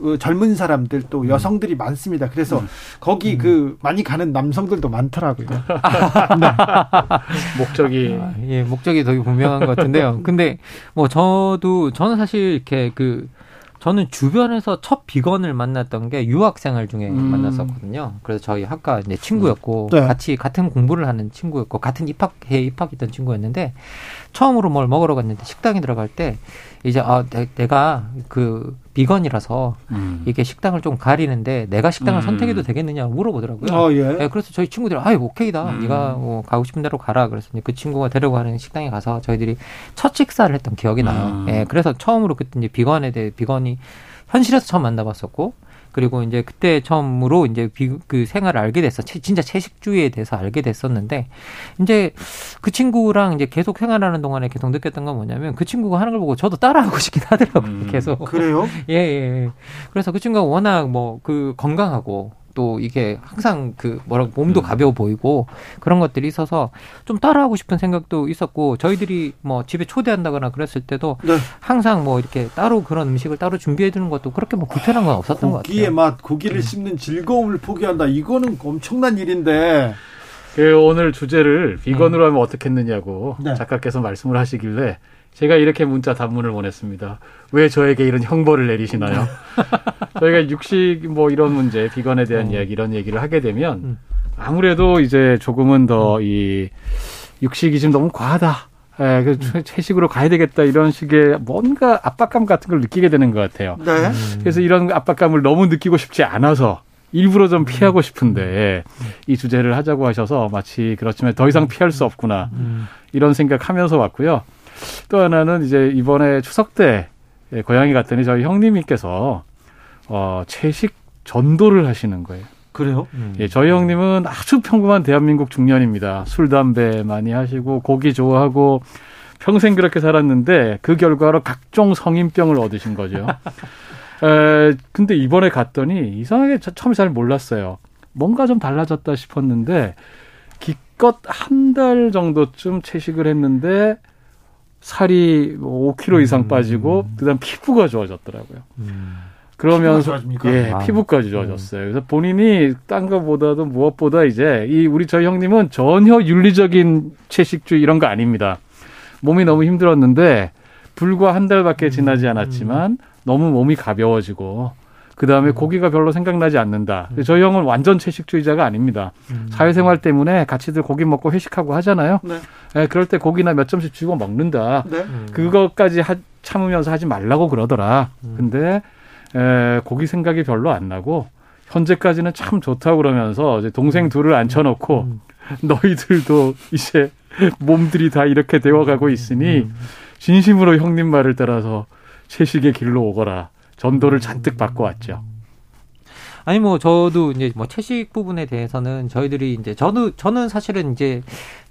[SPEAKER 1] 어, 젊은 사람들 또 음. 여성들이 많습니다. 그래서 음. 거기 음. 그 많이 가는 남성들도 많더라고요. 네.
[SPEAKER 12] 목적이
[SPEAKER 11] 아, 예 목적이 되게 분명한 것 같은데요. 근데 뭐 저도 저는 사실 이렇게 그 저는 주변에서 첫 비건을 만났던 게 유학생활 중에 음. 만났었거든요. 그래서 저희 학과 이제 친구였고 네. 같이 같은 공부를 하는 친구였고 같은 입학해 입학했던 친구였는데 처음으로 뭘 먹으러 갔는데 식당에 들어갈 때 이제 아 내, 가그 비건이라서 음. 이게 식당을 좀 가리는데 내가 식당을 음. 선택해도 되겠느냐 물어보더라고요. 어, 예. 네, 그래서 저희 친구들이 아이 오케이다. 음. 네가 뭐 가고 싶은 대로 가라. 그래서 그 친구가 데려가는 식당에 가서 저희들이 첫 식사를 했던 기억이 나요. 음. 예, 네, 그래서 처음으로 그때 이제 비건에 대해 비건이 현실에서 처음 만나봤었고 그리고 이제 그때 처음으로 이제 비, 그 생활을 알게 됐어. 진짜 채식주의에 대해서 알게 됐었는데 이제 그 친구랑 이제 계속 생활하는 동안에 계속 느꼈던 건 뭐냐면 그 친구가 하는 걸 보고 저도 따라하고 싶긴 하더라고요. 음, 계속.
[SPEAKER 1] 그래요?
[SPEAKER 11] 예, 예. 그래서 그 친구가 워낙 뭐 그 건강하고 또 이게 항상 그 뭐라 몸도 음. 가벼워 보이고 그런 것들이 있어서 좀 따라하고 싶은 생각도 있었고 저희들이 뭐 집에 초대한다거나 그랬을 때도 네. 항상 뭐 이렇게 따로 그런 음식을 따로 준비해 두는 것도 그렇게 뭐 불편한 건 없었던 것 같아요.
[SPEAKER 1] 고기의 맛, 고기를 네. 씹는 즐거움을 포기한다. 이거는 엄청난 일인데.
[SPEAKER 12] 그 오늘 주제를 비건으로 음. 하면 어떻겠느냐고 네. 작가께서 말씀을 하시길래 제가 이렇게 문자 단문을 보냈습니다. 왜 저에게 이런 형벌을 내리시나요? 저희가 육식 뭐 이런 문제, 비건에 대한 어. 이야기 이런 얘기를 하게 되면 음. 아무래도 이제 조금은 더이 음. 육식이 좀 너무 과하다. 예, 그 음. 채식으로 가야 되겠다 이런 식의 뭔가 압박감 같은 걸 느끼게 되는 것 같아요. 네. 음. 그래서 이런 압박감을 너무 느끼고 싶지 않아서 일부러 좀 피하고 싶은데 이 주제를 하자고 하셔서 마치 그렇지만 더 이상 피할 수 없구나 이런 생각하면서 왔고요. 또 하나는 이제 이번에 추석 때 고향에 갔더니 저희 형님께서 어, 채식 전도를 하시는 거예요.
[SPEAKER 1] 그래요?
[SPEAKER 12] 음. 예, 저희 형님은 아주 평범한 대한민국 중년입니다. 술, 담배 많이 하시고 고기 좋아하고 평생 그렇게 살았는데 그 결과로 각종 성인병을 얻으신 거죠. 에, 근데 이번에 갔더니 이상하게 처음에 잘 몰랐어요. 뭔가 좀 달라졌다 싶었는데 기껏 한 달 정도쯤 채식을 했는데 살이 5kg 뭐 이상 음. 빠지고 그다음 피부가 좋아졌더라고요. 음. 그러면서 예, 아. 피부까지 좋아졌어요. 음. 그래서 본인이 딴 거보다도 무엇보다 이제 이 우리 저희 형님은 전혀 윤리적인 채식주의 이런 거 아닙니다. 몸이 너무 힘들었는데 불과 한 달밖에 지나지 음. 않았지만 너무 몸이 가벼워지고 그 다음에 음. 고기가 별로 생각나지 않는다. 음. 저희 형은 완전 채식주의자가 아닙니다. 음. 사회생활 때문에 같이들 고기 먹고 회식하고 하잖아요. 네. 네 그럴 때 고기나 몇 점씩 주고 먹는다. 네. 음. 그것까지 하, 참으면서 하지 말라고 그러더라. 음. 근데 에, 고기 생각이 별로 안 나고 현재까지는 참 좋다고 그러면서 이제 동생 둘을 앉혀놓고 너희들도 이제 몸들이 다 이렇게 되어가고 있으니 진심으로 형님 말을 따라서 채식의 길로 오거라. 전도를 잔뜩 받고 왔죠.
[SPEAKER 11] 아니 뭐 저도 이제 뭐 채식 부분에 대해서는 저희들이 이제 저도 저는 사실은 이제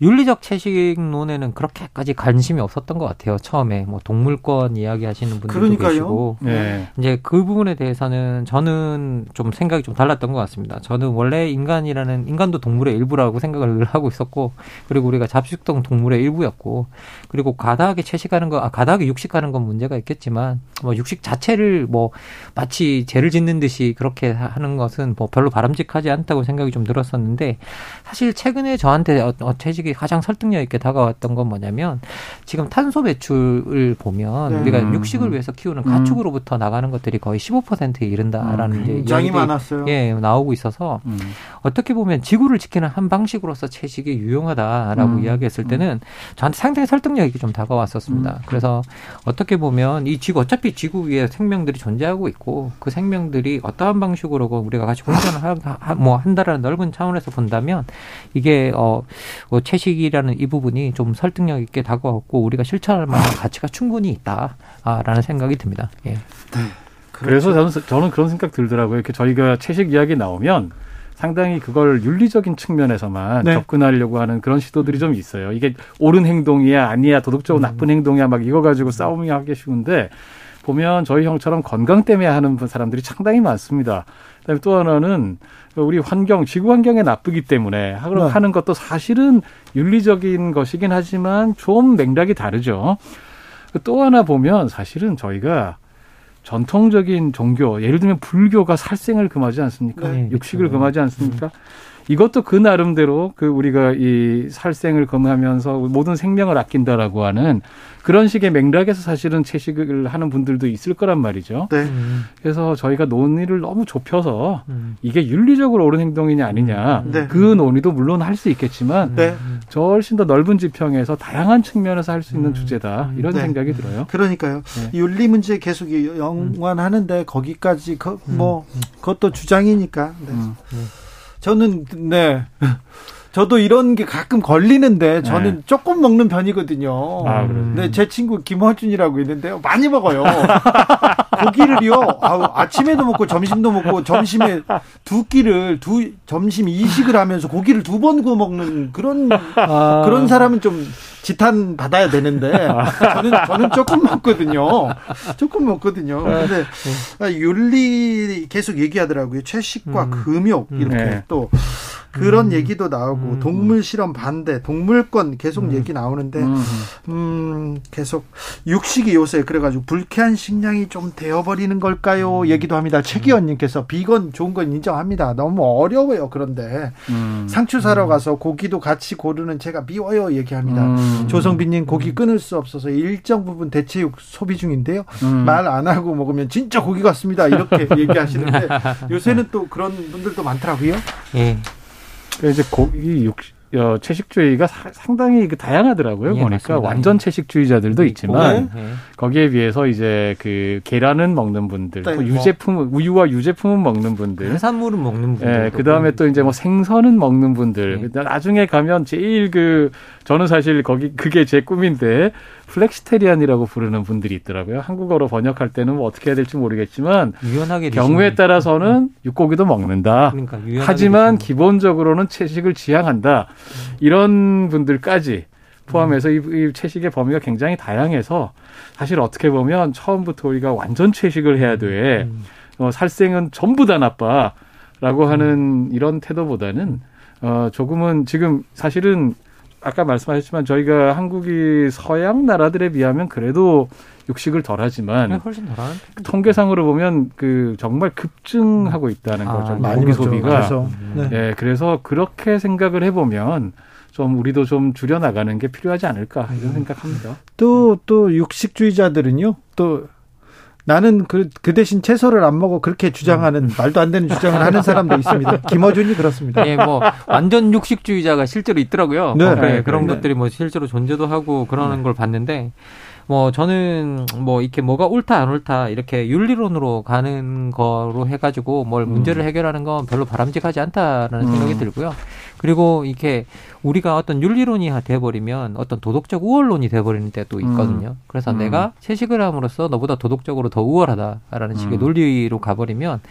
[SPEAKER 11] 윤리적 채식론에는 그렇게까지 관심이 없었던 것 같아요. 처음에 뭐 동물권 이야기하시는 분들도 그러니까요. 계시고 네. 이제 그 부분에 대해서는 저는 좀 생각이 좀 달랐던 것 같습니다. 저는 원래 인간이라는 인간도 동물의 일부라고 생각을 하고 있었고 그리고 우리가 잡식성 동물의 일부였고 그리고 가다하게 채식하는 거, 아, 가다하게 육식하는 건 문제가 있겠지만 뭐 육식 자체를 뭐 마치 죄를 짓는 듯이 그렇게 하는 것은 뭐 별로 바람직하지 않다고 생각이 좀 들었었는데 사실 최근에 저한테 어, 어, 채식이 가장 설득력 있게 다가왔던 건 뭐냐면 지금 탄소 배출을 보면 네. 우리가 육식을 위해서 키우는 가축으로부터 나가는 것들이 거의 15%에 이른다라는 음,
[SPEAKER 1] 굉장히 많았어요.
[SPEAKER 11] 예, 나오고 있어서 음. 어떻게 보면 지구를 지키는 한 방식으로서 채식이 유용하다라고 음. 이야기했을 때는 저한테 상당히 설득력 있게 좀 다가왔었습니다. 음. 그래서 어떻게 보면 이 지구 어차피 지구 위에 생명들이 존재하고 있고 그 생명들이 어떠한 방식으로 우리가 같이 공존을 하, 뭐 한다라는 넓은 차원에서 본다면 이게 어, 어 채식이라는 이 부분이 좀 설득력 있게 다가왔고 우리가 실천할 만한 가치가 충분히 있다라는 생각이 듭니다. 예. 네.
[SPEAKER 12] 그래서 저는, 저는 그런 생각 들더라고요. 이렇게 저희가 채식 이야기 나오면 상당히 그걸 윤리적인 측면에서만 네. 접근하려고 하는 그런 시도들이 좀 있어요. 이게 옳은 행동이야 아니야 도덕적으로 음. 나쁜 행동이야 막 이거 가지고 싸움이 하기 쉬운데 보면 저희 형처럼 건강 때문에 하는 사람들이 상당히 많습니다. 그다음에 또 하나는 우리 환경, 지구 환경에 나쁘기 때문에 하는 네. 것도 사실은 윤리적인 것이긴 하지만 좀 맥락이 다르죠. 또 하나 보면 사실은 저희가 전통적인 종교, 예를 들면 불교가 살생을 금하지 않습니까? 네, 육식을 그렇죠. 금하지 않습니까? 음. 이것도 그 나름대로 그 우리가 이 살생을 금하면서 모든 생명을 아낀다라고 하는 그런 식의 맥락에서 사실은 채식을 하는 분들도 있을 거란 말이죠. 네. 그래서 저희가 논의를 너무 좁혀서 음. 이게 윤리적으로 옳은 행동이냐 아니냐 네. 그 논의도 물론 할 수 있겠지만 네. 저 훨씬 더 넓은 지평에서 다양한 측면에서 할 수 있는 음. 주제다 이런 네. 생각이 들어요.
[SPEAKER 1] 그러니까요. 네. 윤리 문제 계속 연관하는데 거기까지 뭐 음. 그것도 주장이니까. 네. 음. 저는 네. 저도 이런 게 가끔 걸리는데 저는 네. 조금 먹는 편이거든요. 아, 네, 제 친구 김화준이라고 있는데요. 많이 먹어요. 고기를요. 아, 아침에도 먹고 점심도 먹고 점심에 두 끼를 두 점심 이식을 하면서 고기를 두 번 구워 먹는 그런 아. 그런 사람은 좀 지탄 받아야 되는데 저는 저는 조금 먹거든요. 조금 먹거든요. 네. 근데 네. 윤리 계속 얘기하더라고요. 채식과 음. 금욕 이렇게 네. 또 그런 음. 얘기도 나오고 음. 동물 실험 반대, 동물권 계속 음. 얘기 나오는데 음. 음 계속 육식이 요새 그래가지고 불쾌한 식량이 좀 되어버리는 걸까요? 음. 얘기도 합니다. 최기원님께서 비건 좋은 건 인정합니다. 너무 어려워요. 그런데 음. 상추 사러 가서 고기도 같이 고르는 제가 미워요. 얘기합니다. 조성빈님 고기 끊을 수 없어서 일정 부분 대체육 소비 중인데요. 말 안 하고 먹으면 진짜 고기 같습니다. 이렇게 얘기하시는데 요새는 또 그런 분들도 많더라고요. 예.
[SPEAKER 12] 이제 고기 육 어, 채식주의가 사, 상당히 그 다양하더라고요. 예, 보니까 맞습니다. 완전 채식주의자들도 있지만 네. 거기에 비해서 이제 그 계란은 먹는 분들, 네. 또 유제품 우유와 유제품은 먹는 분들,
[SPEAKER 11] 해산물은 먹는 분들,
[SPEAKER 12] 예, 그 다음에 또 이제 뭐 생선은 먹는 분들. 네. 나중에 가면 제일 그 저는 사실 거기 그게 제 꿈인데 flexitarian이라고 부르는 분들이 있더라고요. 한국어로 번역할 때는 뭐 어떻게 해야 될지 모르겠지만 유연하게 경우에 따라서는 육고기도 먹는다. 그러니까 하지만 기본적으로는 채식을 지향한다. 이런 분들까지 포함해서 음. 이, 이 채식의 범위가 굉장히 다양해서 사실 어떻게 보면 처음부터 우리가 완전 채식을 해야 돼. 음. 어, 살생은 전부 다 나빠라고 하는 이런 태도보다는 어, 조금은 지금 사실은 아까 말씀하셨지만 저희가 한국이 서양 나라들에 비하면 그래도 육식을 덜하지만 네, 훨씬 덜한 통계상으로 보면 그 정말 급증하고 있다는 아, 거죠. 많이 고기 소비가. 그래서, 네. 네. 그래서 그렇게 생각을 해보면 좀 우리도 좀 줄여 나가는 게 필요하지 않을까 이런 음. 생각합니다.
[SPEAKER 1] 또또 또 육식주의자들은요. 또 나는 그, 그 대신 채소를 안 먹어 그렇게 주장하는 음. 말도 안 되는 주장을 하는 사람도 있습니다. 김어준이 그렇습니다.
[SPEAKER 11] 예, 뭐 완전 육식주의자가 실제로 있더라고요. 네, 어, 네, 네 그런 네. 것들이 뭐 실제로 존재도 하고 그러는 네. 걸 봤는데 뭐 저는 뭐 이렇게 뭐가 옳다 안 옳다 이렇게 윤리론으로 가는 거로 해가지고 뭘 문제를 음. 해결하는 건 별로 바람직하지 않다라는 음. 생각이 들고요. 그리고 이렇게 우리가 어떤 윤리론이 돼버리면 어떤 도덕적 우월론이 돼버리는 때도 음. 있거든요. 음. 그래서 음. 내가 채식을 함으로써 너보다 도덕적으로 더 우월하다라는 식의 음. 논리로 가버리면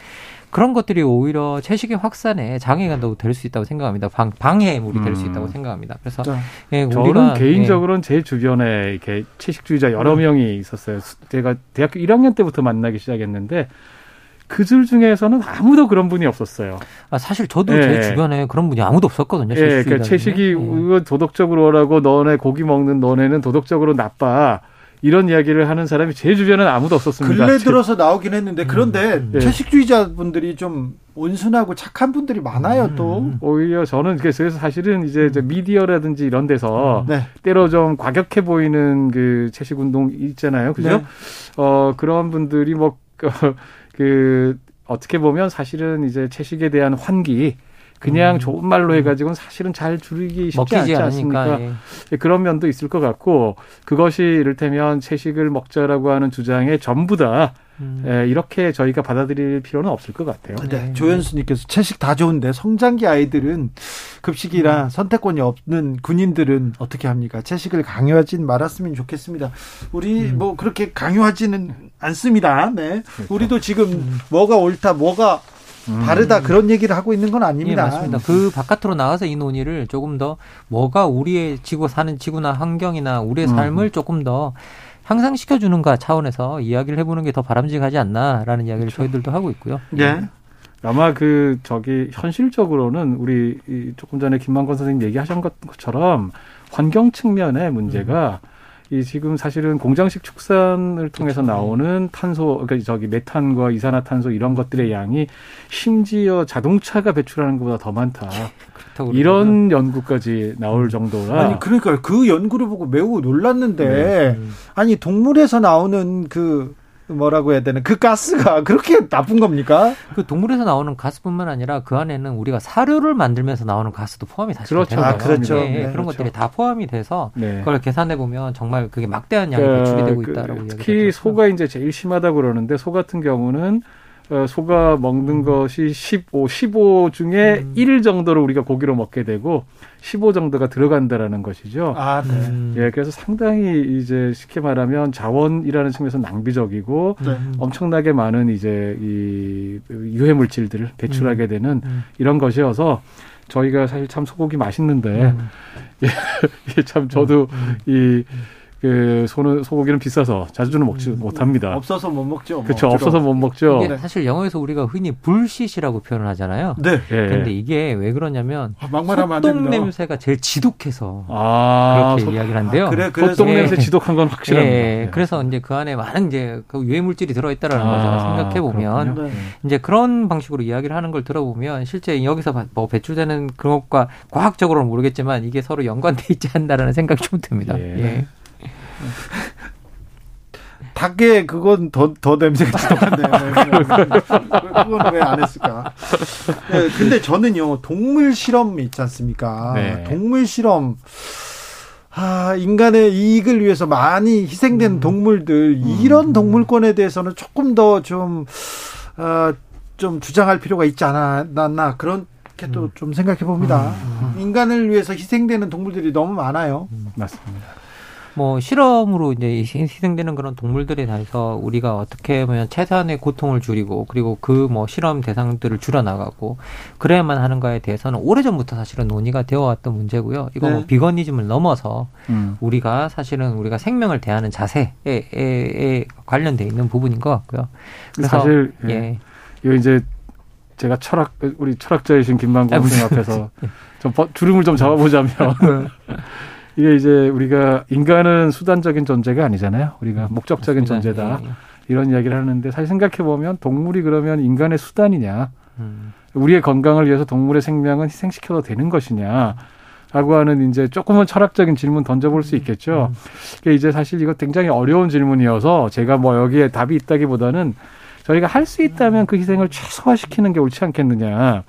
[SPEAKER 11] 그런 것들이 오히려 채식의 확산에 장애가 될 수 있다고 생각합니다. 방, 방해물이 될 수 있다고 생각합니다. 그래서
[SPEAKER 12] 예, 저는 개인적으로는 예. 제 주변에 이렇게 채식주의자 여러 명이 있었어요. 제가 대학교 1학년 때부터 만나기 시작했는데 그들 중에서는 아무도 그런 분이 없었어요.
[SPEAKER 11] 아, 사실 저도 예. 제 주변에 그런 분이 아무도 없었거든요.
[SPEAKER 12] 예, 그러니까 채식이 예. 도덕적으로라고 너네 고기 먹는 너네는 도덕적으로 나빠. 이런 이야기를 하는 사람이 제 주변에는 아무도 없었습니다.
[SPEAKER 1] 근래 들어서 나오긴 했는데 그런데 음, 음. 채식주의자분들이 좀 온순하고 착한 분들이 많아요 음. 또.
[SPEAKER 12] 오히려 저는 그래서 사실은 이제 미디어라든지 이런 데서 네. 때로 좀 과격해 보이는 그 채식 운동 있잖아요. 그죠? 네. 어 그런 분들이 뭐 그 어떻게 보면 사실은 이제 채식에 대한 환기 그냥 음. 좋은 말로 해가지고는 사실은 잘 줄이기 쉽지 않지 않습니까? 예. 예. 그런 면도 있을 것 같고 그것이 이를테면 채식을 먹자라고 하는 주장에 전부 다 음. 예, 이렇게 저희가 받아들일 필요는 없을 것 같아요.
[SPEAKER 1] 네. 네. 조현수님께서 채식 다 좋은데 성장기 아이들은 급식이라 음. 선택권이 없는 군인들은 어떻게 합니까? 채식을 강요하진 말았으면 좋겠습니다. 우리 음. 뭐 그렇게 강요하지는 않습니다. 네. 그렇죠. 우리도 지금 음. 뭐가 옳다, 뭐가 음. 다르다 그런 얘기를 하고 있는 건 아닙니다.
[SPEAKER 11] 예, 맞습니다. 그 바깥으로 나가서 이 논의를 조금 더 뭐가 우리의 지구 사는 지구나 환경이나 우리의 음. 삶을 음. 조금 더 향상시켜주는가 차원에서 이야기를 해보는 게 더 바람직하지 않나라는 이야기를 그렇죠. 저희들도 하고 있고요.
[SPEAKER 12] 네. 아마 그 저기 현실적으로는 우리 조금 전에 김만권 선생님 얘기하신 것처럼 환경 측면의 문제가 음. 이 지금 사실은 공장식 축산을 통해서 그렇죠. 나오는 탄소, 그러니까 저기 메탄과 이산화탄소 이런 것들의 양이 심지어 자동차가 배출하는 것보다 더 많다. 이런 연구까지 나올 정도라.
[SPEAKER 1] 아니 그러니까 그 연구를 보고 매우 놀랐는데 네. 아니 동물에서 나오는 그 뭐라고 해야 되나 그 가스가 그렇게 나쁜 겁니까?
[SPEAKER 11] 그 동물에서 나오는 가스뿐만 아니라 그 안에는 우리가 사료를 만들면서 나오는 가스도 포함이 사실
[SPEAKER 1] 그렇죠.
[SPEAKER 11] 되는.
[SPEAKER 1] 아, 그렇죠.
[SPEAKER 11] 네, 네, 그런
[SPEAKER 1] 그렇죠.
[SPEAKER 11] 것들이 다 포함이 돼서 네. 그걸 계산해 보면 정말 그게 막대한 양이 배출이 되고 그, 있다라고
[SPEAKER 12] 그, 특히 소가 이제 제일 심하다 그러는데 소 같은 경우는 어, 소가 먹는 음. 것이 15, 15 중에 음. 1 정도를 우리가 고기로 먹게 되고 15 정도가 들어간다라는 것이죠.
[SPEAKER 1] 아, 네. 음.
[SPEAKER 12] 예, 그래서 상당히 이제 쉽게 말하면 자원이라는 측면에서 낭비적이고 네. 엄청나게 많은 이제 이 유해 물질들을 배출하게 음. 되는 음. 이런 것이어서 저희가 사실 참 소고기 맛있는데 음. 예, 참 저도 이 그 소는 소고기는 비싸서 자주는 먹지 음, 못합니다.
[SPEAKER 1] 없어서 못 먹죠.
[SPEAKER 12] 그렇죠. 뭐. 없어서 못 먹죠.
[SPEAKER 11] 이게 사실 영어에서 우리가 흔히 불시시라고 표현을 하잖아요. 네. 예. 근데 이게 왜 그러냐면 아, 막말하면 소똥 냄새가 제일 지독해서 아, 그렇게 소, 이야기를 한대요. 아,
[SPEAKER 12] 그래, 소똥 냄새 지독한 건 확실합니다. 예.
[SPEAKER 11] 예. 그래서 이제 그 안에 많은 이제 그 유해 물질이 들어 있다라는 아, 거죠. 생각해 보면 네. 이제 그런 방식으로 이야기를 하는 걸 들어보면 실제 여기서 뭐 배출되는 그런 것과 과학적으로는 모르겠지만 이게 서로 연관돼 있지 않나라는 생각이 좀 듭니다. 예. 예.
[SPEAKER 1] 닭의 그건 더, 더 냄새가 지독한데. 그건 왜 안 했을까? 네, 근데 저는요, 동물 실험 있지 않습니까? 네. 동물 실험. 아, 인간의 이익을 위해서 많이 희생된 음. 동물들, 음. 이런 동물권에 대해서는 조금 더 좀, 어, 좀 주장할 필요가 있지 않았나, 그런 게 또좀 음. 생각해 봅니다. 음. 인간을 위해서 희생되는 동물들이 너무 많아요.
[SPEAKER 12] 음, 맞습니다.
[SPEAKER 11] 뭐 실험으로 이제 희생되는 그런 동물들에 대해서 우리가 어떻게 보면 최소한의 고통을 줄이고 그리고 그 뭐 실험 대상들을 줄여나가고 그래야만 하는가에 대해서는 오래전부터 사실은 논의가 되어 왔던 문제고요. 이거 뭐 네. 뭐 비건니즘을 넘어서 음. 우리가 사실은 우리가 생명을 대하는 자세에 에, 에 관련돼 있는 부분인 것 같고요.
[SPEAKER 12] 그래서 사실 예. 예. 이거 이제 제가 철학 우리 철학자이신 김만국 선생 앞에서 예. 좀 주름을 좀 잡아보자면 네. 이게 이제 우리가 인간은 수단적인 존재가 아니잖아요. 우리가 음, 목적적인 맞습니다. 존재다. 예, 예. 이런 이야기를 하는데 사실 생각해 보면 동물이 그러면 인간의 수단이냐? 음. 우리의 건강을 위해서 동물의 생명은 희생시켜도 되는 것이냐? 라고 하는 이제 조금은 철학적인 질문 던져볼 수 있겠죠. 음. 이제 사실 이거 굉장히 어려운 질문이어서 제가 뭐 여기에 답이 있다기보다는 저희가 할 수 있다면 그 희생을 최소화시키는 게 옳지 않겠느냐.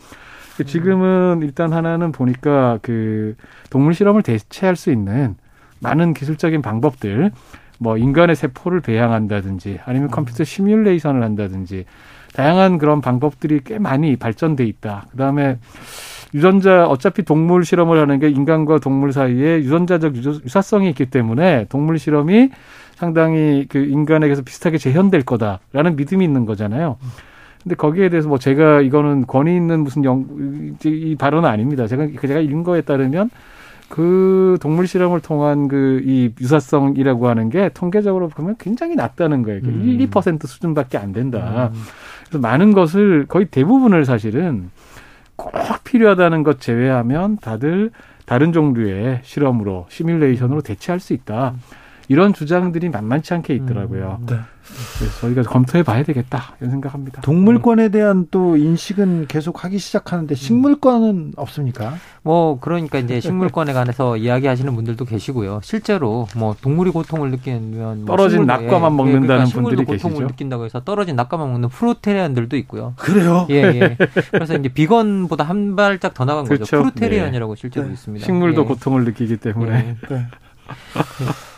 [SPEAKER 12] 그 지금은 일단 하나는 보니까 그 동물 실험을 대체할 수 있는 많은 기술적인 방법들 뭐 인간의 세포를 배양한다든지 아니면 음. 컴퓨터 시뮬레이션을 한다든지 다양한 그런 방법들이 꽤 많이 발전돼 있다. 그다음에 유전자 어차피 동물 실험을 하는 게 인간과 동물 사이에 유전자적 유사성이 있기 때문에 동물 실험이 상당히 그 인간에게서 비슷하게 재현될 거다라는 믿음이 있는 거잖아요. 근데 거기에 대해서 뭐 제가 이거는 권위 있는 무슨 영, 이 발언은 아닙니다. 제가, 제가 읽은 거에 따르면 그 동물 실험을 통한 그 이 유사성이라고 하는 게 통계적으로 보면 굉장히 낮다는 거예요. 음. 1, 2% 수준밖에 안 된다. 음. 그래서 많은 것을 거의 대부분을 사실은 꼭 필요하다는 것 제외하면 다들 다른 종류의 실험으로 시뮬레이션으로 대체할 수 있다. 음. 이런 주장들이 만만치 않게 있더라고요. 음, 네. 그래서 저희가 검토해 봐야 되겠다 이런 생각합니다.
[SPEAKER 1] 동물권에 대한 또 인식은 계속 하기 시작하는데 식물권은 없습니까?
[SPEAKER 11] 뭐 그러니까 이제 식물권에 관해서 이야기하시는 분들도 계시고요. 실제로 뭐 동물이 고통을 느끼면
[SPEAKER 12] 뭐 떨어진 낙과만 먹는다는 예, 그러니까 분들이
[SPEAKER 11] 계시죠. 고통을 느낀다고 해서 떨어진 낙과만 먹는 프루테리안들도 있고요.
[SPEAKER 1] 그래요?
[SPEAKER 11] 예, 예. 그래서 이제 비건보다 한 발짝 더 나간 그렇죠. 거죠. 프루테리안이라고 네. 실제로 네. 있습니다.
[SPEAKER 12] 식물도 예. 고통을 느끼기 때문에. 예. 네.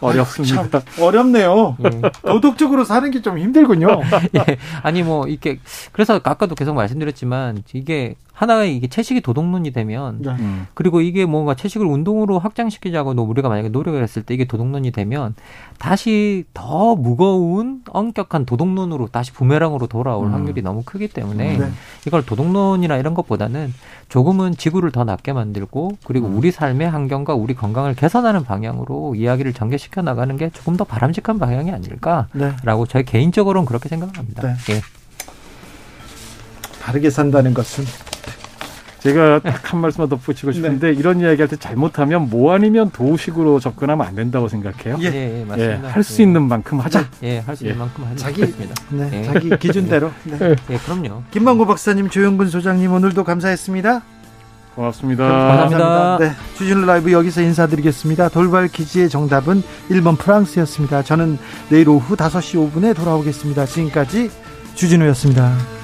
[SPEAKER 12] 어렵습니다.
[SPEAKER 1] 참 어렵네요. 예. 도덕적으로 사는 게 좀 힘들군요.
[SPEAKER 11] 예. 아니 뭐 이렇게 그래서 아까도 계속 말씀드렸지만 이게 하나의 이게 채식이 도덕론이 되면 네. 음. 그리고 이게 뭔가 채식을 운동으로 확장시키자고 우리가 만약에 노력을 했을 때 이게 도덕론이 되면 다시 더 무거운 엄격한 도덕론으로 다시 부메랑으로 돌아올 음. 확률이 너무 크기 때문에 네. 이걸 도덕론이나 이런 것보다는 조금은 지구를 더 낫게 만들고 그리고 음. 우리 삶의 환경과 우리 건강을 개선하는 방향으로 이야기를 전개시 켜 나가는 게 조금 더 바람직한 방향이 아닐까라고 네. 저희 개인적으로는 그렇게 생각합니다. 네. 예.
[SPEAKER 1] 바르게 산다는 것은
[SPEAKER 12] 제가 딱 한 말씀만 덧붙이고 네. 싶은데 네. 이런 이야기할 때 잘못하면 뭐 아니면 도식으로 접근하면 안 된다고 생각해요.
[SPEAKER 11] 예, 예 맞습니다.
[SPEAKER 12] 예, 할수 예. 있는 만큼 하자.
[SPEAKER 11] 예, 할 수 있는 예. 만큼 하자.
[SPEAKER 1] 자기 네, 예. 자기 기준대로.
[SPEAKER 11] 네. 예, 그럼요.
[SPEAKER 1] 김만고 박사님, 조영근 소장님 오늘도 감사했습니다.
[SPEAKER 12] 고맙습니다.
[SPEAKER 11] 감사합니다.
[SPEAKER 1] 네, 주진우 라이브 여기서 인사드리겠습니다. 돌발 퀴즈의 정답은 1번 프랑스였습니다. 저는 내일 오후 5시 5분에 돌아오겠습니다. 지금까지 주진우였습니다.